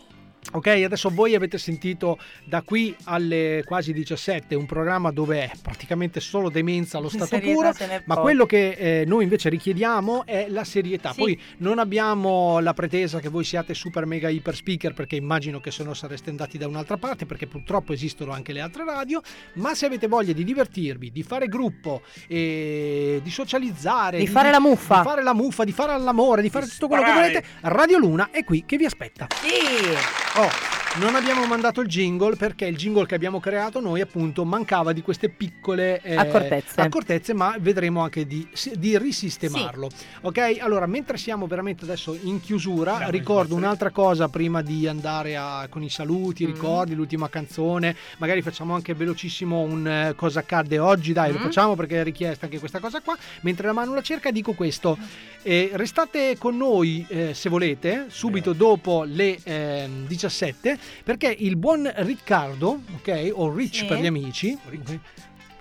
Ok, adesso voi avete sentito da qui alle quasi 17 un programma dove è praticamente solo demenza allo Di stato serietà puro, ma quello che eh, noi invece richiediamo è la serietà. Sì. Poi non abbiamo la pretesa che voi siate super mega iper speaker perché immagino che se no sareste andati da un'altra parte perché purtroppo esistono anche le altre radio, ma se avete voglia di divertirvi, di fare gruppo, e di socializzare, Di fare la muffa. di fare la muffa, di fare l'amore, di fare tutto quello che volete, Radio Luna è qui che vi aspetta. Sì. Oh. Non abbiamo mandato il jingle perché il jingle che abbiamo creato noi appunto mancava di queste piccole eh, accortezze. accortezze. ma vedremo anche di, di risistemarlo. Sì. Ok, allora mentre siamo veramente adesso in chiusura, Bravo, ricordo un'altra cosa prima di andare a, con i saluti, mm. ricordi, mm. l'ultima canzone, magari facciamo anche velocissimo un uh, cosa accadde oggi, dai mm. lo facciamo perché è richiesta anche questa cosa qua, mentre la mano la cerca dico questo, eh, restate con noi eh, se volete, subito dopo le 17. 2017 perché il buon Riccardo, ok, o Rich sì. per gli amici, Rich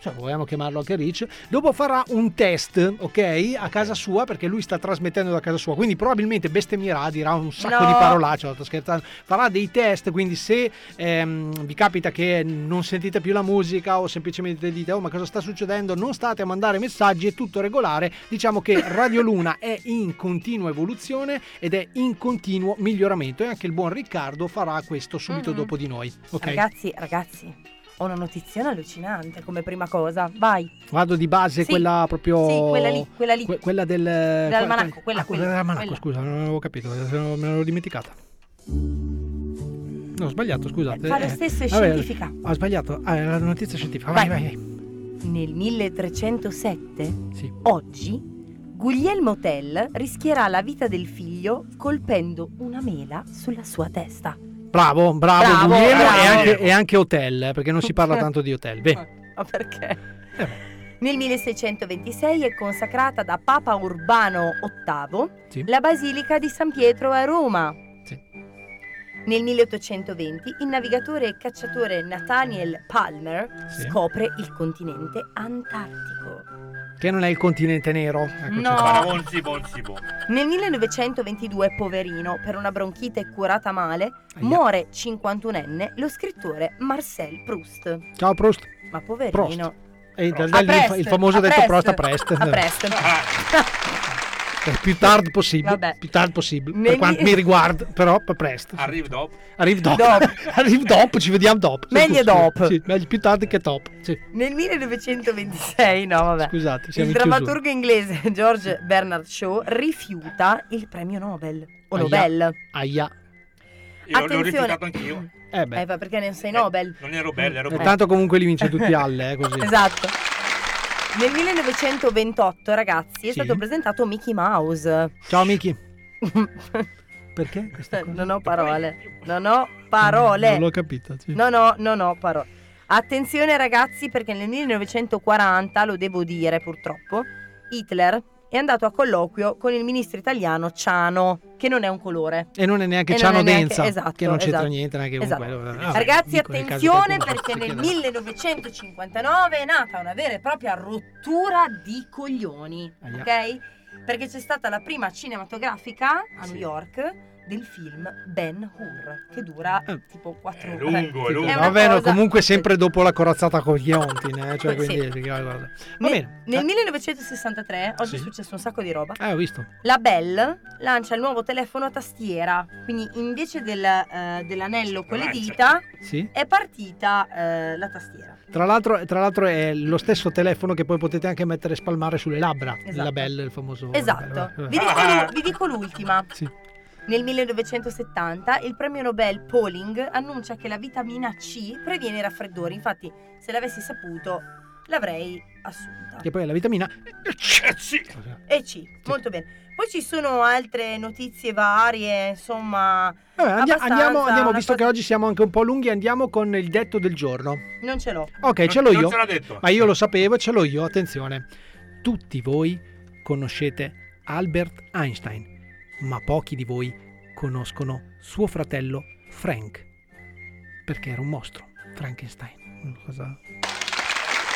cioè vogliamo chiamarlo anche Rich, dopo farà un test, ok, a casa sua, perché lui sta trasmettendo da casa sua, quindi probabilmente bestemmierà, dirà un sacco No. di parolacce, sto scherzando, farà dei test, quindi se ehm, vi capita che non sentite più la musica o semplicemente dite, oh ma cosa sta succedendo, non state a mandare messaggi, è tutto regolare, diciamo che Radio Luna è in continua evoluzione ed è in continuo miglioramento e anche il buon Riccardo farà questo subito Mhm. dopo di noi, ok? Ragazzi, ragazzi, ho una notizione allucinante come prima cosa. Vai. Vado di base Sì. quella proprio. Sì, quella lì, quella lì. que- quella del. Dell'almanacco, que- quella, ah, quella dell'almanacco, quella. scusa, non avevo capito, me l'ero dimenticata. No, ho sbagliato, scusate. Fa lo eh. stesso, è Vabbè, scientifica. Ho sbagliato. Ah, è la notizia scientifica. Vai, vai, vai. Nel 1307, Sì. oggi, Guglielmo Tell rischierà la vita del figlio colpendo una mela sulla sua testa. Bravo, bravo, Bravo, Guglielmo bravo. E, anche, e anche hotel, eh, perché non si parla tanto di hotel. Bene. Ma perché? Nel 1626 è consacrata da Papa Urbano VIII Sì. la Basilica di San Pietro a Roma. Sì. Nel 1820 il navigatore e cacciatore Nathaniel Palmer Sì. scopre il continente antartico. Che non è il continente nero. Eccoci No. Nel 1922, poverino, per una bronchite curata male, muore 51enne lo scrittore Marcel Proust. Ciao Proust. Ma poverino. E da- A da lì il, famoso a detto Prost a Prest. a Prest. Eh, più tardi possibile. Vabbè. Più tardi possibile. Nel Per quanto mi- riguarda, però per presto. Arriva dopo. Arriva dopo. Dopo. Arriva dopo, ci vediamo dopo. Meglio sì, dopo. Sì, meglio più tardi che dopo. Sì. Nel 1926, no vabbè. Scusate, siamo il in chiusura. drammaturgo inglese George Bernard Shaw rifiuta il premio Nobel. O Aia. Nobel. Aia. Io l'ho Attenzione. rifiutato anch'io. Eh beh. Eh, perché ne sei Nobel? Non ero bello, ero bello. tanto comunque li vince tutti alle, eh, così. Esatto. Nel 1928, ragazzi, è Sì. stato presentato Mickey Mouse. Ciao Miki. Perché? Non ho parole. Non ho parole. Non l'ho capito. sì. No, no, non ho parole. Attenzione ragazzi perché nel 1940, lo devo dire purtroppo, Hitler è andato a colloquio con il ministro italiano Ciano, che non è un colore. E non è neanche E Ciano è neanche- Denza, esatto, che non c'entra esatto. niente neanche con Esatto. quello. Ah, Ragazzi, nel attenzione perché nel chieda. 1959 è nata una vera e propria rottura di coglioni, Aia. ok? Perché c'è stata la prima cinematografica a New York del film Ben Hur, che dura tipo 4 ore. lungo, è lungo. È Vabbè, cosa- comunque sempre dopo la corazzata con gli onti, eh, cioè, Sì. quindi, guarda. Va Ne- bene. Nel 1963, oggi Sì. è successo un sacco di roba. Eh, ho visto. La Bell lancia il nuovo telefono a tastiera, quindi invece del, eh, dell'anello con le dita Sì. è partita eh, la tastiera. Tra l'altro, tra l'altro è lo stesso telefono che poi potete anche mettere e spalmare sulle labbra. Esatto. La Belle, il famoso. Esatto. Vabbè, Vi dico, l'u- vi dico l'ultima. Sì. Nel 1970 il premio Nobel Pauling annuncia che la vitamina C previene i raffreddori. Infatti, se l'avessi saputo, l'avrei assunta. Che poi è la vitamina. E C, molto bene. Poi ci sono altre notizie varie, insomma. Vabbè, andiamo, andiamo, visto che cosa- oggi siamo anche un po' lunghi, andiamo con il detto del giorno. Non ce l'ho. Ok, ce l'ho non io. ce l'ha detto. Ma io lo sapevo, ce l'ho io. Attenzione. Tutti voi conoscete Albert Einstein, ma pochi di voi conoscono suo fratello Frank. Perché era un mostro, Frankenstein. Cosa...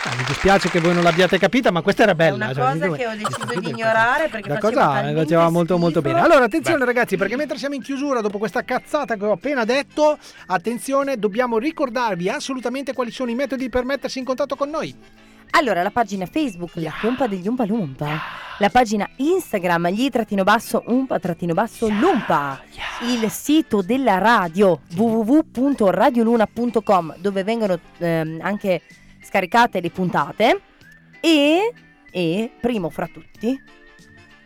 Ah, mi dispiace che voi non l'abbiate capita, ma questa era bella. È una cioè, cosa che ho deciso di ignorare perché la cosa faceva molto molto bene. Allora, attenzione ragazzi, perché mentre siamo in chiusura dopo questa cazzata che ho appena detto, attenzione, dobbiamo ricordarvi assolutamente quali sono i metodi per mettersi in contatto con noi. Allora, la pagina Facebook, la pompa degli Umpa Lumpa. La pagina Instagram, gli trattino basso umpa trattino basso lumpa. Il sito della radio, www.radioluna.com, dove vengono ehm, anche scaricate le puntate. E, e, primo fra tutti,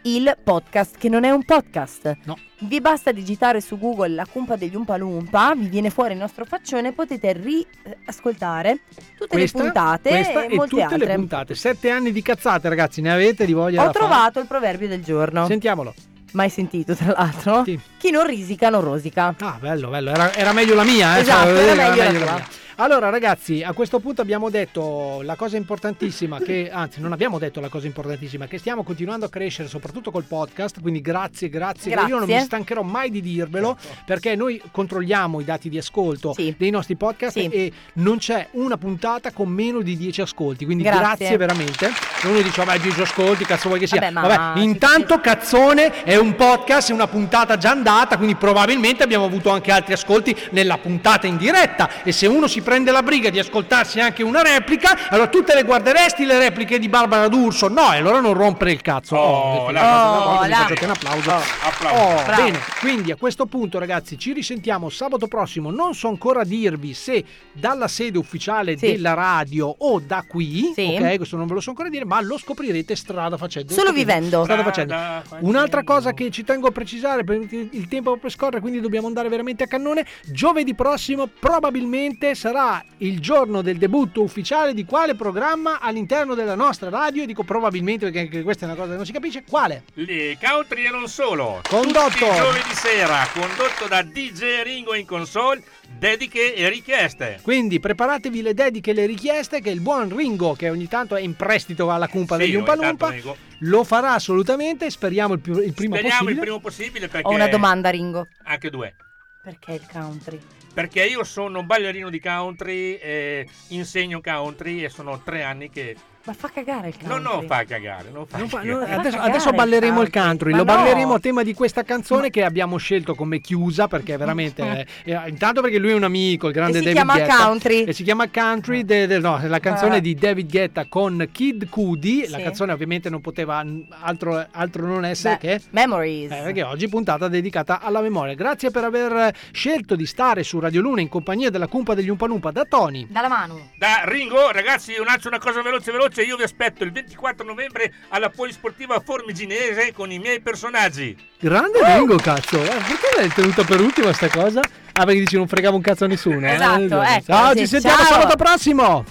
il podcast, che non è un podcast. No. Vi basta digitare su Google la cumpa degli Umpa Lumpa, vi viene fuori il nostro faccione potete riascoltare tutte Questa, le puntate e e molte tutte altre. le puntate. Sette anni di cazzate, ragazzi, ne avete di voglia Ho da fare? trovato il proverbio del giorno. Sentiamolo. Mai sentito, tra l'altro? Chi non risica non rosica. Ah, bello, bello. Era, era meglio la mia, eh? Esatto, Cioè, era meglio la tua. mia. Allora, ragazzi, a questo punto abbiamo detto la cosa importantissima, che anzi, non abbiamo detto la cosa importantissima, che stiamo continuando a crescere, soprattutto col podcast. Quindi grazie, grazie. Grazie. Io non mi stancherò mai di dirvelo, perché noi controlliamo i dati di ascolto dei nostri podcast e non c'è una puntata con meno di 10 ascolti. Quindi Grazie. grazie, veramente. Uno dice, vabbè, 10 ascolti, cazzo vuoi che sia? Vabbè, Vabbè, intanto Cazzone è un podcast, è una puntata già andata, quindi probabilmente abbiamo avuto anche altri ascolti nella puntata in diretta e se uno si prende la briga di ascoltarsi anche una replica, allora tu te le guarderesti le repliche di Barbara D'Urso? No, e allora non rompere il cazzo. Oh, Oh, una oh, là. faccio un applauso. applauso. Oh, bene, quindi a questo punto ragazzi ci risentiamo sabato prossimo, non so ancora dirvi se dalla sede ufficiale Sì. della radio o da qui, Sì. ok, questo non ve lo so ancora dire, ma lo scoprirete strada facendo. Solo vivendo. Strada facendo. Strada Un'altra cosa che ci tengo a precisare, perché il tempo proprio scorre, quindi dobbiamo andare veramente a cannone. Giovedì prossimo probabilmente sarà il giorno del debutto ufficiale di quale programma all'interno della nostra radio. E dico probabilmente perché anche questa è una cosa che non si capisce. Quale? Le country e non solo. Condotto. Giovedì sera, condotto da DJ Ringo in console, dediche e richieste. Quindi preparatevi le dediche e le richieste che il buon Ringo, che ogni tanto è in prestito alla cumpa Sì, degli Umpalumpa, lo farà assolutamente. Speriamo il, più, il prima Speriamo possibile. il primo possibile perché... Ho una domanda, Ringo. Anche due. Perché il country? Perché io sono ballerino di country, eh, insegno country e sono tre anni che Ma fa cagare il No, country. no, fa cagare. Non fa Non fa- cagare. no, adesso, cagare adesso balleremo il country. country, Ma lo no. balleremo a tema di questa canzone che abbiamo scelto come chiusa perché veramente eh, eh, intanto perché lui è un amico, il grande E si David chiama Guetta Country. e si chiama Country, de- de- no, è la canzone Ah. di David Guetta con Kid Cudi, la Sì. canzone ovviamente non poteva altro, altro non essere Beh, che Memories. eh, perché oggi puntata dedicata alla memoria. Grazie per aver scelto di stare su Radio Luna in compagnia della cumpa degli Umpalumpa da Tony. Dalla mano. Da Ringo, ragazzi, un altro una cosa veloce veloce, io vi aspetto il 24 novembre alla Polisportiva Formiginese con i miei personaggi. Grande Ringo, cazzo. Eh, perché l'hai tenuta per ultima sta cosa? Ah, perché dici non fregavo un cazzo a nessuno. eh? Esatto, ecco, Ciao, sì, ci sentiamo ciao. sabato prossimo.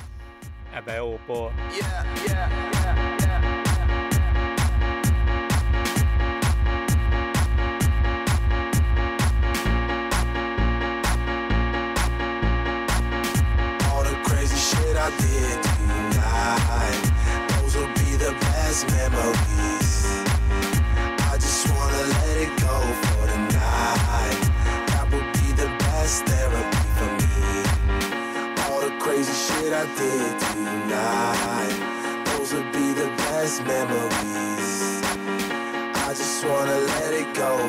Vabbè, oh, po'. All I did tonight, those would be the best memories. I just wanna let it go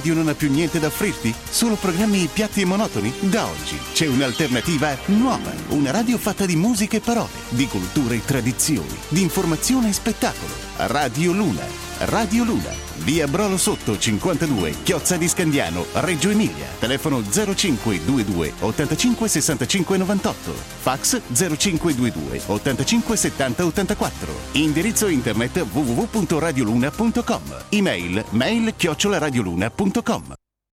radio non ha più niente da offrirti? Solo programmi piatti e monotoni? Da oggi c'è un'alternativa nuova. Una radio fatta di musica e parole, di cultura e tradizioni, di informazione e spettacolo. Radio Luna. Radio Luna. Via Brolo Sotto 52, Chiozza di Scandiano, Reggio Emilia. Telefono 0522 85 65 98. Fax 0522 85 70 84. Indirizzo internet www.radioluna.com. Email mail chiocciolaradioluna.com.